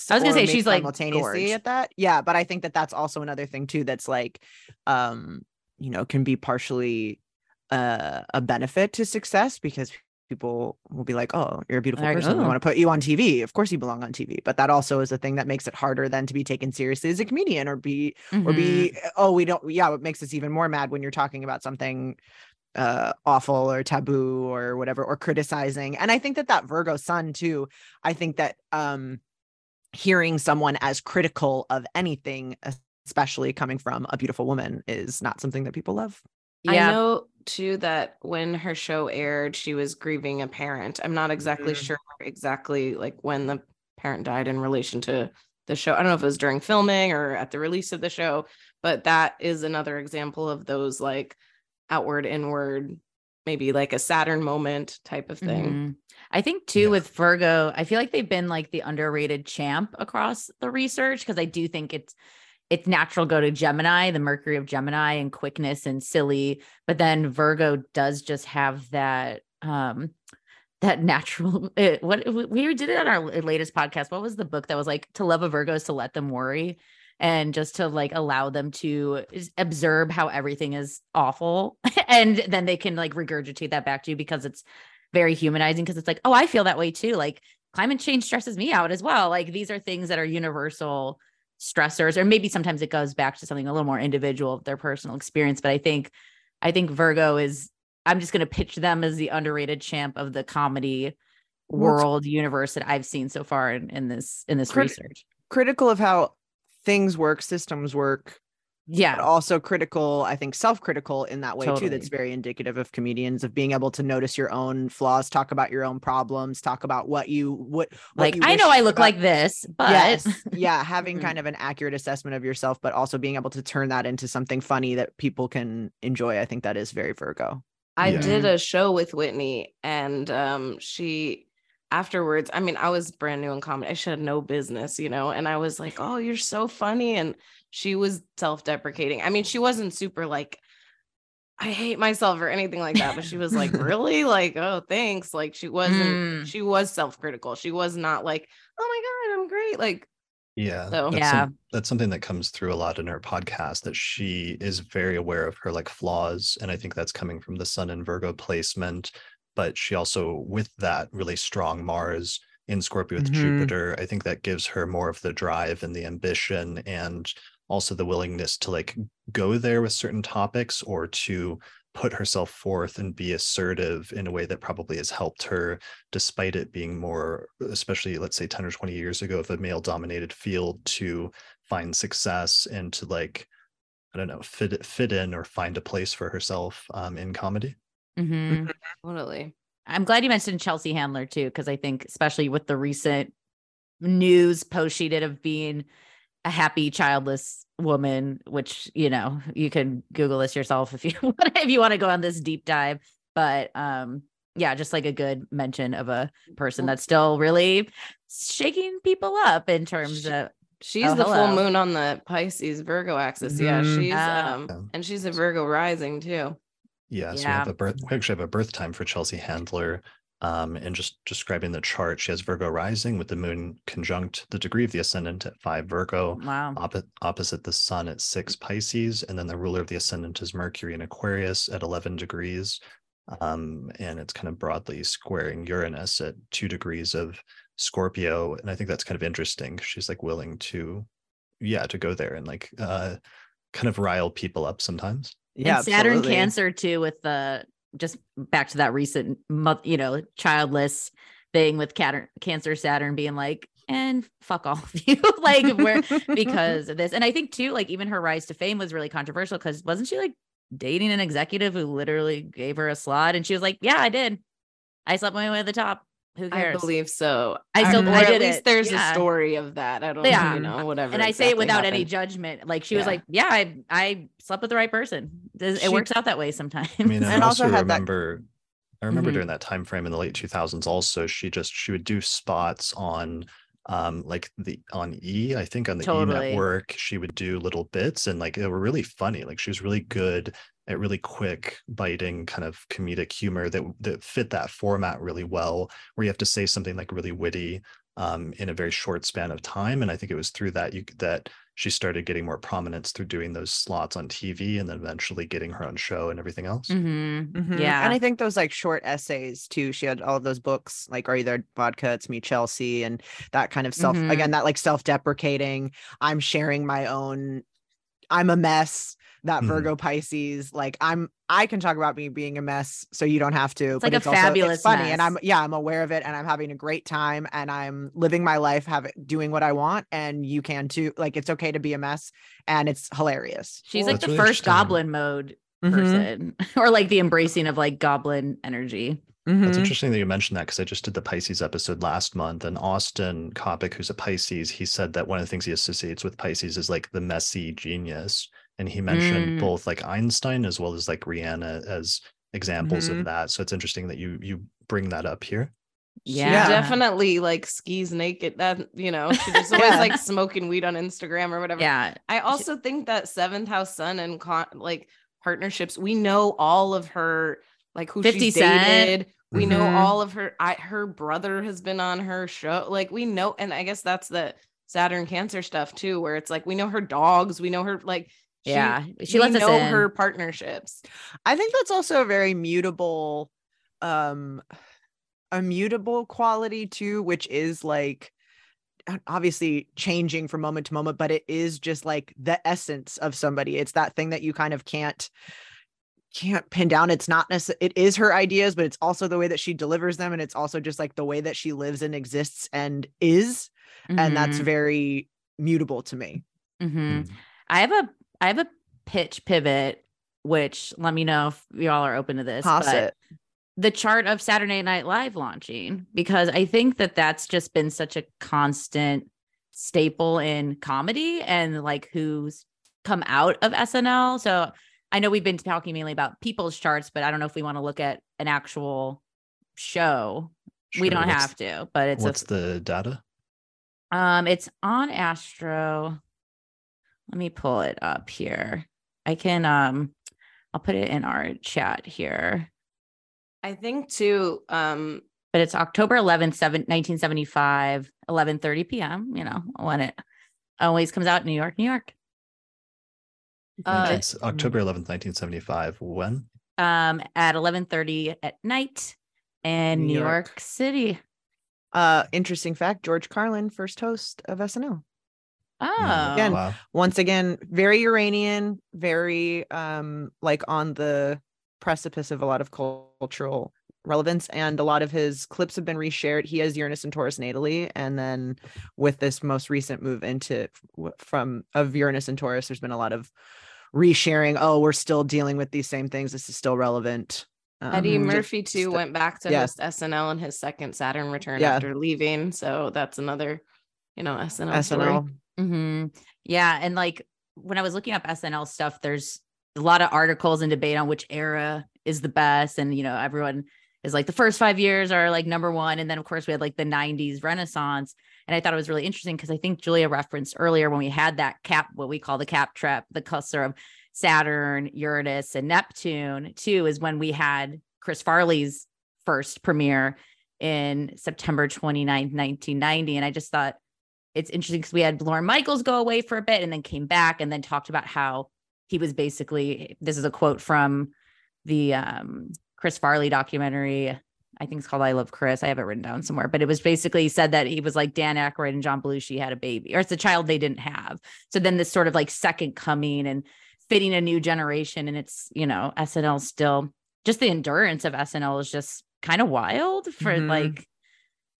Speaker 3: I was gonna say she's, like,
Speaker 2: simultaneously at that yeah but i think that that's also another thing too that's like um you know can be partially uh, a benefit to success because people will be like oh you're a beautiful
Speaker 3: Like,
Speaker 2: person we
Speaker 3: oh.
Speaker 2: want to put you on tv of course you belong on tv but that also is a thing that makes it harder than to be taken seriously as a comedian or be or
Speaker 3: mhm.
Speaker 2: be oh we don't yeah what makes us even more mad when you're talking about something uh awful or taboo or whatever or criticizing and i think that that virgo sun too i think that um hearing someone as critical of anything especially coming from a beautiful woman is not something that people love
Speaker 3: yeah.
Speaker 4: i know too that when her show aired she was grieving a parent i'm not exactly
Speaker 2: Mhm.
Speaker 4: sure exactly like when the parent died in relation to the show i don't know if it was during filming or at the release of the show but that is another example of those like outward inward maybe like a saturn moment type of thing
Speaker 3: Mhm. I think too
Speaker 1: Yeah.
Speaker 3: with Virgo, I feel like they've been like the underrated champ across the research because I do think it's it's natural go to Gemini, the Mercury of Gemini, and quickness and silly, but then Virgo does just have that um that natural it, what we did it on our latest podcast. What was the book that was like to love a Virgo is to let them worry and just to like allow them to observe how everything is awful and then they can like regurgitate that back to you because it's very humanizing because it's like oh i feel that way too like climate change stresses me out as well like these are things that are universal stressors or maybe sometimes it goes back to something a little more individual of their personal experience but i think i think virgo is i'm just going to pitch them as the underrated champ of the comedy
Speaker 2: Well,
Speaker 3: world universe that i've seen so far in, in this in this
Speaker 2: Crit-
Speaker 3: research.
Speaker 2: critical of how things work systems work but
Speaker 3: yeah
Speaker 2: also critical i think self-critical in that way too that's very indicative of comedians of being able to notice your own flaws talk about your own problems talk about what you what, what
Speaker 3: like
Speaker 2: you
Speaker 3: i know i look
Speaker 2: about-
Speaker 3: like this but
Speaker 2: yes yeah having
Speaker 3: Mhm.
Speaker 2: kind of an accurate assessment of yourself but also being able to turn that into something funny that people can enjoy i think that is very virgo
Speaker 4: I
Speaker 1: Yeah.
Speaker 4: did a show with Whitney and um she afterwards, I mean, I was brand new in comedy. I should have no business, you know, and I was like, "Oh, you're so funny." And she was self-deprecating. I mean, she wasn't super like I hate myself or anything like that, but she was like, "Really?" Like, "Oh, thanks." Like she wasn't
Speaker 3: Mm.
Speaker 4: she was self-critical. She was not like, "Oh my god, I'm great." Like
Speaker 1: Yeah.
Speaker 4: So-
Speaker 1: that's
Speaker 3: Yeah.
Speaker 1: some- that's something that comes through a lot in her podcast that she is very aware of her like flaws. And I think that's coming from the Sun and Virgo placement. But she also, with that really strong Mars in Scorpio with
Speaker 2: Mhm.
Speaker 1: Jupiter, I think that gives her more of the drive and the ambition and also the willingness to like go there with certain topics or to put herself forth and be assertive in a way that probably has helped her despite it being more especially let's say 10 or 20 years ago of a male dominated field to find success and to like i don't know fit fit in or find a place for herself um, in comedy
Speaker 3: Mhm.
Speaker 4: totally.
Speaker 3: I'm glad you mentioned Chelsea Handler too, because I think especially with the recent news post she did of being a happy childless woman, which you know you can Google this yourself if you want if you want to go on this deep dive. But um, yeah, just like a good mention of a person that's still really shaking people up in terms
Speaker 4: She-
Speaker 3: of
Speaker 4: She's
Speaker 3: Oh,
Speaker 4: the full moon on the Pisces Virgo axis. Yeah,
Speaker 2: Mhm.
Speaker 4: she's um
Speaker 1: Yeah.
Speaker 4: and she's a Virgo rising too.
Speaker 1: Yeah, so we have a birth. We actually have a birth time for Chelsea Handler. Um, and just describing the chart, she has Virgo rising with the moon conjunct the degree of the ascendant at five Virgo,
Speaker 3: wow.
Speaker 1: opposite opposite the sun at six Pisces, and then the ruler of the ascendant is Mercury in Aquarius at eleven degrees. Um, and it's kind of broadly squaring Uranus at two degrees of Scorpio. And I think that's kind of interesting. She's like willing to, yeah, to go there and like uh kind of rile people up sometimes.
Speaker 2: Yeah,
Speaker 3: and Saturn
Speaker 2: absolutely.
Speaker 3: Cancer too, with the just back to that recent, you know, childless thing with Cater- Cancer Saturn being like, and fuck all of you, like we're because of this. And I think too, like even her rise to fame was really controversial because wasn't she like dating an executive who literally gave her a slot, and she was like, yeah, I did. I slept my way to the top. Who cares?
Speaker 4: I believe so.
Speaker 3: I still-
Speaker 4: or
Speaker 3: I
Speaker 4: at least
Speaker 3: it,
Speaker 4: there's
Speaker 3: yeah.
Speaker 4: a story of that. I don't
Speaker 3: Yeah.
Speaker 4: you know, whatever.
Speaker 3: and I say it
Speaker 4: exactly
Speaker 3: without any judgment. Like she was like, "Yeah, I I slept with the right person. It
Speaker 2: She-
Speaker 3: works out that way sometimes."
Speaker 1: I mean, I
Speaker 2: And
Speaker 1: also,
Speaker 2: also had that-
Speaker 1: remember, I remember
Speaker 3: Mhm.
Speaker 1: during that time frame in the late 2000s. Also, she just she would do spots on, um, like the on E, I think on the E network. She would do little bits, and like they were really funny. Like she was really good at really quick, biting kind of comedic humor that that fit that format really well. Where you have to say something like really witty, um, in a very short span of time. And I think it was through that you that she started getting more prominence through doing those slots on TV, and then eventually getting her own show and everything else.
Speaker 3: Mhm.
Speaker 2: Mhm.
Speaker 3: Yeah.
Speaker 2: And I think those like short essays too. She had all of those books like Are You There Vodka? It's Me Chelsea and that kind of self
Speaker 3: Mhm.
Speaker 2: again, that like self-deprecating. I'm sharing my own I'm a mess. That
Speaker 1: Mhm.
Speaker 2: Virgo Pisces, like I'm I can talk about me being a mess, so you don't have to.
Speaker 3: It's
Speaker 2: but
Speaker 3: like a
Speaker 2: it's also
Speaker 3: fabulous
Speaker 2: it's funny, and. I'm yeah, I'm aware of it, and I'm having a great time, and I'm living my life, having doing what I want, and you can too. Like it's okay to be a mess, and it's hilarious.
Speaker 3: She's
Speaker 1: Well,
Speaker 3: like
Speaker 1: that's
Speaker 3: the
Speaker 1: really
Speaker 3: first goblin mode
Speaker 2: Mhm,
Speaker 3: person, or like the embracing of like goblin energy.
Speaker 1: That's
Speaker 2: mhm.
Speaker 1: interesting that you mentioned that because I just did the Pisces episode last month, and Austin Coppock, who's a Pisces, he said that one of the things he associates with Pisces is like the messy genius, and he mentioned
Speaker 3: Mm.
Speaker 1: both like Einstein as well as like Rihanna as examples
Speaker 2: Mhm.
Speaker 1: of that. So it's interesting that you you bring that up here.
Speaker 4: She
Speaker 3: Yeah.
Speaker 4: definitely like skis naked. That you know, she just always
Speaker 2: Yeah.
Speaker 4: like smoking weed on Instagram or whatever.
Speaker 3: Yeah.
Speaker 4: I also think that seventh house sun and con- like partnerships, we know all of her like who
Speaker 3: 50
Speaker 4: she's
Speaker 3: Cent.
Speaker 4: dated. We know
Speaker 2: Mhm.
Speaker 4: all of her. I her brother has been on her show. Like we know, and I guess that's the Saturn Cancer stuff too, where it's like we know her dogs. We know her like she-
Speaker 3: Yeah. She
Speaker 4: we
Speaker 3: lets us
Speaker 4: know
Speaker 3: in.
Speaker 4: her partnerships.
Speaker 2: I think that's also a very mutable um a mutable quality too which is like uh, obviously changing from moment to moment but it is just like the essence of somebody it's that thing that you kind of can't can't pin down it's not necessarily it is her ideas but it's also the way that she delivers them and it's also just like the way that she lives and exists and is and that's
Speaker 3: Mhm.
Speaker 2: very mutable to me
Speaker 3: Mhm.
Speaker 1: Mm.
Speaker 3: I have a I have a pitch pivot, which let me know if y'all are open to this.
Speaker 2: Toss
Speaker 3: but
Speaker 2: it.
Speaker 3: The chart of Saturday Night Live launching because I think that that's just been such a constant staple in comedy and like who's come out of SNL. So I know we've been talking mainly about people's charts, but I don't know if we want to look at an actual show. we don't
Speaker 1: what's-
Speaker 3: have to, but it's
Speaker 1: What's
Speaker 3: a,
Speaker 1: the data?
Speaker 3: um it's on Astro. Let me pull it up here. I can um I'll put it in our chat here.
Speaker 4: I think too. Um,
Speaker 3: But it's October 11th, 7, 1975, 11:30 p.m., you know, when it always comes out in New York, New York. Uh,
Speaker 1: 19 October 11th, 1975. When?
Speaker 3: Um at 11:30 at night in
Speaker 2: New
Speaker 3: New
Speaker 2: York.
Speaker 3: York City.
Speaker 2: uh interesting fact george carlin first host of snl
Speaker 3: Oh.
Speaker 2: Again,
Speaker 1: Wow.
Speaker 2: once again very uranian very um like on the precipice of a lot of cultural relevance and a lot of his clips have been reshared he has uranus and taurus natally and then with this most recent move into from of uranus and taurus there's been a lot of resharing oh we're still dealing with these same things this is still relevant
Speaker 4: Eddie
Speaker 2: Um,
Speaker 4: Murphy too
Speaker 2: st-
Speaker 4: went back to
Speaker 2: yeah.
Speaker 4: host SNL in his second Saturn return
Speaker 2: Yeah.
Speaker 4: after leaving. So that's another, you know, SNL. story.
Speaker 2: Snl
Speaker 3: hmm Yeah. And like when I was looking up SNL stuff, there's a lot of articles and debate on which era is the best. And, you know, everyone is like the first five years are like number one. And then, of course, we had like the 90s Renaissance. And I thought it was really interesting because I think Julia referenced earlier when we had that cap, what we call the cap trap, the cluster of Saturn, Uranus, and Neptune, too, is when we had Chris Farley's first premiere in September 29th, 1990. And I just thought it's interesting because we had Lorne Michaels go away for a bit and then came back and then talked about how he was basically this is a quote from the um, Chris Farley documentary. I think it's called I Love Chris. I have it written down somewhere, but it was basically said that he was like Dan Aykroyd and John Belushi had a baby, or it's a child they didn't have. So then this sort of like second coming and fitting a new generation. And it's, you know, SNL still just the endurance of SNL is just kind of wild for
Speaker 2: Mhm.
Speaker 3: like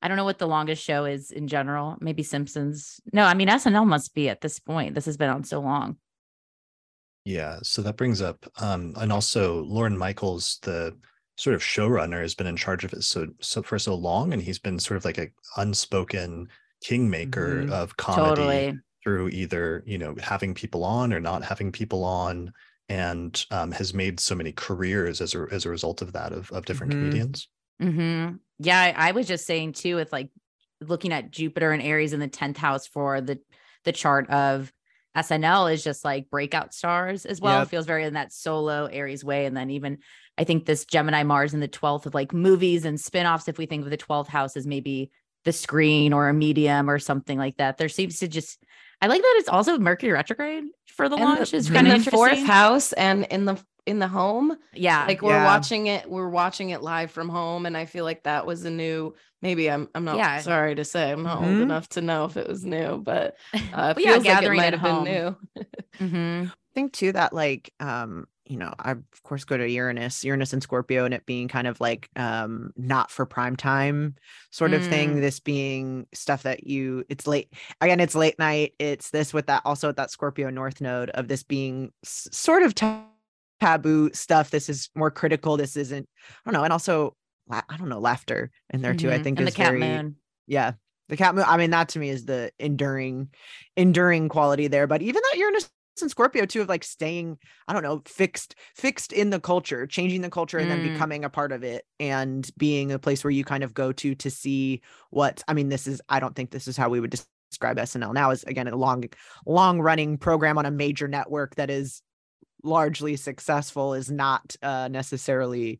Speaker 3: I don't know what the longest show is in general. Maybe Simpsons. No, I mean SNL must be at this point. This has been on so long.
Speaker 1: Yeah, so that brings up, um, and also Lorne Michaels, the sort of showrunner, has been in charge of it so so for so long, and he's been sort of like a unspoken kingmaker
Speaker 2: Mhm.
Speaker 1: of comedy
Speaker 3: Totally.
Speaker 1: through either you know having people on or not having people on, and um, has made so many careers as a as a result of that of of different
Speaker 2: Mhm.
Speaker 1: comedians.
Speaker 3: hmm Yeah, I, I was just saying too, with like looking at Jupiter and Aries in the tenth house for the the chart of SNL is just like breakout stars as well.
Speaker 2: Yep.
Speaker 3: It feels very in that solo Aries way, and then even I think this Gemini Mars in the twelfth of like movies and spinoffs. If we think of the twelfth house as maybe the screen or a medium or something like that, there seems to just I like that it's also Mercury retrograde for the
Speaker 4: And
Speaker 3: launch.
Speaker 4: the,
Speaker 3: is
Speaker 4: in
Speaker 3: kind of
Speaker 4: the fourth house and in the in the home
Speaker 3: Yeah,
Speaker 4: like we're
Speaker 2: Yeah.
Speaker 4: watching it we're watching it live from home and i feel like that was a new maybe i'm i'm not
Speaker 3: Yeah.
Speaker 4: sorry to say i'm not
Speaker 2: Mhm.
Speaker 4: old enough to know if it was new but uh it
Speaker 3: But yeah,
Speaker 4: feels like it
Speaker 3: gathering
Speaker 4: might
Speaker 3: at
Speaker 4: have
Speaker 3: home.
Speaker 4: been new
Speaker 3: hmm
Speaker 2: I think too that like um you know I of course go to Uranus Uranus and Scorpio and it being kind of like um not for prime time sort of thing
Speaker 3: Mm.
Speaker 2: this being stuff that you it's late again it's late night it's this with that also with that Scorpio north node of this being s- sort of ta- taboo stuff this is more critical this isn't I don't know and also I don't know laughter in there too I
Speaker 3: Mhm.
Speaker 2: think
Speaker 3: and the
Speaker 2: is
Speaker 3: cat
Speaker 2: very
Speaker 3: moon.
Speaker 2: yeah the cat moon i mean that to me is the enduring enduring quality there but even that uranus and scorpio too of like staying i don't know fixed fixed in the culture changing the culture and then
Speaker 3: Mm.
Speaker 2: becoming a part of it and being a place where you kind of go to to see what i mean this is i don't think this is how we would des- describe snl now is again a long long running program on a major network that is largely successful is not uh, necessarily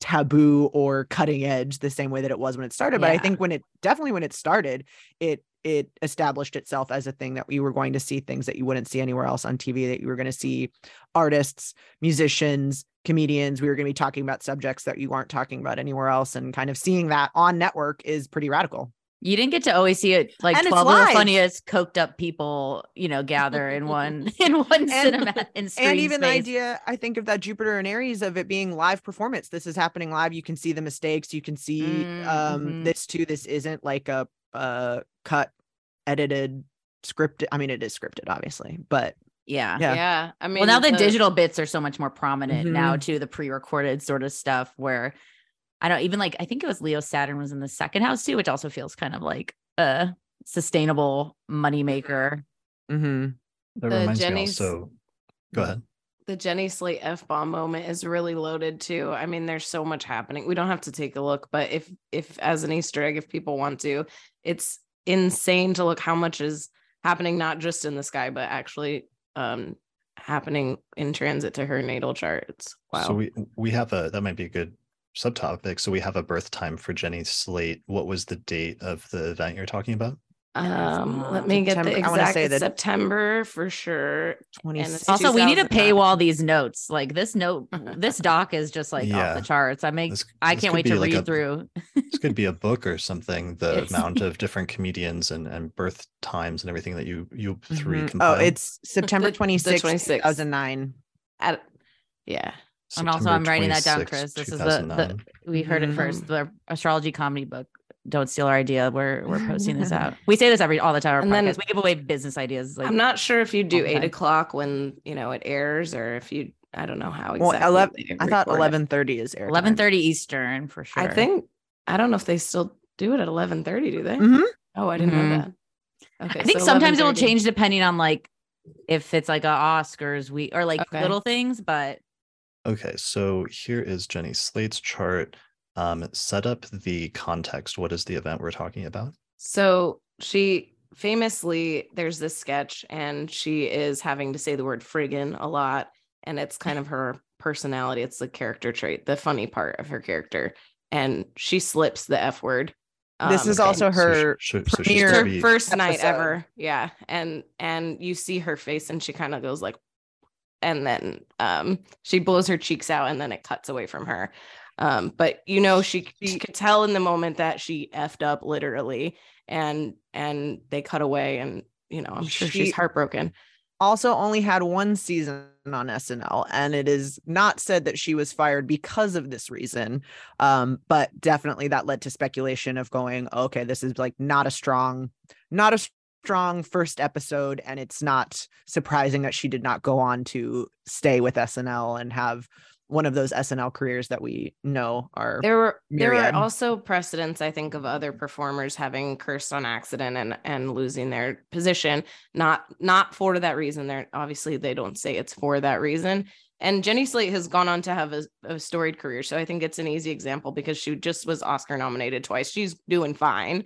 Speaker 2: taboo or cutting edge the same way that it was when it started but i think when it definitely when it started it it established itself as a thing that we were going to see things that you wouldn't see anywhere else on tv that you were going to see artists musicians comedians we were going to be talking about subjects that you aren't talking about anywhere else and kind of seeing that on network is pretty radical
Speaker 3: You didn't get to always see it like
Speaker 2: And
Speaker 3: 12 of the funniest coked up people, you know, gather in one in one cinema in screen
Speaker 2: and even the idea i think of that jupiter and aries of it being live performance this is happening live you can see the mistakes you can see um
Speaker 3: mhm.
Speaker 2: this too this isn't like a uh cut edited scripted i mean it is scripted obviously but
Speaker 3: yeah.
Speaker 2: Yeah.
Speaker 4: yeah, i mean
Speaker 3: well, now the,
Speaker 4: the-
Speaker 3: digital bits are so much more prominent now
Speaker 2: Mhm.
Speaker 3: too, the pre-recorded sort of stuff where I don't even like I think it was Leo Saturn was in the second house too, which also feels kind of like a sustainable moneymaker.
Speaker 2: mhm.
Speaker 1: That
Speaker 4: The
Speaker 1: reminds
Speaker 4: Jenny's-
Speaker 1: me also. Go ahead.
Speaker 4: the Jenny Slate F bomb moment is really loaded too. I mean, there's so much happening. We don't have to take a look, but if if as an Easter egg, if people want to, it's insane to look how much is happening, not just in the sky, but actually um happening in transit to her natal chart. It's wow.
Speaker 1: So we we have a that might be a good subtopic. So we have a birth time for Jenny Slate. What was the date of the event you're talking about?
Speaker 4: um let
Speaker 3: Uh,
Speaker 4: me get the
Speaker 2: September- I
Speaker 4: exact
Speaker 2: say
Speaker 4: it's
Speaker 2: that-
Speaker 4: September for sure.
Speaker 2: 20
Speaker 3: Also, we need to
Speaker 4: 2009.
Speaker 3: paywall these notes. Like this note, this doc is just like
Speaker 1: Yeah.
Speaker 3: off the charts. I make
Speaker 1: This-
Speaker 3: I
Speaker 1: this
Speaker 3: can't wait to
Speaker 1: like
Speaker 3: read
Speaker 1: a-
Speaker 3: through.
Speaker 1: This could be a book or something. The
Speaker 3: It's-
Speaker 1: amount of different comedians and, and birth times and everything that you you three
Speaker 2: Mhm. oh it's september
Speaker 4: The- the
Speaker 2: 26th
Speaker 4: 26th.
Speaker 2: 2009
Speaker 4: At, yeah.
Speaker 3: And also, I'm writing that down, Chris. This is the, the we heard it first. The astrology comedy book. Don't steal our idea. We're we're posting this out. We say this every all the time. on Our
Speaker 4: And then-
Speaker 3: we give away business ideas. Like
Speaker 4: I'm not sure if you do eight
Speaker 3: time.
Speaker 4: o'clock when you know it airs or if you I don't know how
Speaker 2: Well,
Speaker 4: exactly.
Speaker 2: 11 i thought
Speaker 4: record it.
Speaker 2: 1130 is air
Speaker 3: eleven thirty Eastern for sure.
Speaker 4: I think I don't know if they still do it at eleven thirty. Do they?
Speaker 2: Mhm.
Speaker 4: Oh, I didn't
Speaker 3: Mhm.
Speaker 4: know that. Okay.
Speaker 3: I think
Speaker 4: so
Speaker 3: sometimes it will change depending on like if it's like a Oscars week or like
Speaker 4: Okay.
Speaker 3: little things, but
Speaker 1: Okay, so here is Jenny Slate's chart. Um, set up the context. What is the event we're talking about?
Speaker 4: So she famously, there's this sketch, and she is having to say the word friggin' a lot. And it's kind of her personality. It's the character trait, the funny part of her character. And she slips the F word.
Speaker 2: This
Speaker 4: Um,
Speaker 2: is also her
Speaker 1: sh- so- so she's
Speaker 2: premiere-
Speaker 1: to
Speaker 4: her
Speaker 1: be-
Speaker 4: first night ever yeah and and you see her face and she kind of goes like and then um she blows her cheeks out and then it cuts away from her um but you know she, she could tell in the moment that she effed up literally and and they cut away and you know i'm sure
Speaker 2: She-
Speaker 4: she's heartbroken
Speaker 2: also only had one season on SNL, and it is not said that she was fired because of this reason. Um, but definitely that led to speculation of going, okay, this is like not a strong, not a strong first episode, and it's not surprising that she did not go on to stay with SNL and have one of those SNL careers that we know are
Speaker 4: there were there are also precedents i think of other performers having cursed on accident and and losing their position not not for that reason. They're obviously they don't say it's for that reason. And jenny slate has gone on to have a, a storied career so i think it's an easy example because she just was oscar nominated twice. She's doing fine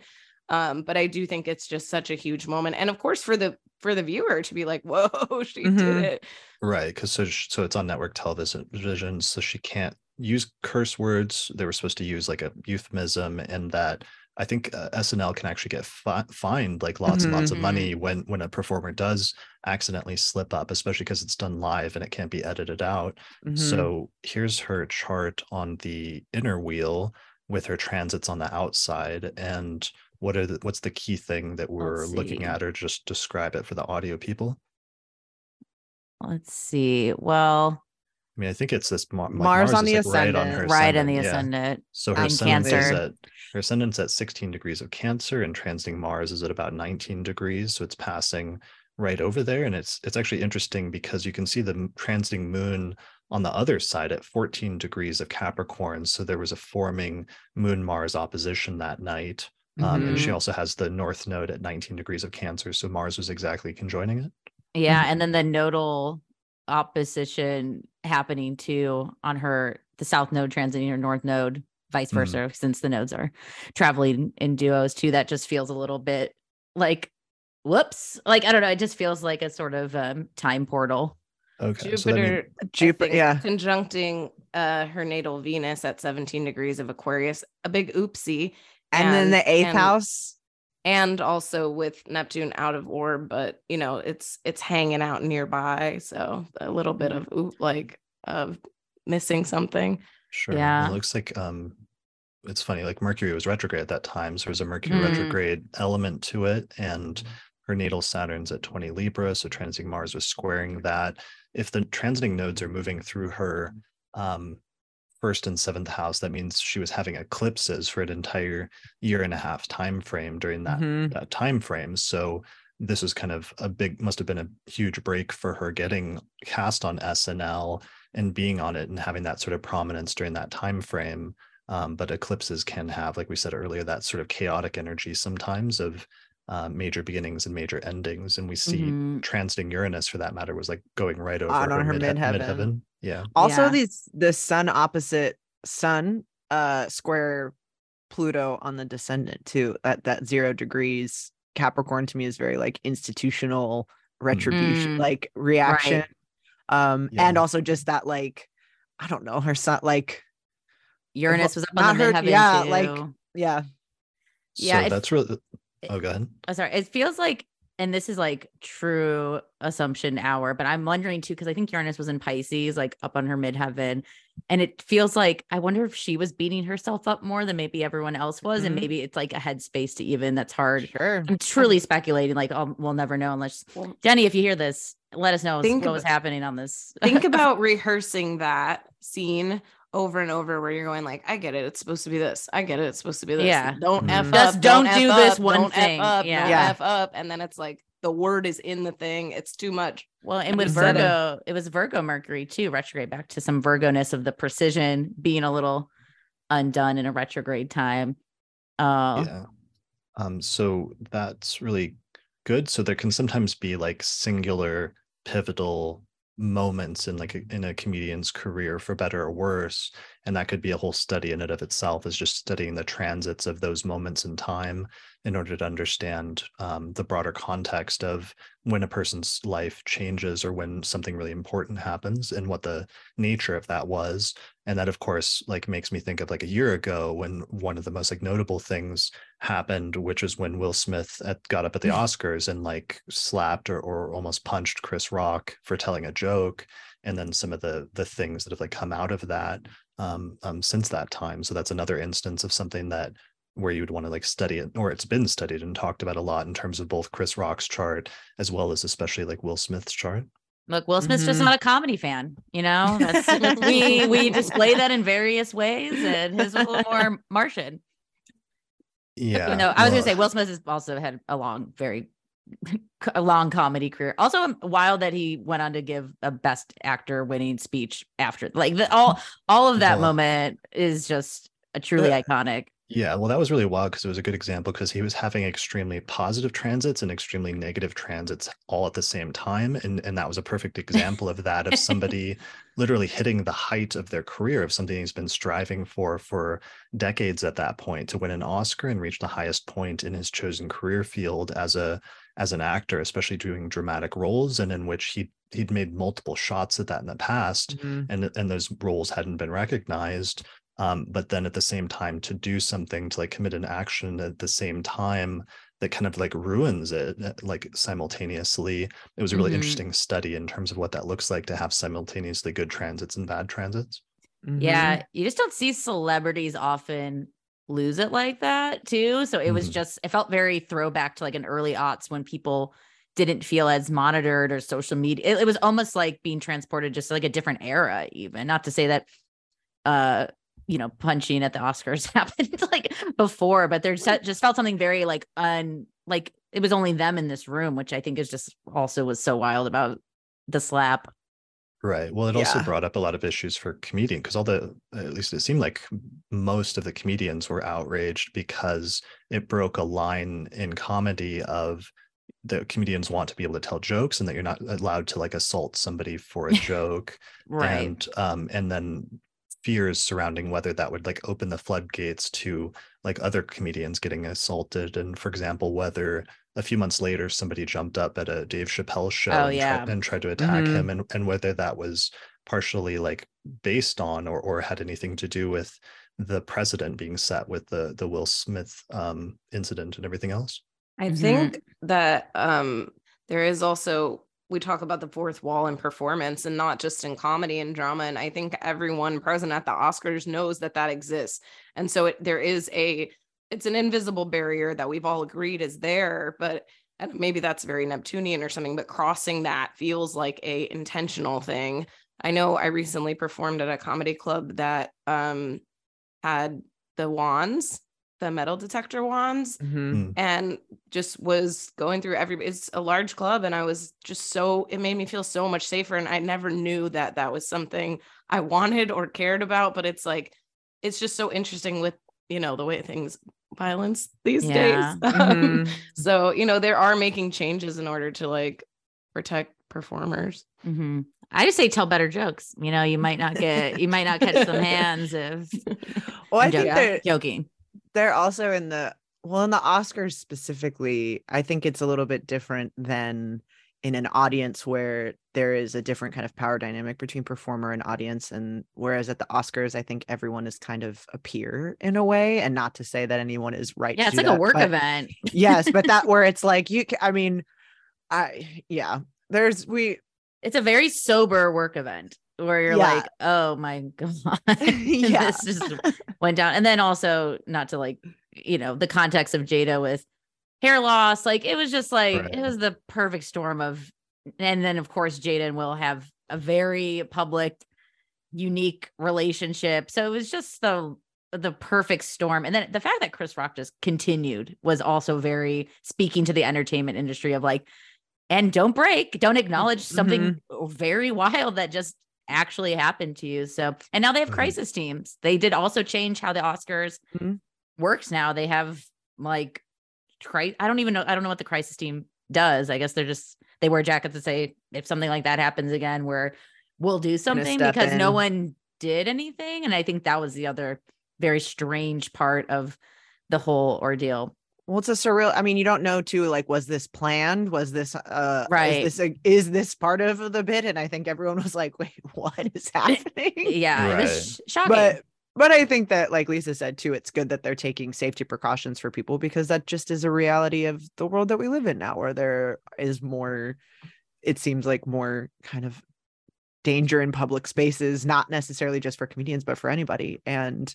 Speaker 4: um but i do think it's just such a huge moment and of course for the for the viewer to be like whoa she
Speaker 2: Mhm.
Speaker 4: did it
Speaker 1: Right, because so so it's on network television, vision, so she can't use curse words. They were supposed to use like a euphemism, and that I think uh, SNL can actually get fi- fined like lots and lots of
Speaker 3: Mhm.
Speaker 1: money when when a performer does accidentally slip up, especially because it's done live and it can't be edited out.
Speaker 2: Mhm.
Speaker 1: So here's her chart on the inner wheel with her transits on the outside, and what are the, what's the key thing that we're looking at, or just describe it for the audio people?
Speaker 3: let's see. Well,
Speaker 1: I mean, I think it's this Mar- like
Speaker 2: Mars on the
Speaker 1: like, right on her
Speaker 2: ascendant.
Speaker 3: right in the
Speaker 1: yeah.
Speaker 3: ascendant.
Speaker 1: So her ascendant is at her ascendant's at 16 degrees of Cancer, and transiting Mars is at about 19 degrees. So it's passing right over there, and it's it's actually interesting because you can see the transiting Moon on the other side at 14 degrees of Capricorn. So there was a forming Moon Mars opposition that night. Um, and she
Speaker 3: Mhm.
Speaker 1: also has the North Node at 19 degrees of Cancer. So Mars was exactly conjoining it.
Speaker 3: Yeah,
Speaker 2: Mm-hmm.
Speaker 3: and then the nodal opposition happening too on her the south node transiting her north node, vice
Speaker 1: Mhm.
Speaker 3: versa, since the nodes are traveling in duos too. That just feels a little bit like whoops. Like I don't know, it just feels like a sort of um time portal.
Speaker 1: Okay. so mean-
Speaker 4: Jupiter,
Speaker 2: Jupiter,
Speaker 4: think,
Speaker 2: yeah.
Speaker 4: conjuncting uh her natal Venus at 17 degrees of Aquarius, a big oopsie.
Speaker 2: And, then the eighth
Speaker 4: and-
Speaker 2: house.
Speaker 4: and also with Neptune out of orb, but you know, it's it's hanging out nearby. So a little bit of oop like of missing something.
Speaker 1: Sure.
Speaker 3: Yeah.
Speaker 1: It looks like um it's funny, like Mercury was retrograde at that time. So there's a Mercury
Speaker 3: Mhm.
Speaker 1: retrograde element to it. And her natal Saturn's at 20 Libra. So transiting Mars was squaring that. If the transiting nodes are moving through her um first and seventh house, that means she was having eclipses for an entire year and a half time frame during that
Speaker 2: Mhm.
Speaker 1: that time frame. So this was kind of a big must have been a huge break for her getting cast on SNL and being on it and having that sort of prominence during that time frame. Um, but eclipses can have, like we said earlier, that sort of chaotic energy sometimes of uh, major beginnings and major endings. And we see
Speaker 3: Mhm.
Speaker 1: transiting Uranus, for that matter, was like going right over
Speaker 2: On
Speaker 1: her,
Speaker 2: her
Speaker 1: midhe-
Speaker 2: midheaven.
Speaker 1: midheaven. Yeah.
Speaker 2: Also,
Speaker 3: Yeah.
Speaker 2: these the sun opposite sun uh square Pluto on the descendant too. At that zero degrees, Capricorn to me is very like institutional retribution,
Speaker 3: Mm,
Speaker 2: like reaction. Um, and also just that like, I don't know, her son like
Speaker 3: Uranus was up
Speaker 2: not
Speaker 3: on the
Speaker 2: her-
Speaker 3: midheaven
Speaker 2: yeah,
Speaker 3: too.
Speaker 2: like- yeah.
Speaker 3: Yeah,
Speaker 1: So that's really. Oh, go ahead.
Speaker 3: oh, sorry. It feels like, and this is like true assumption hour, but I'm wondering too, because I think Uranus was in Pisces, like up on her midheaven. And it feels like, I wonder if she was beating herself up more than maybe everyone else was. And
Speaker 2: Mhm.
Speaker 3: maybe it's like a headspace to even that's hard.
Speaker 2: Sure.
Speaker 3: I'm truly speculating, like, oh, we'll never know unless
Speaker 4: Well,
Speaker 3: Jenny, if you hear this, let us know
Speaker 4: Think
Speaker 3: what was happening on this.
Speaker 4: think about rehearsing that scene over and over where you're going like i get it it's supposed to be this i get it it's supposed to be this
Speaker 3: Yeah.
Speaker 4: don't f
Speaker 1: Mhm.
Speaker 4: up
Speaker 3: Just don't
Speaker 4: F
Speaker 3: do this one
Speaker 4: don't
Speaker 3: thing.
Speaker 4: f up
Speaker 3: Yeah.
Speaker 4: don't
Speaker 2: Yeah.
Speaker 4: f up and then it's like the word is in the thing it's too much
Speaker 3: Well, and with
Speaker 4: just it.
Speaker 3: Virgo, it was Virgo Mercury too, retrograde back to some Virgo-ness of the precision being a little undone in a retrograde time. Uh,
Speaker 1: Yeah. Um, so that's really good. So there can sometimes be like singular pivotal moments in like a, in a comedian's career for better or worse and that could be a whole study in and of itself is just studying the transits of those moments in time in order to understand um, the broader context of when a person's life changes or when something really important happens and what the nature of that was. And that of course like makes me think of like a year ago when one of the most like notable things happened which is when will smith at, got up at the oscars and like slapped or, or almost punched chris rock for telling a joke. And then some of the the things that have like come out of that um, um, since that time. So that's another instance of something that where you would want to like study it, or it's been studied and talked about a lot in terms of both Chris Rock's chart as well as especially like Will Smith's chart.
Speaker 3: Look, Will Smith's
Speaker 2: Mm-hmm.
Speaker 3: just not a comedy fan, you know. That's, we we display that in various ways, and his a little more Martian.
Speaker 1: Yeah.
Speaker 3: you know, I was
Speaker 1: well,
Speaker 3: gonna say Will Smith has also had a long, very a long comedy career. Also, wild that he went on to give a Best Actor winning speech after, like the, all all of that
Speaker 1: Well-
Speaker 3: moment is just a truly
Speaker 1: Uh,
Speaker 3: iconic.
Speaker 1: Yeah, well, that was really wild because it was a good example because he was having extremely positive transits and extremely negative transits all at the same time. And, and that was a perfect example of that, of somebody literally hitting the height of their career, of something he's been striving for for decades at that point to win an Oscar and reach the highest point in his chosen career field as a as an actor, especially doing dramatic roles and in which he he'd made multiple shots at that in the past
Speaker 2: Mhm.
Speaker 1: and and those roles hadn't been recognized um, but then at the same time to do something to like commit an action at the same time that kind of like ruins it uh, like simultaneously it was a really
Speaker 3: Mhm.
Speaker 1: interesting study in terms of what that looks like to have simultaneously good transits and bad transits
Speaker 2: Mhm.
Speaker 3: Yeah, you just don't see celebrities often lose it like that too. So it was
Speaker 1: Mhm.
Speaker 3: just it felt very throwback to like an early aughts when people didn't feel as monitored or social media. It, it was almost like being transported just to, like a different era, even. Not to say that uh you know punching at the Oscars happened like before, but there's just felt something very like un like it was only them in this room, which I think is just also was so wild about the slap.
Speaker 1: Right. Well, it also brought up a lot of issues for comedian because all the at least it seemed like most of the comedians were outraged because it broke a line in comedy of the comedians want to be able to tell jokes and that you're not allowed to like assault somebody for a joke
Speaker 3: Right.
Speaker 1: and um and then fears surrounding whether that would like open the floodgates to like other comedians getting assaulted and for example whether a few months later somebody jumped up at a Dave Chappelle show
Speaker 3: Oh,
Speaker 1: and,
Speaker 3: yeah.
Speaker 1: tried, and tried to attack
Speaker 2: Mhm.
Speaker 1: him and and whether that was partially like based on or or had anything to do with the precedent being set with the the Will Smith um incident and everything else
Speaker 4: I
Speaker 3: Mhm.
Speaker 4: think that um there is also we talk about the fourth wall in performance and not just in comedy and drama and I think everyone present at the Oscars knows that that exists. And so it, there is a it's an invisible barrier that we've all agreed is there, but and maybe that's very Neptunian or something, but crossing that feels like a intentional thing. I know I recently performed at a comedy club that um had the wands, the metal detector wands
Speaker 2: Mhm.
Speaker 4: and just was going through every it's a large club and i was just so it made me feel so much safer and i never knew that that was something i wanted or cared about but it's like it's just so interesting with you know the way things violence these
Speaker 3: Yeah.
Speaker 4: days
Speaker 2: Mhm.
Speaker 4: so you know there are making changes in order to like protect performers
Speaker 3: hmm I just say tell better jokes. You know, you might not get, you might not catch some hands if
Speaker 2: Well, I
Speaker 3: I'm
Speaker 2: think
Speaker 3: joking.
Speaker 2: they're
Speaker 3: joking.
Speaker 2: They're also in the well in the Oscars specifically. I think it's a little bit different than in an audience where there is a different kind of power dynamic between performer and audience and whereas at the oscars i think everyone is kind of a peer in a way and not to say that anyone is right
Speaker 3: Yeah, it's like a work
Speaker 2: but-
Speaker 3: event.
Speaker 2: yes but that where it's like you i mean i yeah there's we
Speaker 3: It's a very sober work event where you're
Speaker 2: Yeah.
Speaker 3: like, oh my god,
Speaker 2: Yeah.
Speaker 3: this just went down. And then also not to like, you know, the context of Jada with hair loss, like it was just like it was the perfect storm of, and then of course Jada and Will have a very public, unique relationship. So it was just the the perfect storm. And then the fact that Chris Rock just continued was also very speaking to the entertainment industry of like, and don't break, don't acknowledge something mm-hmm. very wild that just actually happened to you. So, and now they have
Speaker 1: Mhm.
Speaker 3: crisis teams. They did also change how the Oscars
Speaker 2: Mhm.
Speaker 3: works now. They have like, cri- I don't even know. I don't know what the crisis team does. I guess they're just they wear jackets to say if something like that happens again, where we'll do something because no one did anything. And I think that was the other very strange part of the whole ordeal.
Speaker 2: Well, it's a surreal. I mean, you don't know too. Like, was this planned? Was this uh
Speaker 3: Right.
Speaker 2: Is this a, is this part of the bit? And I think everyone was like, "Wait, what is happening?"
Speaker 3: Yeah, it
Speaker 1: Right.
Speaker 3: was sh- shocking.
Speaker 2: but but I think that, like Lisa said too, it's good that they're taking safety precautions for people because that just is a reality of the world that we live in now, where there is more. It seems like more kind of danger in public spaces, not necessarily just for comedians, but for anybody, and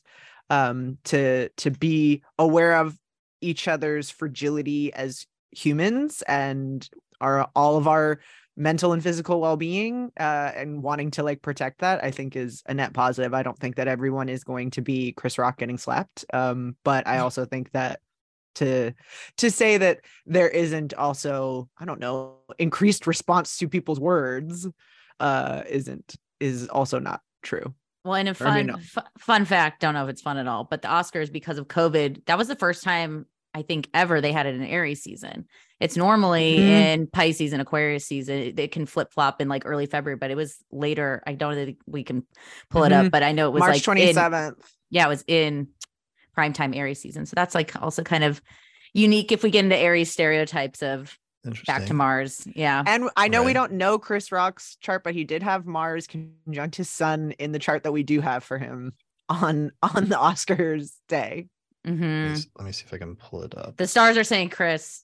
Speaker 2: um to to be aware of each other's fragility as humans and our all of our mental and physical well-being uh and wanting to like protect that i think is a net positive. I don't think that everyone is going to be chris rock getting slapped um but i also think that to to say that there isn't also i don't know increased response to people's words uh isn't is also not true.
Speaker 3: Well, and a fun fu- fun fact, don't know if it's fun at all, but the Oscars because of COVID, that was the first time I think ever they had it in Aries season. It's normally
Speaker 2: Mhm.
Speaker 3: in Pisces and Aquarius season. It, it can flip flop in like early February, but it was later. I don't think we can pull it up, but I know it was
Speaker 2: march
Speaker 3: like in-
Speaker 2: 27th
Speaker 3: yeah, it was in primetime Aries season. So that's like also kind of unique if we get into Aries stereotypes of back to Mars. Yeah.
Speaker 2: And I know we don't know Chris Rock's chart, but he did have Mars conjunct his sun in the chart that we do have for him on on the Oscars day.
Speaker 1: Let
Speaker 3: hmm
Speaker 1: me Let me see if I can pull it up.
Speaker 3: The stars are saying, Chris,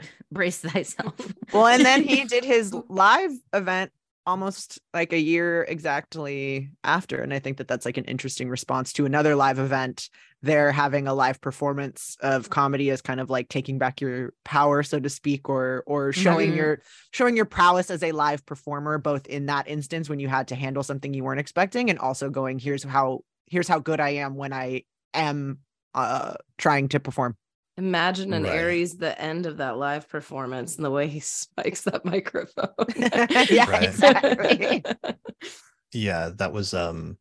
Speaker 3: brace thyself.
Speaker 2: Well, and then he did his live event almost like a year exactly after, and I think that that's like an interesting response to another live event. They're having a live performance of comedy as kind of like taking back your power, so to speak, or or showing
Speaker 3: Mhm.
Speaker 2: your showing your prowess as a live performer, both in that instance when you had to handle something you weren't expecting, and also going here's how here's how good I am when I am uh trying to perform.
Speaker 4: Imagine an
Speaker 1: Right.
Speaker 4: Aries the end of that live performance and the way he spikes that microphone.
Speaker 2: yeah, exactly.
Speaker 1: Yeah, that was um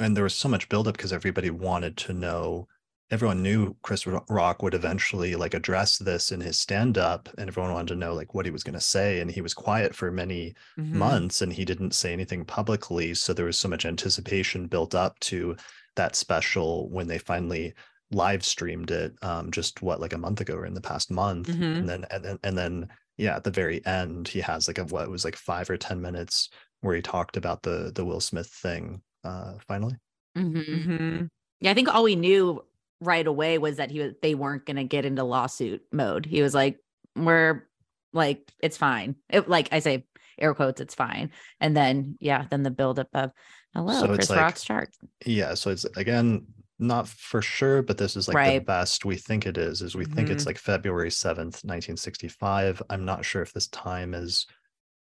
Speaker 1: and there was so much buildup because everybody wanted to know everyone knew Chris Rock would eventually like address this in his stand-up and everyone wanted to know like what he was going to say and he was quiet for many
Speaker 2: Mhm.
Speaker 1: months and he didn't say anything publicly so there was so much anticipation built up to that special when they finally live streamed it um just what like a month ago or in the past month
Speaker 2: Mhm.
Speaker 1: and then and then and then yeah at the very end he has like a what was like 5 or 10 minutes where he talked about the the Will Smith thing uh finally
Speaker 3: Mhm.
Speaker 2: Mhm.
Speaker 3: Yeah, I think all we knew right away was that he was they weren't going to get into lawsuit mode. He was like, "We're like, it's fine." It, like I say, air quotes, it's fine. And then yeah, then the buildup of hello,
Speaker 1: So it's
Speaker 3: Chris
Speaker 1: like-
Speaker 3: Rock's charts.
Speaker 1: yeah so it's again not for sure but this is like the best we think it is is we think it's
Speaker 2: Mhm.
Speaker 1: like february 7th 1965 i'm not sure if this time is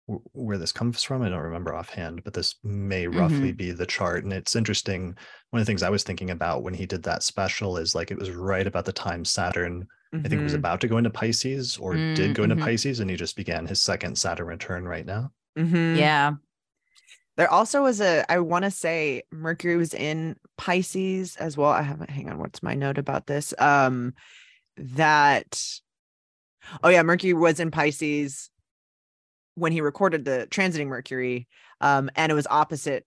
Speaker 1: wh- where this comes from i don't remember offhand but this may roughly be the chart and it's interesting one of the things i was thinking about when he did that special is like it was right about the time saturn i think was
Speaker 2: Mhm.
Speaker 1: about to go into pisces or did
Speaker 3: Mm,
Speaker 1: go into
Speaker 3: mhm.
Speaker 1: pisces and he just began his second saturn return right now
Speaker 2: Mhm.
Speaker 3: Yeah.
Speaker 2: There also was a, I want to say Mercury was in Pisces as well. I haven't, hang on, what's my note about this? Um, that, oh yeah, Mercury was in Pisces when he recorded the transiting Mercury. Um, and it was opposite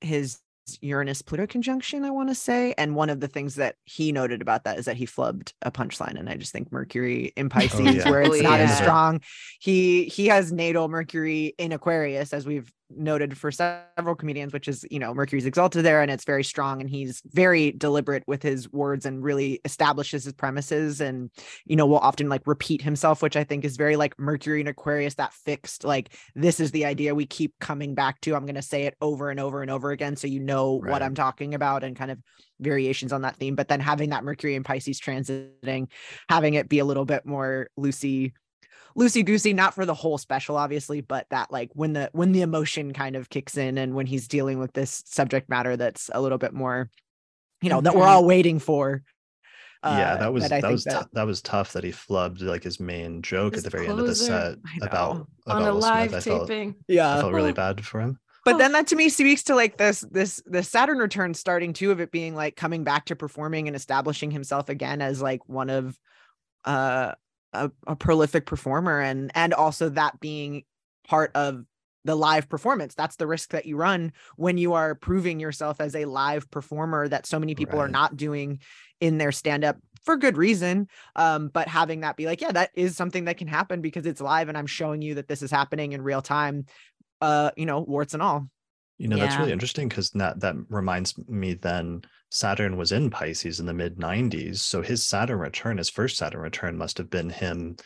Speaker 2: his Uranus Pluto conjunction, I want to say. And one of the things that he noted about that is that he flubbed a punchline. And I just think Mercury in Pisces,
Speaker 1: yeah.
Speaker 2: where it's
Speaker 4: Oh,
Speaker 2: not as strong, he he has natal Mercury in Aquarius, as we've noted for several comedians, which is you know Mercury's exalted there, and it's very strong, and he's very deliberate with his words and really establishes his premises, and you know will often like repeat himself, which I think is very like Mercury and Aquarius, that fixed like this is the idea we keep coming back to. I'm going to say it over and over and over again, so you know what I'm talking about, and kind of variations on that theme. But then having that Mercury and Pisces transiting, having it be a little bit more loosey loosey goosey not for the whole special obviously but that like when the when the emotion kind of kicks in and when he's dealing with this subject matter that's a little bit more you know that we're
Speaker 3: Mhm.
Speaker 2: all waiting for
Speaker 1: yeah
Speaker 2: uh,
Speaker 1: that was
Speaker 2: I
Speaker 1: that
Speaker 2: think
Speaker 1: was tou- that was tough that he flubbed like his main joke
Speaker 4: His
Speaker 1: at the very end of the set about about
Speaker 4: on a
Speaker 1: Will
Speaker 4: live
Speaker 1: Smith. I felt,
Speaker 4: taping.
Speaker 1: I
Speaker 2: yeah
Speaker 1: felt really
Speaker 4: Oh.
Speaker 1: bad for him.
Speaker 2: but
Speaker 4: Oh.
Speaker 2: then that to me speaks to like this this the saturn return starting too of it being like coming back to performing and establishing himself again as like one of uh a, a prolific performer and and also that being part of the live performance. That's the risk that you run when you are proving yourself as a live performer that so many people right. are not doing in their stand up for good reason. Um, but having that be like yeah that is something that can happen because it's live and i'm showing you that this is happening in real time uh you know warts and all
Speaker 1: you know, yeah. that's really interesting because that that reminds me then Saturn was in Pisces in the mid 90s. So his Saturn return, his first Saturn return must have been him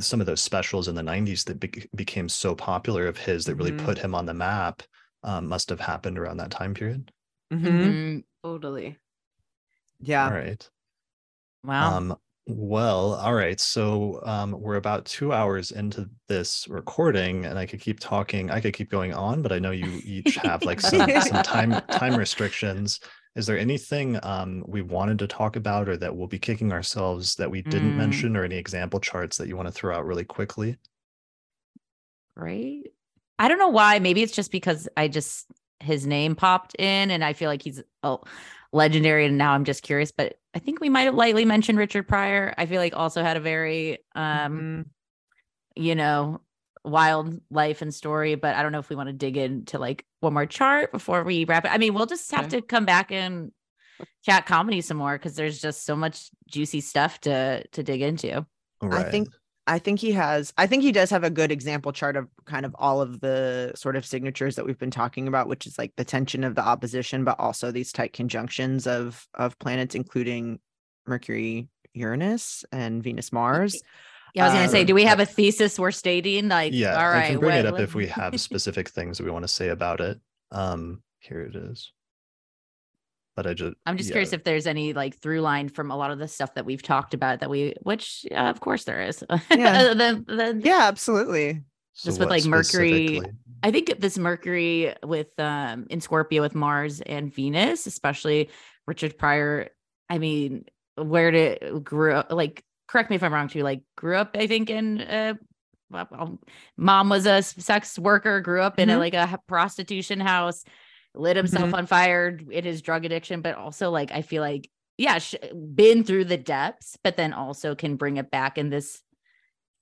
Speaker 1: some of those specials in the 90s that be- became so popular of his that really mm-hmm. put him on the map um, must have happened around that time period.
Speaker 4: Mm-hmm. mm-hmm. Totally.
Speaker 2: Yeah.
Speaker 1: All right.
Speaker 3: Wow. Um,
Speaker 1: well, all right. So um, we're about two hours into this recording, and I could keep talking. I could keep going on, but I know you each have like some, some time time restrictions. Is there anything um, we wanted to talk about, or that we'll be kicking ourselves that we didn't mm. mention, or any example charts that you want to throw out really quickly?
Speaker 3: Great. I don't know why. Maybe it's just because I just his name popped in, and I feel like he's oh legendary. And now I'm just curious, but I think we might have lightly mentioned Richard Pryor. I feel like also had a very, um, mm-hmm. you know, wild life and story, but I don't know if we want to dig into like one more chart before we wrap it. I mean, we'll just have okay. to come back and chat comedy some more because there's just so much juicy stuff to to dig into.
Speaker 2: Right. I think I think he has, I think he does have a good example chart of kind of all of the sort of signatures that we've been talking about, which is like the tension of the opposition, but also these tight conjunctions of of planets, including Mercury, Uranus, and Venus, Mars.
Speaker 3: Yeah, I was gonna say, do we have a thesis we're stating? Like,
Speaker 1: yeah, all right, I can bring what, it up what... if we have specific things that we want to say about it. Um, here it is but I just
Speaker 3: I'm just yeah. curious if there's any like through line from a lot of the stuff that we've talked about that we which uh, of course there is.
Speaker 2: Yeah. the, the, yeah, absolutely.
Speaker 3: Just so with like Mercury. I think this Mercury with um in Scorpio with Mars and Venus, especially Richard Pryor. I mean, where did grew up like correct me if I'm wrong too, like grew up, I think, in uh well, mom was a sex worker, grew up in mm-hmm. a like a prostitution house lit himself mm-hmm. on fire in his drug addiction, but also like I feel like yeah, sh- been through the depths, but then also can bring it back in this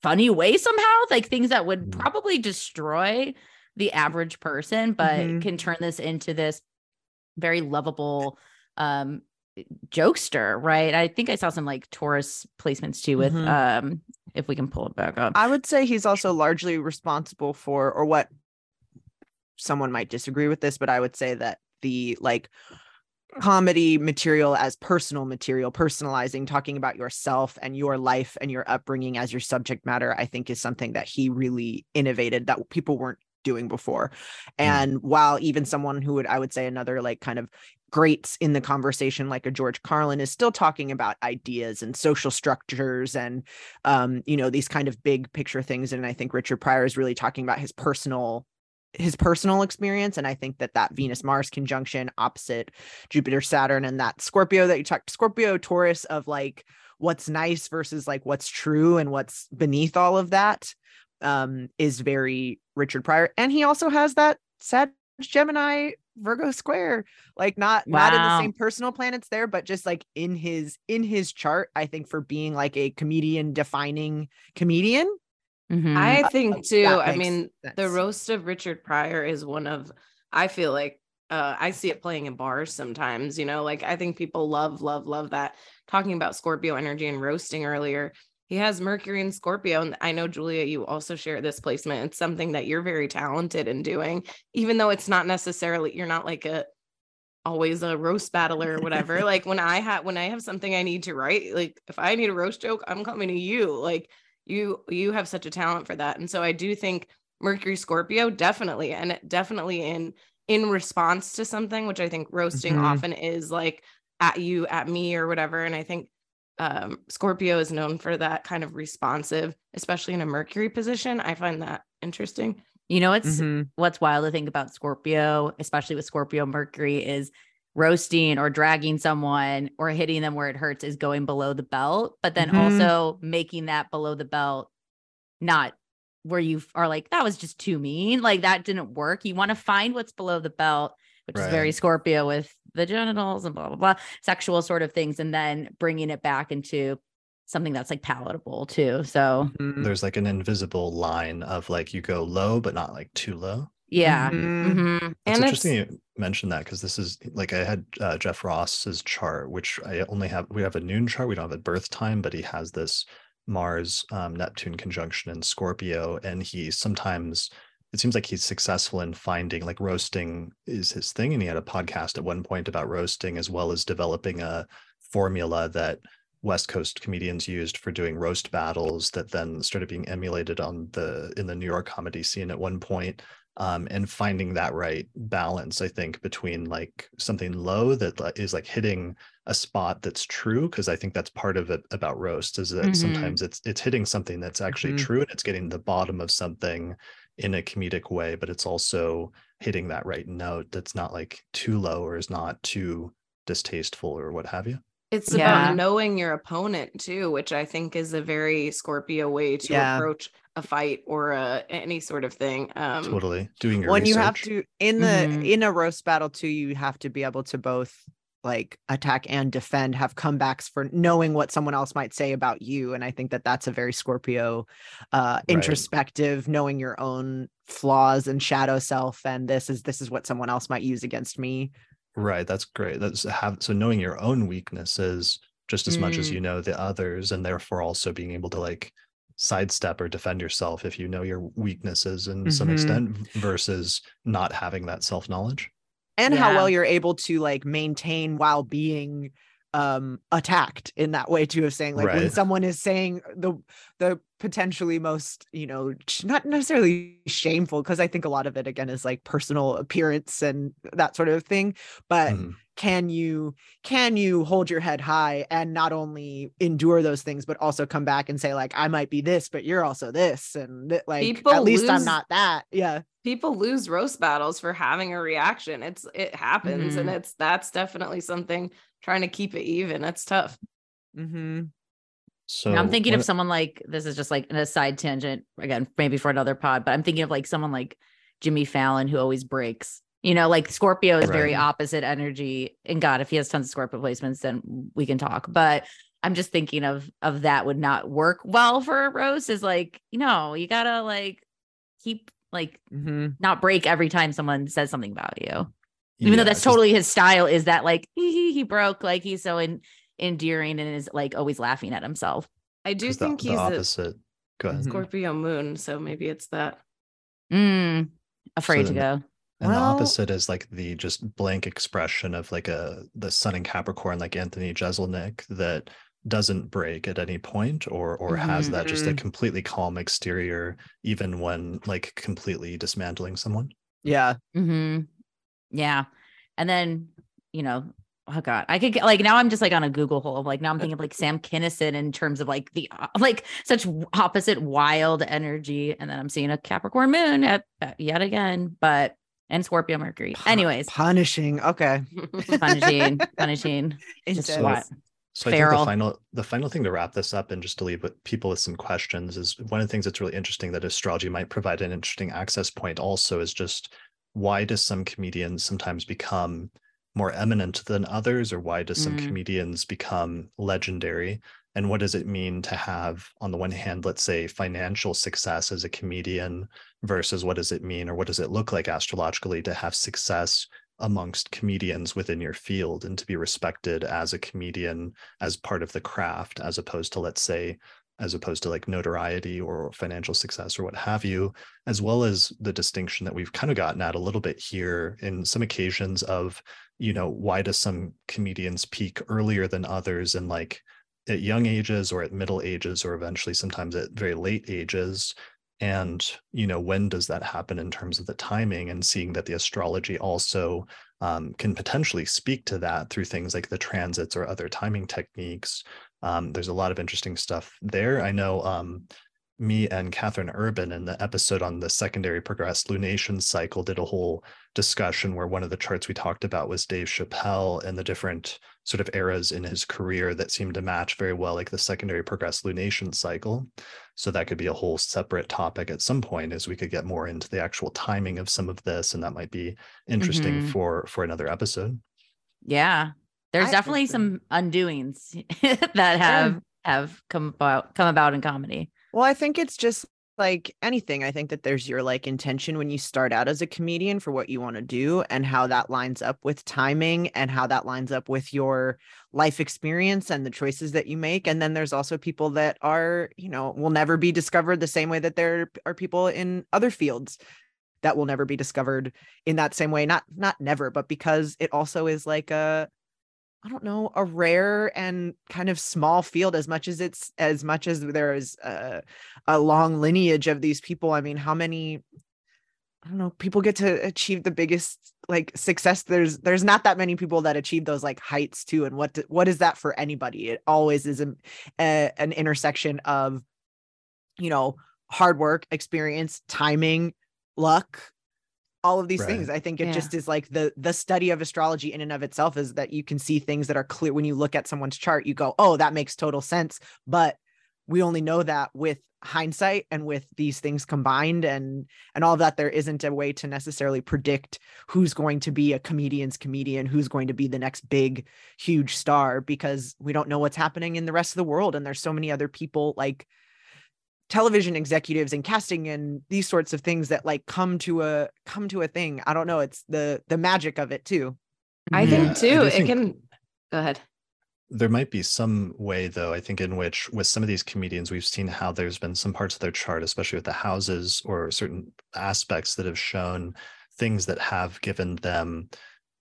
Speaker 3: funny way somehow, like things that would mm-hmm. probably destroy the average person, but mm-hmm. can turn this into this very lovable um jokester, right? I think I saw some like Taurus placements too with mm-hmm. um if we can pull it back up.
Speaker 2: I would say he's also largely responsible for or what someone might disagree with this, but I would say that the like comedy material as personal material, personalizing, talking about yourself and your life and your upbringing as your subject matter, I think is something that he really innovated that people weren't doing before. Hmm. And mm. while even someone who would, I would say, another like kind of greats in the conversation like a george carlin is still talking about ideas and social structures and um, you know these kind of big picture things and i think richard pryor is really talking about his personal his personal experience and i think that that venus mars conjunction opposite jupiter saturn and that scorpio that you talked scorpio taurus of like what's nice versus like what's true and what's beneath all of that um is very richard pryor and he also has that sad gemini virgo square like not wow. not in the same personal planets there but just like in his in his chart i think for being like a comedian defining comedian
Speaker 4: Mm-hmm. I think too. I mean, sense. the roast of Richard Pryor is one of, I feel like uh, I see it playing in bars sometimes, you know, like I think people love, love, love that. Talking about Scorpio energy and roasting earlier, he has Mercury and Scorpio. And I know, Julia, you also share this placement. It's something that you're very talented in doing, even though it's not necessarily, you're not like a, always a roast battler or whatever. like when I have, when I have something I need to write, like if I need a roast joke, I'm coming to you. Like, you you have such a talent for that and so i do think mercury scorpio definitely and definitely in in response to something which i think roasting mm-hmm. often is like at you at me or whatever and i think um, scorpio is known for that kind of responsive especially in a mercury position i find that interesting
Speaker 3: you know what's mm-hmm. what's wild to think about scorpio especially with scorpio mercury is roasting or dragging someone or hitting them where it hurts is going below the belt, but then mm-hmm. also making that below the belt not where you are like, that was just too mean. Like that didn't work. You want to find what's below the belt, which right. is very Scorpio with the genitals and blah, blah, blah, sexual sort of things, and then bringing it back into something that's like palatable too. So
Speaker 2: Mhm.
Speaker 1: There's like an invisible line of like you go low, but not like too low.
Speaker 3: yeah.
Speaker 2: Mhm.
Speaker 3: Mhm.
Speaker 1: It's
Speaker 4: And it's-
Speaker 1: interesting you mentioned that because this is like I had uh, Jeff Ross's chart, which I only have. We have a noon chart. We don't have a birth time, but he has this Mars um, Neptune conjunction in Scorpio, and he sometimes it seems like he's successful in finding like roasting is his thing, and he had a podcast at one point about roasting as well as developing a formula that West Coast comedians used for doing roast battles that then started being emulated on the in the New York comedy scene at one point um, and finding that right balance i think between like something low that is like hitting a spot that's true because i think that's part of it about roast is that
Speaker 3: Mhm.
Speaker 1: sometimes it's it's hitting something that's actually
Speaker 2: Mhm.
Speaker 1: true and it's getting the bottom of something in a comedic way but it's also hitting that right note that's not like too low or is not too distasteful or what have you
Speaker 4: It's
Speaker 3: Yeah.
Speaker 4: about knowing your opponent too, which I think is a very Scorpio way to
Speaker 2: Yeah.
Speaker 4: approach a fight or a, any sort of thing. Um,
Speaker 1: totally doing your
Speaker 2: when you have to in the
Speaker 3: Mhm.
Speaker 2: in a roast battle too you have to be able to both like attack and defend have comebacks for knowing what someone else might say about you and i think that that's a very scorpio uh introspective knowing your own flaws and shadow self and this is this is what someone else might use against me
Speaker 1: Right, that's great. That's have so knowing your own weaknesses just as much as
Speaker 3: Mm.
Speaker 1: you know the others, and therefore also being able to like sidestep or defend yourself if you know your weaknesses in some
Speaker 2: Mhm.
Speaker 1: extent versus not having that self knowledge.
Speaker 2: and how well you're able to like maintain while being um attacked in that way too of saying like when someone is saying the the potentially most you know not necessarily shameful because i think a lot of it again is like personal appearance and that sort of thing but
Speaker 1: Mhm.
Speaker 2: can you can you hold your head high and not only endure those things but also come back and say like i might be this but you're also this and th- like
Speaker 4: People
Speaker 2: at least i'm not that yeah
Speaker 4: people lose roast battles for having a reaction. It's it happens, and
Speaker 3: Mhm.
Speaker 4: it's that's definitely something trying to keep it even. That's tough.
Speaker 2: mm-hmm.
Speaker 1: So
Speaker 3: Now I'm thinking of someone like this is just like an aside tangent again, maybe for another pod, but I'm thinking of like someone like Jimmy Fallon who always breaks. You know, like Scorpio is very opposite energy. And God, if he has tons of Scorpio placements, then we can talk. But I'm just thinking of of that would not work well for a roast. Is like, you know, you gotta like keep like
Speaker 2: Mm-hmm.
Speaker 3: not break every time someone says something about you. Even
Speaker 1: yeah,
Speaker 3: though that's
Speaker 1: just-
Speaker 3: totally his style, is that like he he, he broke, like he's so in, endearing and is like always laughing at himself.
Speaker 4: I do think
Speaker 1: the,
Speaker 4: he's the
Speaker 1: opposite. Go ahead.
Speaker 2: Mhm.
Speaker 4: Scorpio moon, so maybe it's that.
Speaker 3: Mm, afraid to
Speaker 1: then-
Speaker 3: go.
Speaker 1: And the opposite is like the just blank expression of like a the sun in Capricorn, like Anthony Jeselnik, that doesn't break at any point or or has that just a
Speaker 2: Mhm.
Speaker 1: completely calm exterior, even when like completely dismantling someone.
Speaker 2: yeah
Speaker 3: hmm Yeah. And then, you know, oh God, I could get like now I'm just like on a Google hole. Of like now I'm thinking of like Sam Kinison in terms of like the uh, like such opposite wild energy. And then I'm seeing a Capricorn moon at, at yet again, but and Scorpio Mercury.
Speaker 2: Pu-
Speaker 3: Anyways,
Speaker 2: punishing okay
Speaker 3: punishing, punishing. Just
Speaker 2: Intense.
Speaker 3: what?
Speaker 1: So I think the final the final thing to wrap this up and just to leave with people with some questions is one of the things that's really interesting that astrology might provide an interesting access point also is just why does some comedians sometimes become more eminent than others or why does some
Speaker 3: Mm.
Speaker 1: comedians become legendary and what does it mean to have on the one hand let's say financial success as a comedian versus what does it mean or what does it look like astrologically to have success amongst comedians within your field and to be respected as a comedian as part of the craft as opposed to let's say as opposed to like notoriety or financial success or what have you as well as the distinction that we've kind of gotten at a little bit here in some occasions of you know why do some comedians peak earlier than others and like at young ages or at middle ages or eventually sometimes at very late ages? And you know when does that happen in terms of the timing and seeing that the astrology also um, can potentially speak to that through things like the transits or other timing techniques um, there's a lot of interesting stuff there i know um, me and Catherine Urban in the episode on the secondary progressed lunation cycle did a whole discussion where one of the charts we talked about was Dave Chappelle and the different sort of eras in his career that seemed to match very well like the secondary progressed lunation cycle. So that could be a whole separate topic at some point as we could get more into the actual timing of some of this and that might be interesting
Speaker 3: Mhm.
Speaker 1: for for another episode.
Speaker 3: Yeah. There's
Speaker 2: I-
Speaker 3: definitely some undoings that have have come about come about in comedy?
Speaker 2: Well, I think it's just like anything. I think that there's your like intention when you start out as a comedian for what you want to do and how that lines up with timing and how that lines up with your life experience and the choices that you make. And then there's also people that are, you know, will never be discovered the same way that there are people in other fields that will never be discovered in that same way. Not not never, but because it also is like a I don't know, a rare and kind of small field as much as it's as much as there is a, a long lineage of these people. I mean, how many I don't know, people get to achieve the biggest like success. There's there's not that many people that achieve those like heights too. And what what is that for anybody? It always is a, a, eh, an intersection of, you know, hard work, experience, timing, luck, all of these right. things i think it yeah. just is like the the study of astrology in and of itself is that you can see things that are clear when you look at someone's chart you go oh that makes total sense but we only know that with hindsight and with these things combined and and all of that there isn't a way to necessarily predict who's going to be a comedian's comedian who's going to be the next big huge star because we don't know what's happening in the rest of the world and there's so many other people like television executives and casting and these sorts of things that like come to a come to a thing i don't know it's the the magic of it too.
Speaker 4: I yeah, think too I it think can go ahead.
Speaker 1: there might be some way though i think in which with some of these comedians we've seen how there's been some parts of their chart especially with the houses or certain aspects that have shown things that have given them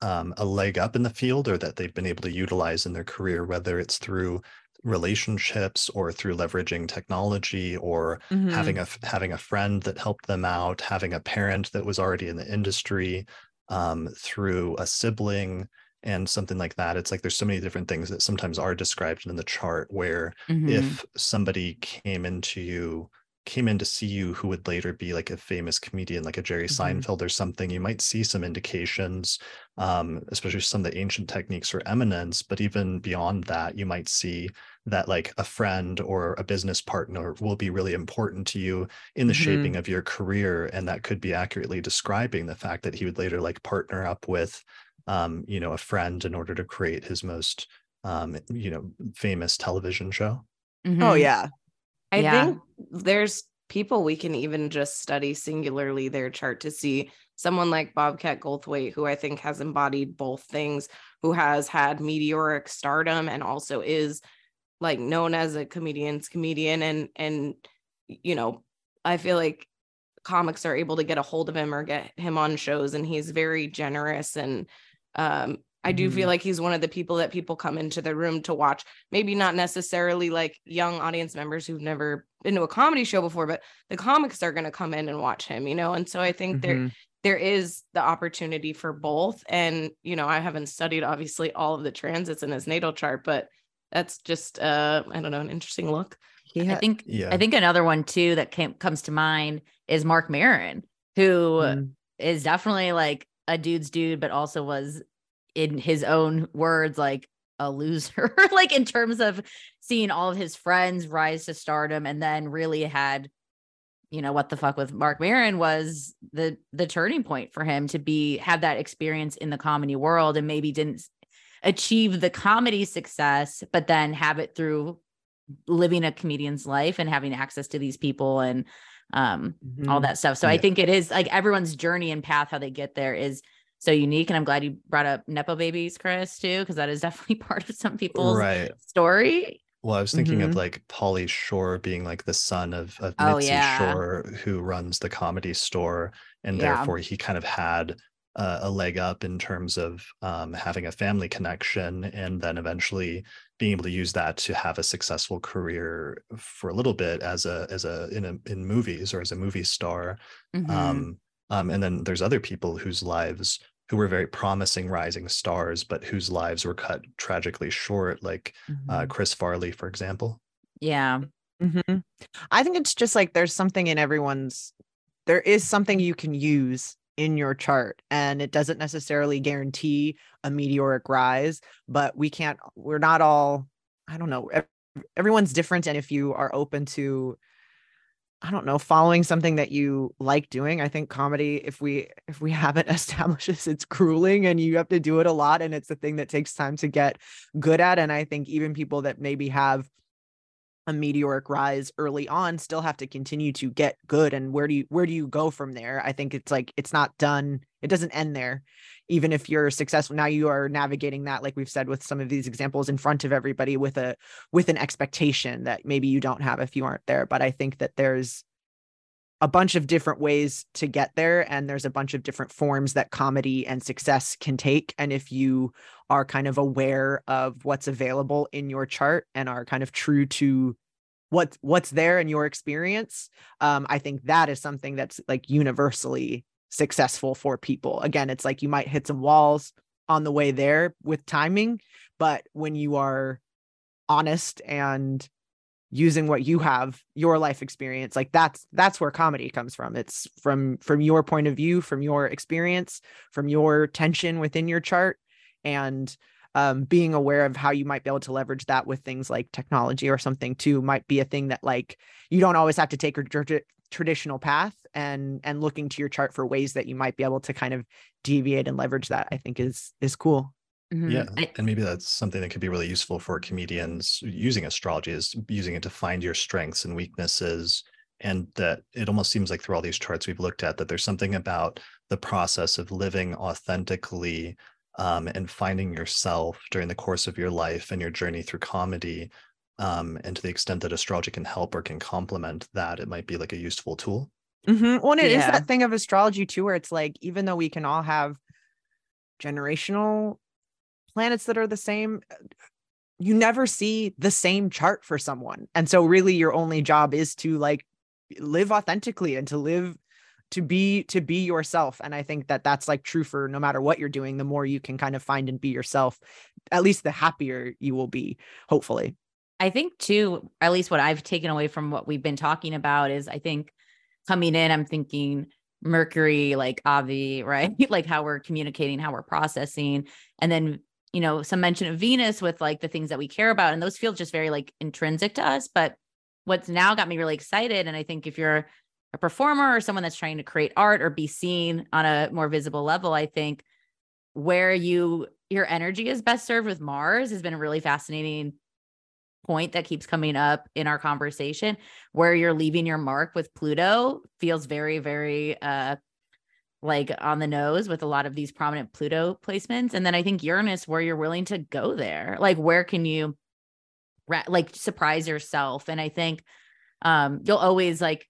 Speaker 1: um, a leg up in the field or that they've been able to utilize in their career whether it's through relationships or through leveraging technology or mm-hmm. having a having a friend that helped them out having a parent that was already in the industry um, through a sibling and something like that it's like there's so many different things that sometimes are described in the chart where mm-hmm. if somebody came into you came in to see you who would later be like a famous comedian like a jerry mm-hmm. seinfeld or something you might see some indications um, especially some of the ancient techniques or eminence but even beyond that you might see that like a friend or a business partner will be really important to you in the mm-hmm. shaping of your career and that could be accurately describing the fact that he would later like partner up with um, you know a friend in order to create his most um, you know famous television show
Speaker 2: mm-hmm. oh yeah
Speaker 4: I yeah. think there's people we can even just study singularly their chart to see someone like Bobcat Goldthwait, who I think has embodied both things, who has had meteoric stardom and also is like known as a comedian's comedian. And, and, you know, I feel like comics are able to get a hold of him or get him on shows and he's very generous and um, I do feel mm-hmm. like he's one of the people that people come into the room to watch. Maybe not necessarily like young audience members who've never been to a comedy show before, but the comics are going to come in and watch him, you know? And so I think mm-hmm. there there is the opportunity for both. And, you know, I haven't studied obviously all of the transits in his natal chart, but that's just uh I don't know, an interesting look.
Speaker 3: Yeah. I think yeah. I think another one too that came comes to mind is Marc Maron, who mm. is definitely like a dude's dude, but also was in his own words, like a loser, like in terms of seeing all of his friends rise to stardom and then really had you know what the fuck with Marc Maron was the the turning point for him to be have that experience in the comedy world and maybe didn't achieve the comedy success but then have it through living a comedian's life and having access to these people and um mm-hmm. all that stuff so yeah. i think it is like everyone's journey and path how they get there is so unique. And I'm glad you brought up Nepo babies, Chris, too, because that is definitely part of some people's right. story.
Speaker 1: Well, I was thinking mm-hmm. of like Pauly Shore being like the son of, of oh, Mitzi yeah. Shore, who runs the comedy store. And yeah. therefore he kind of had uh, a leg up in terms of um, having a family connection and then eventually being able to use that to have a successful career for a little bit as a as a in a in movies or as a movie star mm-hmm. um, um, and then there's other people whose lives who were very promising rising stars, but whose lives were cut tragically short, like uh, mm-hmm. uh, Chris Farley, for example.
Speaker 3: Yeah.
Speaker 2: Mm-hmm. I think it's just like there's something in everyone's, there is something you can use in your chart, and it doesn't necessarily guarantee a meteoric rise, but we can't, we're not all, I don't know, everyone's different. And if you are open to, I don't know, following something that you like doing. I think comedy, if we if we haven't established it's grueling and you have to do it a lot and it's a thing that takes time to get good at. And I think even people that maybe have a meteoric rise early on still have to continue to get good and where do you where do you go from there? I think it's like it's not done it doesn't end there. Even if you're successful now you are navigating that like we've said with some of these examples in front of everybody with a with an expectation that maybe you don't have if you aren't there but i think that there's a bunch of different ways to get there and there's a bunch of different forms that comedy and success can take. And if you are kind of aware of what's available in your chart and are kind of true to what what's there in your experience um, i think that is something that's like universally successful for people. Again it's like you might hit some walls on the way there with timing but when you are honest and using what you have your life experience like that's that's where comedy comes from. It's from from your point of view from your experience from your tension within your chart and um, being aware of how you might be able to leverage that with things like technology or something too might be a thing that like you don't always have to take a tr- traditional path and and looking to your chart for ways that you might be able to kind of deviate and leverage that i think is is cool
Speaker 1: Mm-hmm. Yeah. And maybe that's something that could be really useful for comedians using astrology is using it to find your strengths and weaknesses. And that it almost seems like through all these charts we've looked at, that there's something about the process of living authentically um, and finding yourself during the course of your life and your journey through comedy. Um, and to the extent that astrology can help or can complement that, it might be like a useful tool.
Speaker 2: Mm-hmm. Well, it yeah. is that thing of astrology too, where it's like, even though we can all have generational planets that are the same you never see the same chart for someone. And so really your only job is to like live authentically and to live to be to be yourself. And i think that that's like true for no matter what you're doing the more you can kind of find and be yourself at least the happier you will be hopefully.
Speaker 3: I think too at least what i've taken away from what we've been talking about is i think coming in i'm thinking mercury like avi right? Like how we're communicating how we're processing and then you know, some mention of Venus with like the things that we care about. And those feel just very like intrinsic to us. But what's now got me really excited, and I think if you're a performer or someone that's trying to create art or be seen on a more visible level, I think where you your energy is best served with Mars has been a really fascinating point that keeps coming up in our conversation where you're leaving your mark with Pluto feels very very uh like on the nose with a lot of these prominent Pluto placements. And then I think Uranus, where you're willing to go there, like where can you like surprise yourself? And I think um you'll always like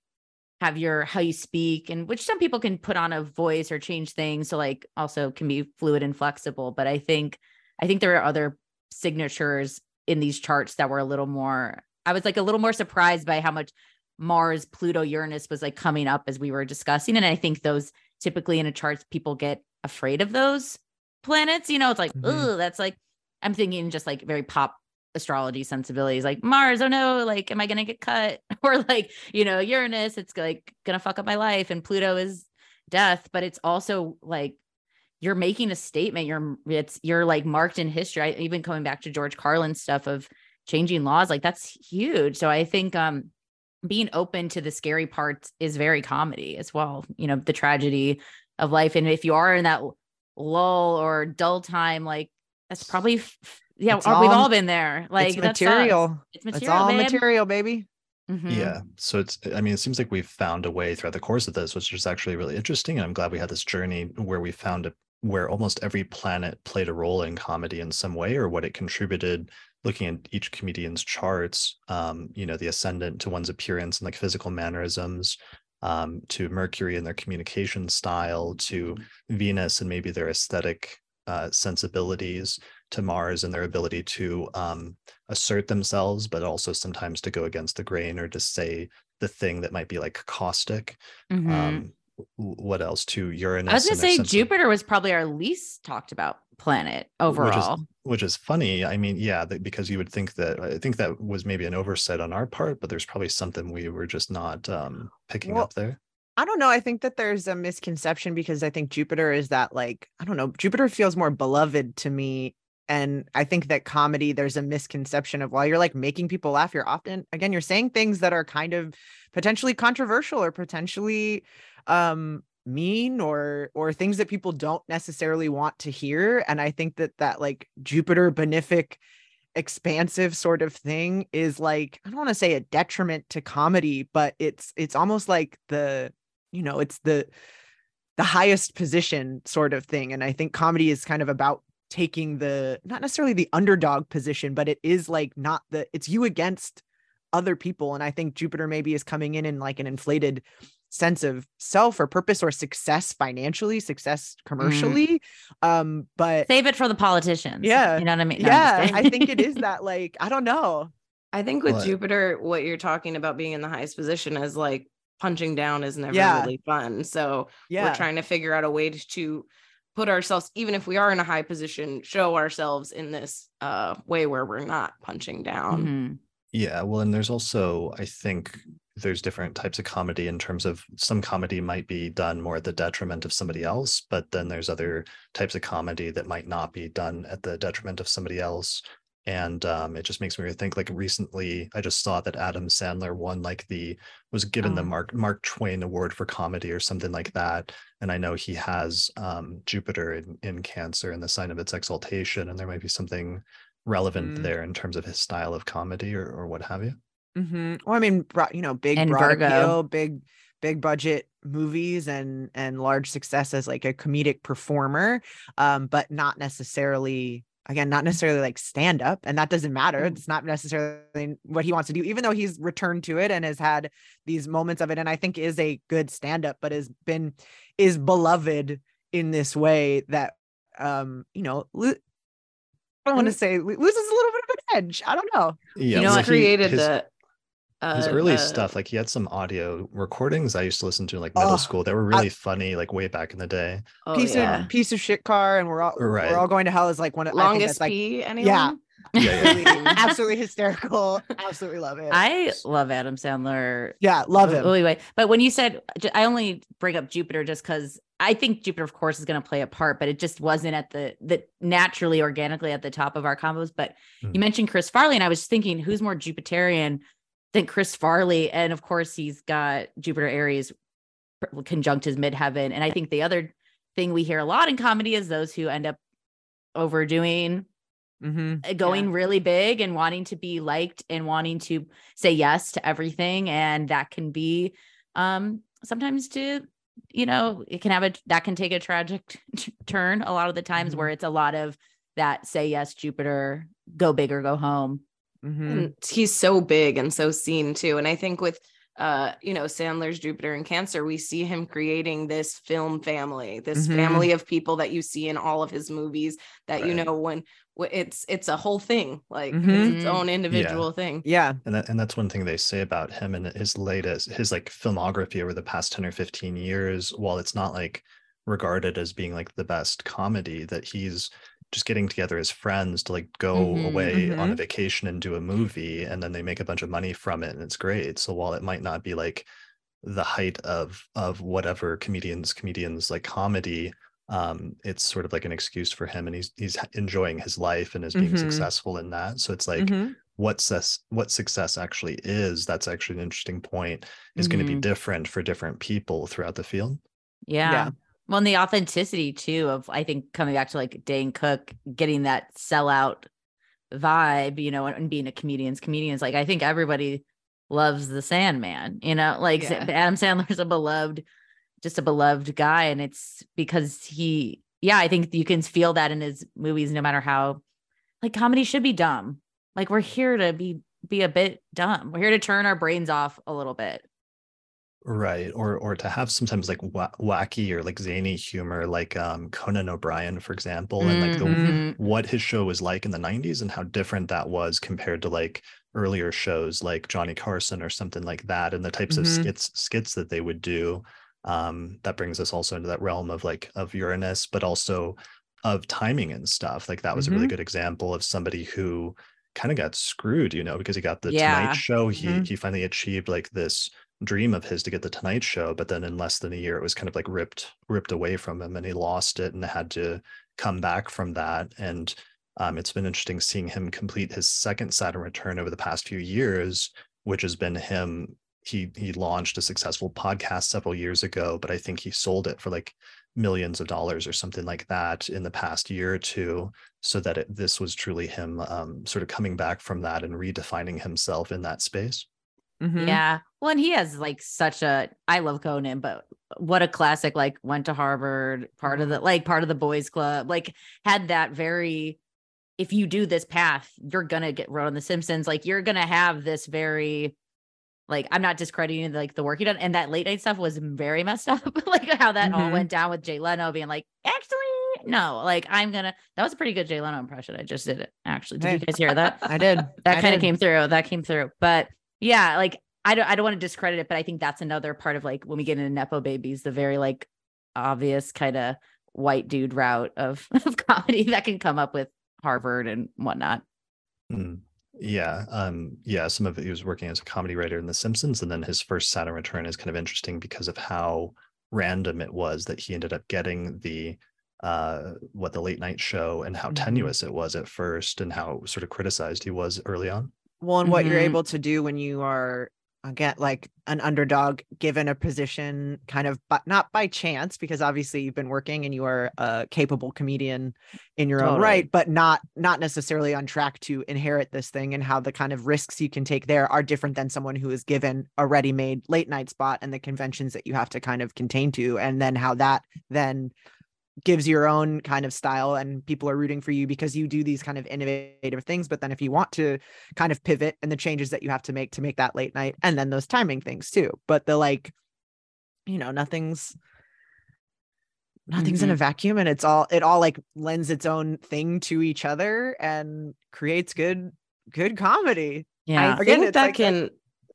Speaker 3: have your how you speak and which some people can put on a voice or change things so like also can be fluid and flexible but i think i think there are other signatures in these charts that were a little more i was like a little more surprised by how much mars pluto uranus was like coming up as we were discussing and i think those typically in a chart people get afraid of those planets you know it's like mm-hmm. oh that's like i'm thinking just like very pop astrology sensibilities like mars oh no like am i gonna get cut? Or like you know uranus it's like gonna fuck up my life and pluto is death but it's also like you're making a statement you're it's you're like marked in history. I, even coming back to george carlin stuff of changing laws like that's huge. So i think um being open to the scary parts is very comedy as well. You know, the tragedy of life. And if you are in that lull or dull time, like that's probably yeah, all, we've all been there. Like
Speaker 2: it's material. It's material. It's all babe. material, baby.
Speaker 1: Mm-hmm. Yeah. So it's, I mean, it seems like we've found a way throughout the course of this, which is actually really interesting. And I'm glad we had this journey where we found a, where almost every planet played a role in comedy in some way or what it contributed looking at each comedian's charts, um, you know, the ascendant to one's appearance and like physical mannerisms, um, to Mercury and their communication style, to Venus and maybe their aesthetic uh, sensibilities, to Mars and their ability to um, assert themselves, but also sometimes to go against the grain or to say the thing that might be like caustic. Mm-hmm. Um, what else to Uranus?
Speaker 3: I was gonna say Jupiter was probably our least talked about planet overall.
Speaker 1: Which is, which is funny. I mean, yeah, that, because you would think that I think that was maybe an oversight on our part, but there's probably something we were just not um, picking well, up there.
Speaker 2: I don't know. I think that there's a misconception because I think Jupiter is that like I don't know. Jupiter feels more beloved to me and i think that comedy there's a misconception of while you're like making people laugh you're often again you're saying things that are kind of potentially controversial or potentially um mean or or things that people don't necessarily want to hear and i think that that like jupiter benefic expansive sort of thing is like I don't want to say a detriment to comedy, but it's it's almost like the you know it's the the highest position sort of thing, and I think comedy is kind of about taking the not necessarily the underdog position, but it is like not the it's you against other people, and I think Jupiter maybe is coming in in like an inflated sense of self or purpose or success financially, success
Speaker 3: Mm-hmm.
Speaker 2: commercially. Um, but
Speaker 3: Save it for the politicians.
Speaker 2: Yeah.
Speaker 3: You know what I mean? No,
Speaker 2: yeah, I think it is that like I don't know.
Speaker 4: I think with
Speaker 1: What?
Speaker 4: Jupiter, what you're talking about being in the highest position is like punching down is never
Speaker 2: Yeah.
Speaker 4: really fun. So
Speaker 2: Yeah.
Speaker 4: we're trying to figure out a way to, to put ourselves, even if we are in a high position, show ourselves in this uh way where we're not punching down.
Speaker 3: Mhm.
Speaker 1: Yeah, well, and there's also, I think there's different types of comedy in terms of some comedy might be done more at the detriment of somebody else, but then there's other types of comedy that might not be done at the detriment of somebody else. And um, it just makes me think like recently I just saw that Adam Sandler won like the was given the
Speaker 3: Oh.
Speaker 1: Mark Mark Twain Award for comedy or something like that. And I know he has um, Jupiter in, in Cancer and the sign of its exaltation, and there might be something relevant
Speaker 2: Mm.
Speaker 1: there in terms of his style of comedy or, or what have you.
Speaker 2: Hmm Well, I mean, bro- you know, big
Speaker 3: And
Speaker 2: broad
Speaker 3: Virgo.
Speaker 2: appeal, big big budget movies and and large success as like a comedic performer, um, but not necessarily again, not necessarily like stand up, and that doesn't matter.
Speaker 3: Mm.
Speaker 2: It's not necessarily what he wants to do, even though he's returned to it and has had these moments of it, and I think is a good stand up, but has been is beloved in this way that um, you know. Lo- I don't want to say loses a little bit of an edge. I don't know.
Speaker 1: Yeah,
Speaker 4: you know
Speaker 1: well, he-
Speaker 4: created
Speaker 1: his,
Speaker 4: the
Speaker 1: his
Speaker 4: uh,
Speaker 1: early
Speaker 4: the-
Speaker 1: stuff, like he had some audio recordings I used to listen to in like middle
Speaker 2: Oh,
Speaker 1: school that were
Speaker 2: I-
Speaker 1: really funny, like way back in the day.
Speaker 4: oh,
Speaker 2: piece
Speaker 4: yeah.
Speaker 2: of piece of shit car, and we're all
Speaker 1: Right.
Speaker 2: we're all going to hell is like one of I
Speaker 4: longest
Speaker 2: like
Speaker 4: pee anyone?
Speaker 1: Yeah, yeah.
Speaker 2: absolutely, absolutely hysterical. Absolutely love it.
Speaker 3: I love Adam Sandler.
Speaker 2: yeah, love him.
Speaker 3: Anyway, but when you said, I only bring up Jupiter just because I think Jupiter, of course, is going to play a part, but it just wasn't at the the naturally, organically at the top of our combos. But
Speaker 1: Mm.
Speaker 3: you mentioned Chris Farley, and I was thinking, who's more Jupiterian than Chris Farley? And of course, he's got Jupiter Aries conjunct his midheaven. And I think the other thing we hear a lot in comedy is those who end up overdoing
Speaker 2: hmm
Speaker 3: uh, going really big and wanting to be liked and wanting to say yes to everything and that can be um sometimes to you know it can have a that can take a tragic t- turn a lot of the times
Speaker 2: Mhm.
Speaker 3: where it's a lot of that say yes jupiter go big or go home
Speaker 2: hmm
Speaker 4: and he's so big and so seen too and i think with uh you know sandler's jupiter and cancer we see him creating this film family this
Speaker 2: Mhm.
Speaker 4: family of people that you see in all of his movies that you know when it's it's a whole thing like
Speaker 2: Mhm.
Speaker 4: it's its own individual thing
Speaker 2: Yeah.
Speaker 1: And that, and that's one thing they say about him and his latest his like filmography over the past 10 or 15 years while it's not like regarded as being like the best comedy that he's just getting together as friends to like go
Speaker 3: Mhm,
Speaker 1: away on a
Speaker 2: mhm.
Speaker 1: vacation and do a movie and then they make a bunch of money from it and it's great so while it might not be like the height of of whatever comedians comedians like comedy um it's sort of like an excuse for him and he's he's enjoying his life and is being
Speaker 2: Mhm.
Speaker 1: successful in that so it's like
Speaker 2: Mhm.
Speaker 1: what success what success actually is that's actually an interesting point is going to be
Speaker 3: Mhm.
Speaker 1: different for different people throughout the field
Speaker 3: yeah.
Speaker 2: Yeah.
Speaker 3: Well and the authenticity too of i think coming back to like dane cook getting that sellout vibe you know and, and being a comedian's comedians like i think everybody loves the sandman you know like
Speaker 4: Yeah.
Speaker 3: adam sandler's a beloved just a beloved guy and it's because he yeah i think you can feel that in his movies no matter how like comedy should be dumb. Like we're here to be be a bit dumb. We're here to turn our brains off a little bit
Speaker 1: right or or to have sometimes like wa- wacky or like zany humor like um conan o'brien for example and like the
Speaker 3: Mhm.
Speaker 1: what his show was like in the 90s and how different that was compared to like earlier shows like Johnny Carson or something like that and the types of
Speaker 2: Mhm.
Speaker 1: skits skits that they would do um that brings us also into that realm of like of Uranus but also of timing and stuff like that was a really
Speaker 2: Mhm.
Speaker 1: good example of somebody who kind of got screwed you know because he got the
Speaker 3: Yeah.
Speaker 1: Tonight Show he
Speaker 2: Mhm.
Speaker 1: he finally achieved like this dream of his to get the Tonight Show but then in less than a year it was kind of like ripped ripped away from him and he lost it and had to come back from that and um, it's been interesting seeing him complete his second Saturn return over the past few years, which has been him. He he launched a successful podcast several years ago, but I think he sold it for like millions of dollars or something like that in the past year or two so that it, this was truly him um, sort of coming back from that and redefining himself in that space
Speaker 2: Mhm.
Speaker 3: Yeah. Well, and he has like such a I love Conan, but what a classic, like went to Harvard, part of the like part of the boys club, like had that very if you do this path, you're gonna get wrote on the Simpsons. Like you're gonna have this very like I'm not discrediting like the work he done. And that late night stuff was very messed up. like how that all
Speaker 2: Mhm.
Speaker 3: went down with Jay Leno being like, actually, no, like I'm gonna that was a pretty good Jay Leno impression. I just did it actually. Did you guys hear that?
Speaker 2: I did.
Speaker 3: that kind of came through that came through but yeah like i don't i don't want to discredit it but i think that's another part of like when we get into nepo babies the very like obvious kind of white dude route of, of comedy that can come up with harvard and whatnot
Speaker 1: Mm. Yeah, um, yeah. Some of it he was working as a comedy writer in The Simpsons, and then his first Saturn return is kind of interesting because of how random it was that he ended up getting the uh what the late night show and how
Speaker 2: Mhm.
Speaker 1: tenuous it was at first and how sort of criticized he was early on.
Speaker 2: Well and what you're
Speaker 3: Mhm.
Speaker 2: able to do when you are again like an underdog given a position kind of but not by chance because obviously you've been working and you are a capable comedian in your own right but not not necessarily on track to inherit this thing and how the kind of risks you can take there are different than someone who is given a ready-made late night spot and the conventions that you have to kind of contain to and then how that then gives your own kind of style and people are rooting for you because you do these kind of innovative things but then if you want to kind of pivot and the changes that you have to make to make that late night and then those timing things too but the like you know nothing's nothing's in a mm-hmm. vacuum and it's all it all like lends its own thing to each other and creates good good comedy
Speaker 3: yeah
Speaker 4: I
Speaker 2: Again,
Speaker 4: think that
Speaker 2: like
Speaker 4: can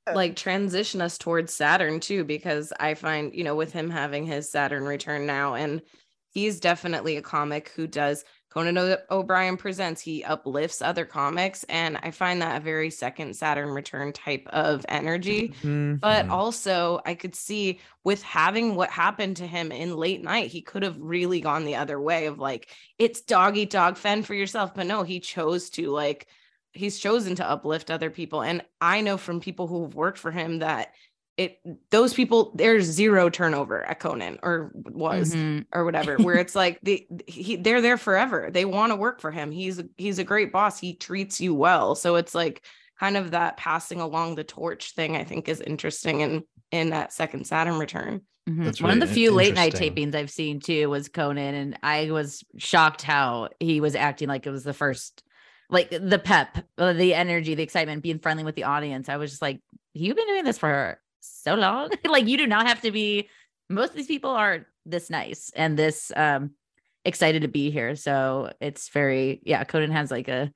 Speaker 2: Yeah.
Speaker 4: like transition us towards Saturn too, because I find, you know, with him having his Saturn return now, and he's definitely a comic who does Conan o- O'Brien presents, he uplifts other comics. And I find that a very second Saturn return type of energy.
Speaker 2: Mhm.
Speaker 4: But
Speaker 1: Mhm.
Speaker 4: also, I could see with having what happened to him in late night, he could have really gone the other way of like, it's dog eat dog, fend for yourself. But no, he chose to like, he's chosen to uplift other people. And I know from people who've worked for him that it, those people, there's zero turnover at Conan or was
Speaker 3: Mhm.
Speaker 4: or whatever where it's like the he they're there forever they want to work for him he's he's a great boss he treats you well so it's like kind of that passing along the torch thing i think is interesting in in that second saturn return
Speaker 3: Mhm.
Speaker 1: That's
Speaker 3: One of the few late night tapings I've seen too was Conan, and I was shocked how he was acting like it was the first, like the pep, uh, the energy, the excitement, being friendly with the audience. I was just like, you've been doing this for so long. like you do not have to be. Most of these people are this nice and this um excited to be here. So it's very yeah. Conan has like a.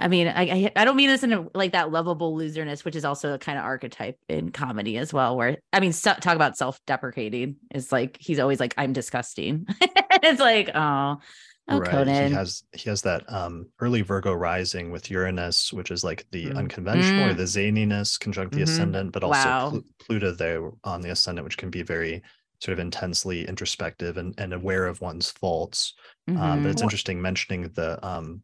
Speaker 3: I mean, I I, don't mean this in a, like that lovable loserness, which is also a kind of archetype in comedy as well. Where I mean, so, talk about self-deprecating is like he's always like, "I'm disgusting." it's like, oh, oh, Conan.
Speaker 1: He has he has that um early Virgo rising with Uranus, which is like the
Speaker 2: Mm.
Speaker 1: unconventional or
Speaker 3: Mm.
Speaker 1: the zaniness conjunct the
Speaker 2: Mhm.
Speaker 1: ascendant, but also
Speaker 3: Wow.
Speaker 1: Plu- Pluto there on the ascendant, which can be very sort of intensely introspective and, and aware of one's faults. Um, but
Speaker 3: Mhm.
Speaker 1: it's interesting mentioning the um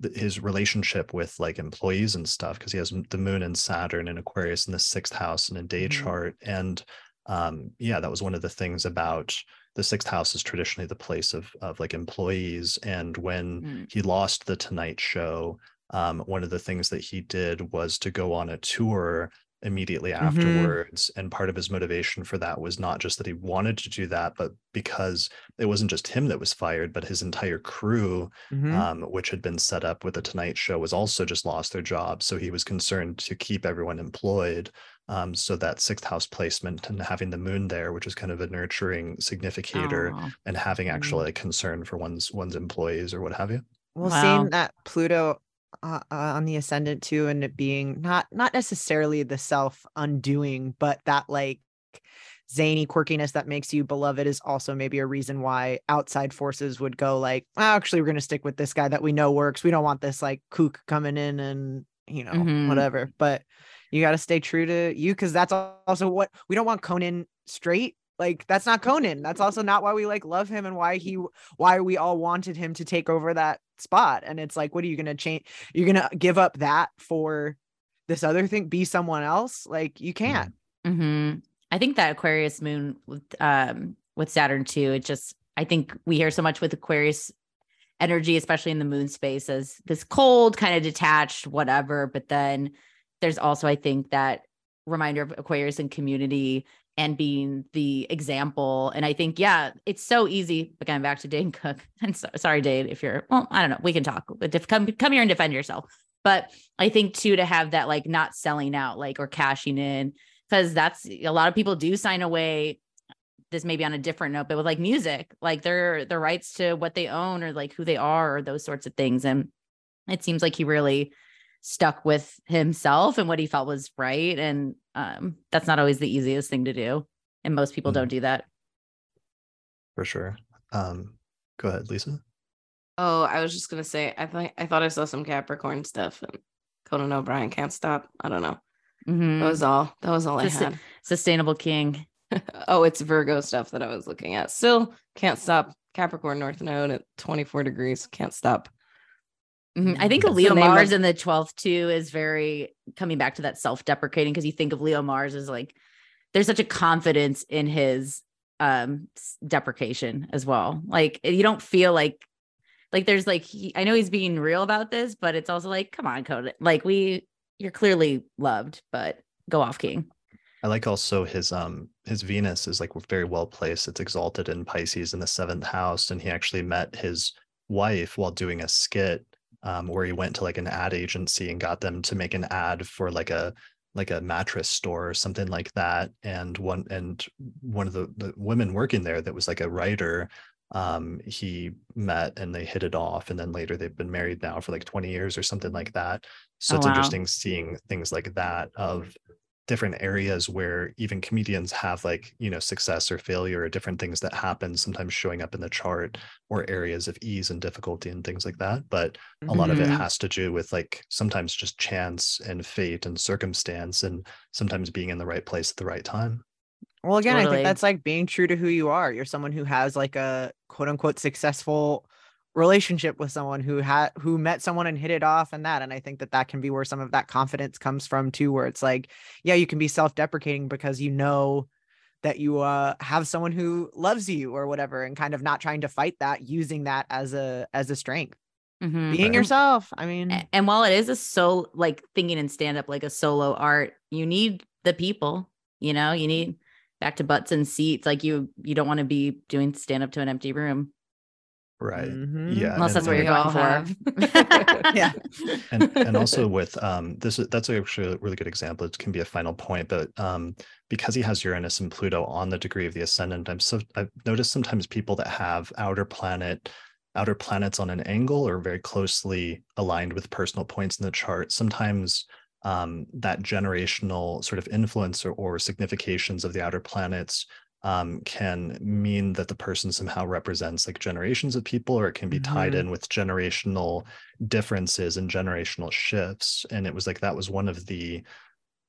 Speaker 1: the, his relationship with like employees and stuff because he has the moon and Saturn and Aquarius in the sixth house in a day
Speaker 2: Mhm.
Speaker 1: chart. And um, yeah, that was one of the things about the sixth house is traditionally the place of of like employees. And when
Speaker 3: Mm.
Speaker 1: he lost the Tonight Show, um, one of the things that he did was to go on a tour immediately
Speaker 2: Mhm.
Speaker 1: afterwards. And part of his motivation for that was not just that he wanted to do that, but because it wasn't just him that was fired, but his entire crew
Speaker 2: Mhm.
Speaker 1: um, which had been set up with the Tonight Show, was also just lost their jobs. So he was concerned to keep everyone employed. Um, so that sixth house placement and having the moon there, which is kind of a nurturing significator,
Speaker 3: Aw.
Speaker 1: and having
Speaker 2: Mm.
Speaker 1: actually a concern for one's one's employees or what have you.
Speaker 2: Well,
Speaker 3: Wow.
Speaker 2: seeing that Pluto uh, uh, on the ascendant too, and it being not not necessarily the self undoing, but that like zany quirkiness that makes you beloved is also maybe a reason why outside forces would go like, "Oh, actually, we're gonna stick with this guy that we know works. We don't want this like kook coming in and you know
Speaker 3: Mhm.
Speaker 2: whatever. But you got to stay true to you because that's also what we don't want Conan straight. Like that's not Conan. That's also not why we like love him and why he why we all wanted him to take over that spot. And it's like, what are you gonna change? You're gonna give up that for this other thing? Be someone else? Like you can't.
Speaker 3: hmm I think that Aquarius moon with um with Saturn too, it just I think we hear so much with Aquarius energy, especially in the moon space, as this cold, kind of detached, whatever. But then there's also, I think, that reminder of Aquarius and community and being the example. And I think, yeah, it's so easy. Again, back to Dane Cook. And so, sorry, Dane, if you're, well, I don't know, we can talk. But if, come come here and defend yourself. But I think too to have that like not selling out, like or cashing in, because that's a lot of people do sign away this may be on a different note, but with like music, like their their rights to what they own or like who they are or those sorts of things. And it seems like he really stuck with himself and what he felt was right. And um, that's not always the easiest thing to do. And most people mm-hmm. don't do that.
Speaker 1: For sure. Um, go ahead, Lisa.
Speaker 4: Oh, I was just gonna say I thought I thought I saw some Capricorn stuff and Conan O'Brien can't stop. I don't know. Mm-hmm. That was all. That was all Sus- I had.
Speaker 3: Sustainable King.
Speaker 4: oh, it's Virgo stuff that I was looking at. Still can't stop. Capricorn North Node at 24 degrees. Can't stop.
Speaker 3: Mm-hmm. I think That's Leo Mars in the 12th too is very coming back to that self-deprecating because you think of Leo Mars as like there's such a confidence in his um deprecation as well. Like you don't feel like like there's like he, I know he's being real about this, but it's also like, come on, Code. Like we you're clearly loved, but go off, King.
Speaker 1: I like also his um his Venus is like very well placed. It's exalted in Pisces in the seventh house, and he actually met his wife while doing a skit um, where he went to like an ad agency and got them to make an ad for like a like a mattress store or something like that. And one and one of the, the women working there that was like a writer, um, he met and they hit it off. And then later they've been married now for like 20 years or something like that. So oh, it's wow. interesting seeing things like that of different areas where even comedians have like you know success or failure or different things that happen sometimes showing up in the chart or areas of ease and difficulty and things like that but mm-hmm. a lot of it mm-hmm. has to do with like sometimes just chance and fate and circumstance and sometimes being in the right place at the right time
Speaker 2: well again totally. i think that's like being true to who you are you're someone who has like a quote unquote successful relationship with someone who had who met someone and hit it off and that and i think that that can be where some of that confidence comes from too where it's like yeah you can be self-deprecating because you know that you uh have someone who loves you or whatever and kind of not trying to fight that using that as a as a strength. Mm-hmm. being yourself i mean.
Speaker 3: And, and while it is a so like thinking and stand up like a solo art you need the people you know you need back to butts and seats like you you don't want to be doing stand up to an empty room
Speaker 1: right. Mm-hmm. yeah
Speaker 3: unless that's what you're going for.
Speaker 2: Yeah.
Speaker 1: And and also with um this is that's actually a really good example. It can be a final point but um because he has uranus and pluto on the degree of the ascendant i'm so i've noticed sometimes people that have outer planet outer planets on an angle or very closely aligned with personal points in the chart. Sometimes um, that generational sort of influence or, or significations of the outer planets um, can mean that the person somehow represents like generations of people, or it can be tied mm-hmm. in with generational differences and generational shifts. And it was like that was one of the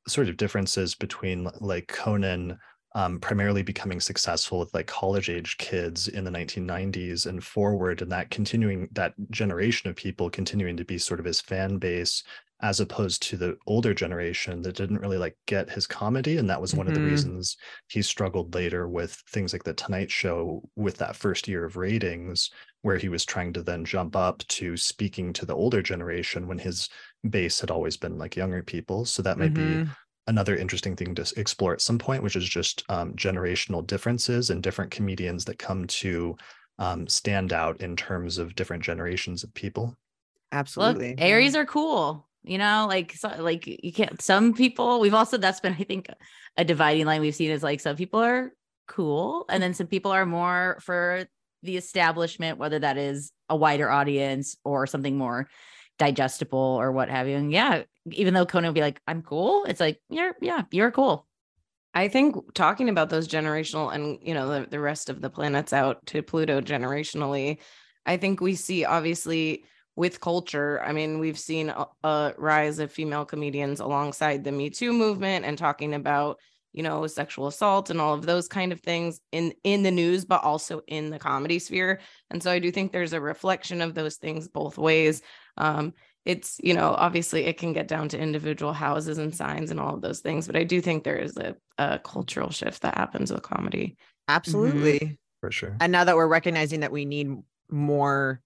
Speaker 1: sort of differences between like Conan um, primarily becoming successful with like college age kids in the 1990s and forward, and that continuing that generation of people continuing to be sort of his fan base as opposed to the older generation that didn't really like get his comedy and that was one mm-hmm. of the mm-hmm. reasons he struggled later with things like the tonight show with that first year of ratings where he was trying to then jump up to speaking to the older generation when his base had always been like younger people so that might mm-hmm. be another interesting thing to explore at some point which is just um, generational differences and different comedians that come to um, stand out in terms of different generations of people
Speaker 2: absolutely
Speaker 3: Look, aries are cool you know like so, like you can't some people we've also that's been i think a dividing line we've seen is like some people are cool and then some people are more for the establishment whether that is a wider audience or something more digestible or what have you. And yeah even though conan would be like i'm cool it's like you're yeah you're cool.
Speaker 4: I think talking about those generational and you know the, the rest of the planets out to Pluto generationally, I think we see obviously with culture. I mean, we've seen a, a, rise of female comedians alongside the Me Too movement and talking about, you know, sexual assault and all of those kind of things in in the news, but also in the comedy sphere. And so I do think there's a reflection of those things both ways. Um, it's you know obviously it can get down to individual houses and signs and all of those things but i do think there is a, a cultural shift that happens with comedy
Speaker 2: absolutely mm-hmm.
Speaker 1: For sure.
Speaker 2: And now that we're recognizing that we need more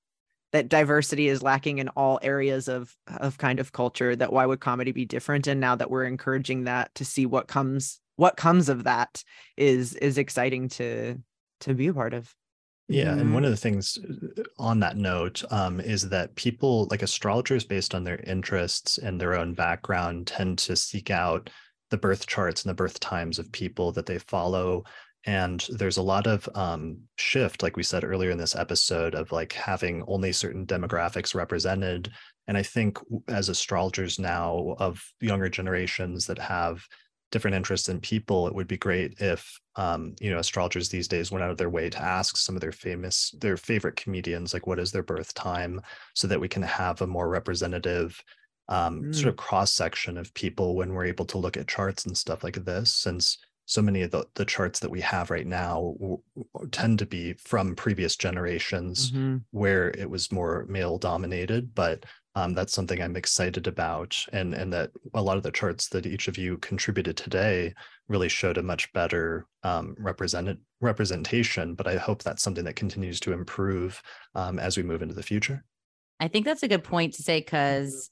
Speaker 2: that diversity is lacking in all areas of of kind of culture that why would comedy be different and now that we're encouraging that to see what comes what comes of that is is exciting to to be a part of
Speaker 1: yeah, and
Speaker 3: Mhm.
Speaker 1: one of the things uh, on that note um, is that people, like astrologers, based on their interests and their own background, tend to seek out the birth charts and the birth times of people that they follow. And there's a lot of um, shift, like we said earlier in this episode, of like having only certain demographics represented. And I think as astrologers now of younger generations that have different interests in people, it would be great if um, you know astrologers these days went out of their way to ask some of their famous, their favorite comedians, like what is their birth time, so that we can have a more representative um, sort of cross section of people when we're able to look at charts and stuff like this. Since so many of the, the charts that we have right now w- w- tend to be from previous generations
Speaker 2: Mm-hmm.
Speaker 1: where it was more male dominated but um, that's something i'm excited about and and that a lot of the charts that each of you contributed today really showed a much better um, represented representation but i hope that's something that continues to improve um, as we move into the future
Speaker 3: I think that's a good point to say because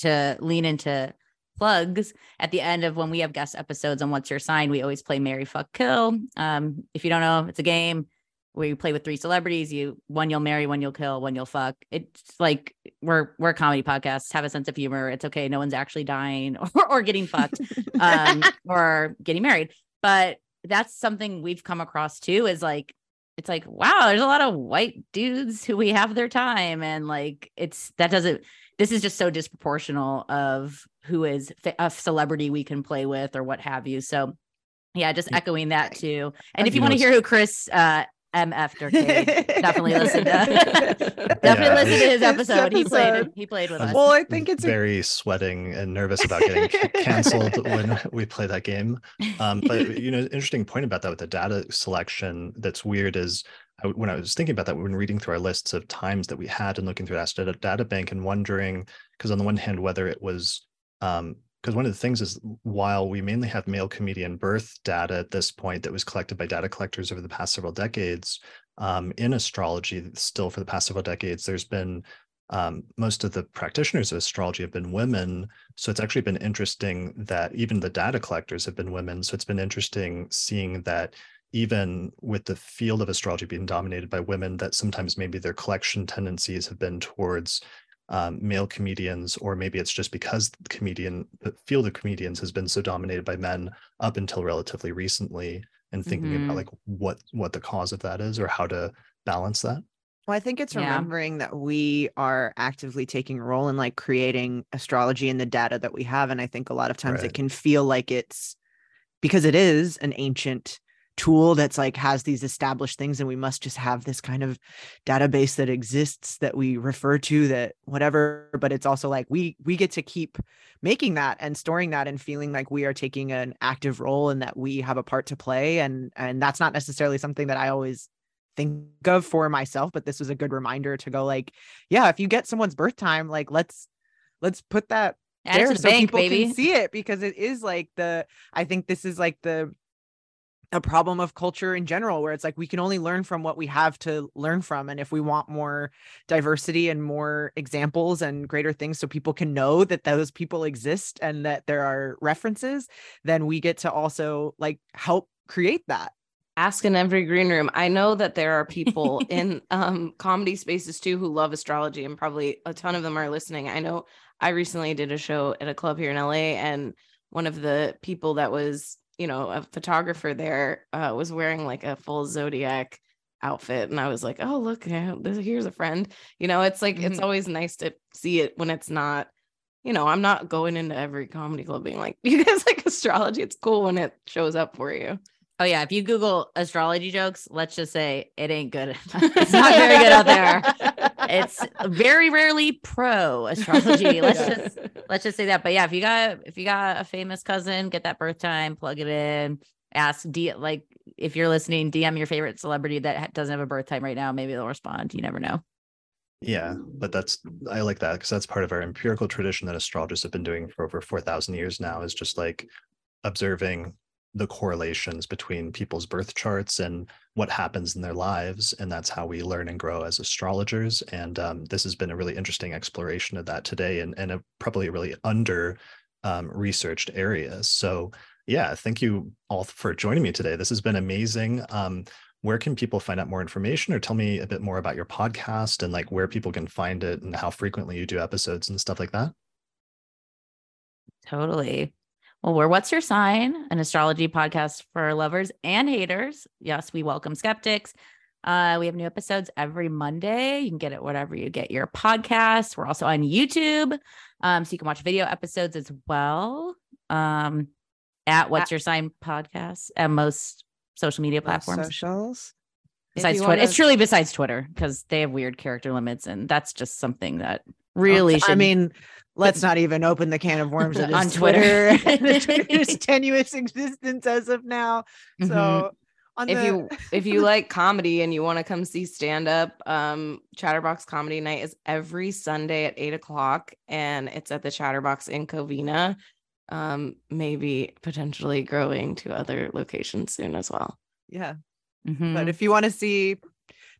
Speaker 3: to lean into plugs at the end of when we have guest episodes on what's your sign, we always play Marry Fuck Kill. Um, if you don't know, it's a game where you play with three celebrities. You one you'll marry, one you'll kill, one you'll fuck. It's like we're we're a comedy podcast. Have a sense of humor. It's okay. No one's actually dying or, or getting fucked um, or getting married. But that's something we've come across too. Is like it's like wow there's a lot of white dudes who we have their time and like it's that doesn't this is just so disproportional of who is a celebrity we can play with or what have you. So yeah just
Speaker 1: Yeah.
Speaker 3: echoing that too. And
Speaker 1: You
Speaker 3: if you want to hear who chris uh mf arcade definitely listen to definitely
Speaker 1: Yeah.
Speaker 3: listen to his
Speaker 2: His
Speaker 3: episode. He played he played with
Speaker 1: Um,
Speaker 3: us.
Speaker 2: Well i think it's a
Speaker 1: very sweating and nervous about getting canceled when we play that game. Um, but you know interesting point about that with the data selection that's weird is I, when i was thinking about that when reading through our lists of times that we had and looking through that data, data bank and wondering because on the one hand whether it was um because one of the things is while we mainly have male comedian birth data at this point that was collected by data collectors over the past several decades um, in astrology still for the past several decades there's been um, most of the practitioners of astrology have been women. So it's actually been interesting that even the data collectors have been women. So it's been interesting seeing that even with the field of astrology being dominated by women that sometimes maybe their collection tendencies have been towards um, male comedians or maybe it's just because the comedian the field of comedians has been so dominated by men up until relatively recently and thinking
Speaker 3: Mhm.
Speaker 1: about like what what the cause of that is or how to balance that
Speaker 2: Well, I think it's
Speaker 3: Yeah.
Speaker 2: remembering that we are actively taking a role in like creating astrology and the data that we have. And I think a lot of times
Speaker 1: Right.
Speaker 2: it can feel like it's because it is an ancient tool that's like has these established things and we must just have this kind of database that exists that we refer to that whatever but it's also like we we get to keep making that and storing that and feeling like we are taking an active role and that we have a part to play and and that's not necessarily something that I always think of for myself but this was a good reminder to go like yeah if you get someone's birth time like let's let's put that
Speaker 3: Add
Speaker 2: there
Speaker 3: the
Speaker 2: so
Speaker 3: bank
Speaker 2: people
Speaker 3: baby.
Speaker 2: can see it because it is like the i think this is like the a problem of culture in general where it's like we can only learn from what we have to learn from and if we want more diversity and more examples and greater things so people can know that those people exist and that there are references then we get to also like help create that.
Speaker 4: Ask in every green room. I know that there are people in um comedy spaces too who love astrology and probably a ton of them are listening. I know i recently did a show at a club here in la and one of the people that was you know a photographer there uh, was wearing like a full zodiac outfit and i was like oh look here's a friend. You know it's like it's
Speaker 2: Mhm.
Speaker 4: always nice to see it when it's not you know i'm not going into every comedy club being like you guys like astrology? It's cool when it shows up for you
Speaker 3: Oh yeah, if you Google astrology jokes, let's just say it ain't good. it's not very good out there. It's very rarely pro astrology. Let's
Speaker 2: Yeah.
Speaker 3: just let's just say that. But yeah, if you got if you got a famous cousin, get that birth time, plug it in. Ask D like if you're listening, DM your favorite celebrity that doesn't have a birth time right now. Maybe they'll respond. You never know.
Speaker 1: Yeah, but that's I like that because that's part of our empirical tradition that astrologers have been doing for over four thousand years now. Is just like observing the correlations between people's birth charts and what happens in their lives. And that's how we learn and grow as astrologers. And um, this has been a really interesting exploration of that today and, and a probably a really under um, researched area. So, yeah, thank you all for joining me today. This has been amazing. Um, where can people find out more information or tell me a bit more about your podcast and like where people can find it and how frequently you do episodes and stuff like that?
Speaker 3: Totally. Well, we're What's Your Sign, an astrology podcast for lovers and haters. Yes, we welcome skeptics. Uh, we have new episodes every Monday. You can get it whatever you get your podcast. We're also on YouTube. Um, so you can watch video episodes as well. Um, at What's Your Sign podcast at most social media platforms.
Speaker 2: Socials.
Speaker 3: Besides Twitter. Wanna... It's truly besides Twitter because they have weird character limits. And that's just something that really.
Speaker 2: I mean, let's not even open the can of worms on Twitter. Twitter's tenuous existence as of now. So
Speaker 4: mm-hmm. if the... you if you like comedy and you want to come see stand up, um, Chatterbox Comedy Night is every Sunday at eight o'clock, and it's at the Chatterbox in Covina. Um, maybe potentially growing to other locations soon as well.
Speaker 2: Yeah, mm-hmm. but if you want to see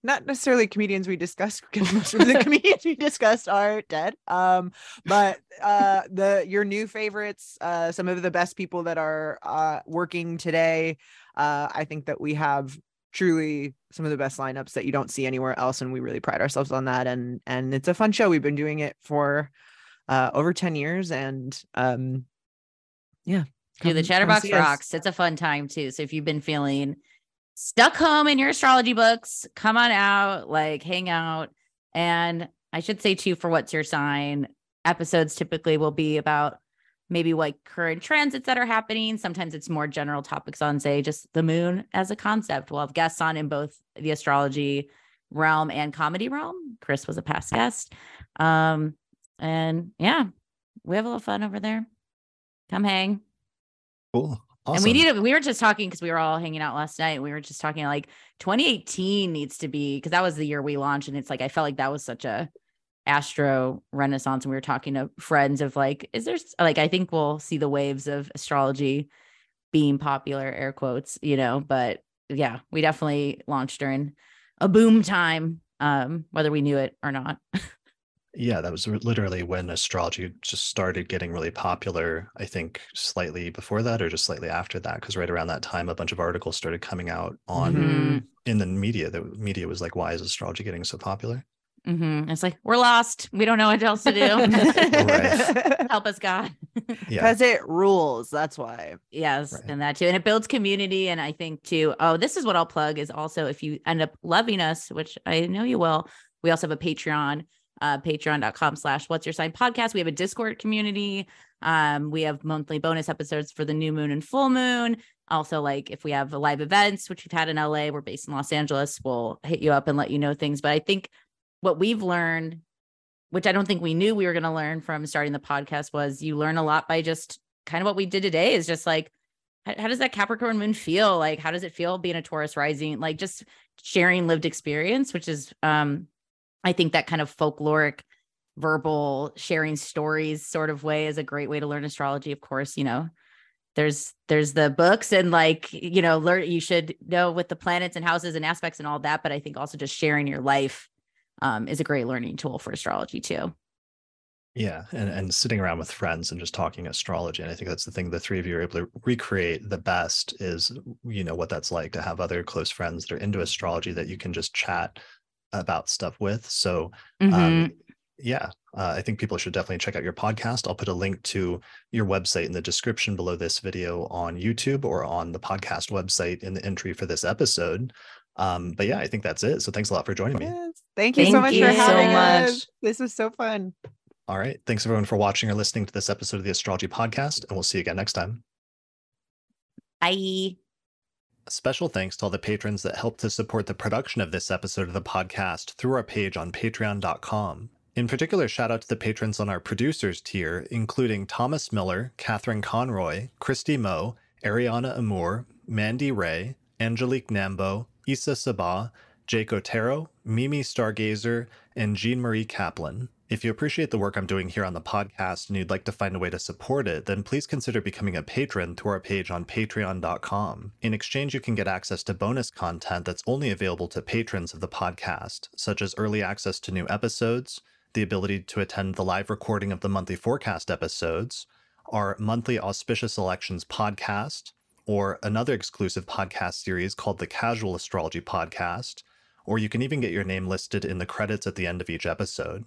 Speaker 2: not necessarily comedians we discussed because most of the comedians we discussed are dead um but uh the your new favorites uh some of the best people that are uh working today uh i think that we have truly some of the best lineups that you don't see anywhere else and we really pride ourselves on that and and it's a fun show. We've been doing it for uh over 10 years and um yeah
Speaker 3: do the chatterbox rocks us. it's a fun time too. So if you've been feeling stuck home in your astrology books, come on out, like hang out. And I should say too, for what's your sign, episodes typically will be about maybe like current transits that are happening. Sometimes it's more general topics on, say, just the moon as a concept. We'll have guests on in both the astrology realm and comedy realm. Chris was a past guest. Um, and yeah, we have a little fun over there. Come hang.
Speaker 1: Cool.
Speaker 3: Awesome. And we need to, we were just talking because we were all hanging out last night. we were just talking like 2018 needs to be because that was the year we launched. And it's like I felt like that was such a astro renaissance. And we were talking to friends of like, is there like I think we'll see the waves of astrology being popular, air quotes, you know, but yeah, we definitely launched during a boom time, um, whether we knew it or not.
Speaker 1: Yeah, that was literally when astrology just started getting really popular. I think slightly before that, or just slightly after that, because right around that time, a bunch of articles started coming out on mm-hmm. in the media. The media was like, "Why is astrology getting so popular?"
Speaker 3: Mm-hmm. It's like we're lost. We don't know what else to do. Help us, God.
Speaker 2: Because yeah. it rules. That's why.
Speaker 3: Yes, right. and that too, and it builds community. And I think too. Oh, this is what I'll plug is also if you end up loving us, which I know you will. We also have a Patreon uh, patreon.com slash what's your sign podcast. We have a Discord community. Um, we have monthly bonus episodes for the new moon and full moon. Also, like if we have live events, which we've had in LA, we're based in Los Angeles, we'll hit you up and let you know things. But I think what we've learned, which I don't think we knew we were going to learn from starting the podcast, was you learn a lot by just kind of what we did today is just like, how, how does that Capricorn moon feel? Like, how does it feel being a Taurus rising? Like, just sharing lived experience, which is um I think that kind of folkloric verbal sharing stories sort of way is a great way to learn astrology. Of course, you know, there's there's the books and like, you know, learn you should know with the planets and houses and aspects and all that, but I think also just sharing your life um, is a great learning tool for astrology too.
Speaker 1: Yeah, and and sitting around with friends and just talking astrology, and I think that's the thing the three of you are able to recreate the best is you know what that's like to have other close friends that are into astrology that you can just chat about stuff with. So, um, mm-hmm. um, yeah, uh, I think people should definitely check out your podcast. I'll put a link to your website in the description below this video on YouTube or on the podcast website in the entry for this episode. Um, but yeah, I think that's it. So thanks a lot for joining me. Yes.
Speaker 2: Thank you Thank so much you for having so us. This was so fun.
Speaker 1: All right. Thanks everyone for watching or listening to this episode of the Astrology Podcast, and we'll see you again next time.
Speaker 3: Bye.
Speaker 1: Special thanks to all the patrons that helped to support the production of this episode of the podcast through our page on patreon.com. In particular, shout out to the patrons on our producers tier, including Thomas Miller, Catherine Conroy, Christy Moe, Ariana Amour, Mandy Ray, Angelique Nambo, Issa Sabah, Jake Otero, Mimi Stargazer, and Jean Marie Kaplan. If you appreciate the work I'm doing here on the podcast and you'd like to find a way to support it, then please consider becoming a patron through our page on patreon.com. In exchange, you can get access to bonus content that's only available to patrons of the podcast, such as early access to new episodes, the ability to attend the live recording of the monthly forecast episodes, our monthly auspicious elections podcast, or another exclusive podcast series called the Casual Astrology Podcast, or you can even get your name listed in the credits at the end of each episode.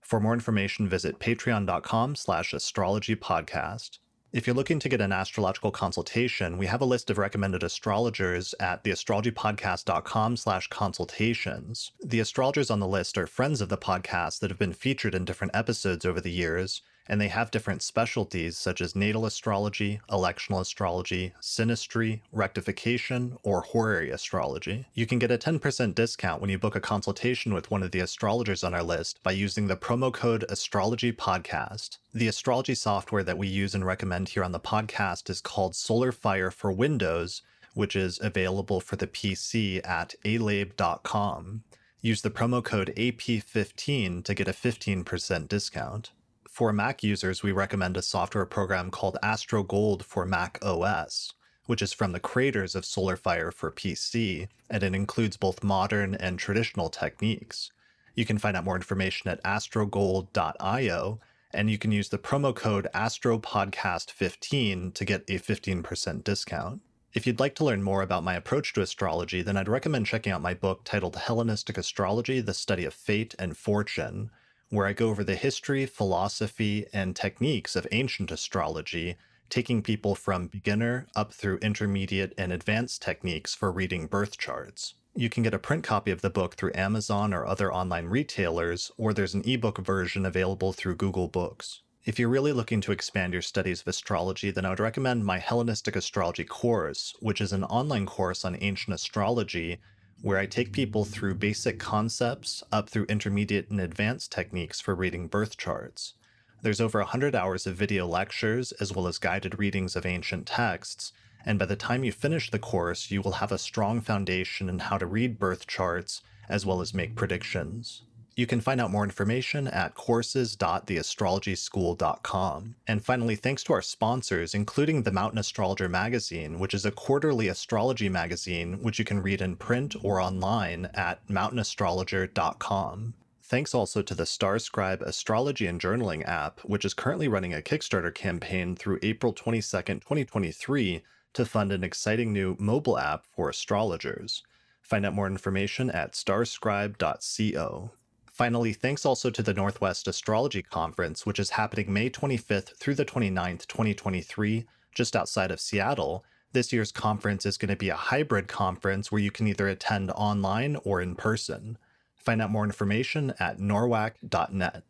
Speaker 1: For more information, visit patreon.com slash astrologypodcast. If you're looking to get an astrological consultation, we have a list of recommended astrologers at theastrologypodcast.com slash consultations. The astrologers on the list are friends of the podcast that have been featured in different episodes over the years, and they have different specialties such as natal astrology, electional astrology, synastry, rectification, or horary astrology. You can get a 10% discount when you book a consultation with one of the astrologers on our list by using the promo code Astrology Podcast. The astrology software that we use and recommend here on the podcast is called Solar Fire for Windows, which is available for the PC at alabe.com. Use the promo code AP15 to get a 15% discount. For Mac users, we recommend a software program called Astro Gold for Mac OS, which is from the creators of SolarFire for PC, and it includes both modern and traditional techniques. You can find out more information at astrogold.io, and you can use the promo code AstroPodcast15 to get a 15% discount. If you'd like to learn more about my approach to astrology, then I'd recommend checking out my book titled Hellenistic Astrology The Study of Fate and Fortune, where I go over the history, philosophy, and techniques of ancient astrology, taking people from beginner up through intermediate and advanced techniques for reading birth charts. You can get a print copy of the book through Amazon or other online retailers, or there's an ebook version available through Google Books. If you're really looking to expand your studies of astrology, then I would recommend my Hellenistic Astrology course, which is an online course on ancient astrology where I take people through basic concepts up through intermediate and advanced techniques for reading birth charts. There's over 100 hours of video lectures, as well as guided readings of ancient texts, and by the time you finish the course, you will have a strong foundation in how to read birth charts, as well as make predictions. You can find out more information at courses.theastrologyschool.com. And finally, thanks to our sponsors, including the Mountain Astrologer magazine, which is a quarterly astrology magazine which you can read in print or online at mountainastrologer.com. Thanks also to the Starscribe astrology and journaling app, which is currently running a Kickstarter campaign through April 22nd, 2023 to fund an exciting new mobile app for astrologers. Find out more information at starscribe.co. Finally, thanks also to the Northwest Astrology Conference, which is happening May 25th through the 29th, 2023, just outside of Seattle. This year's conference is going to be a hybrid conference where you can either attend online or in person. Find out more information at norwac.net.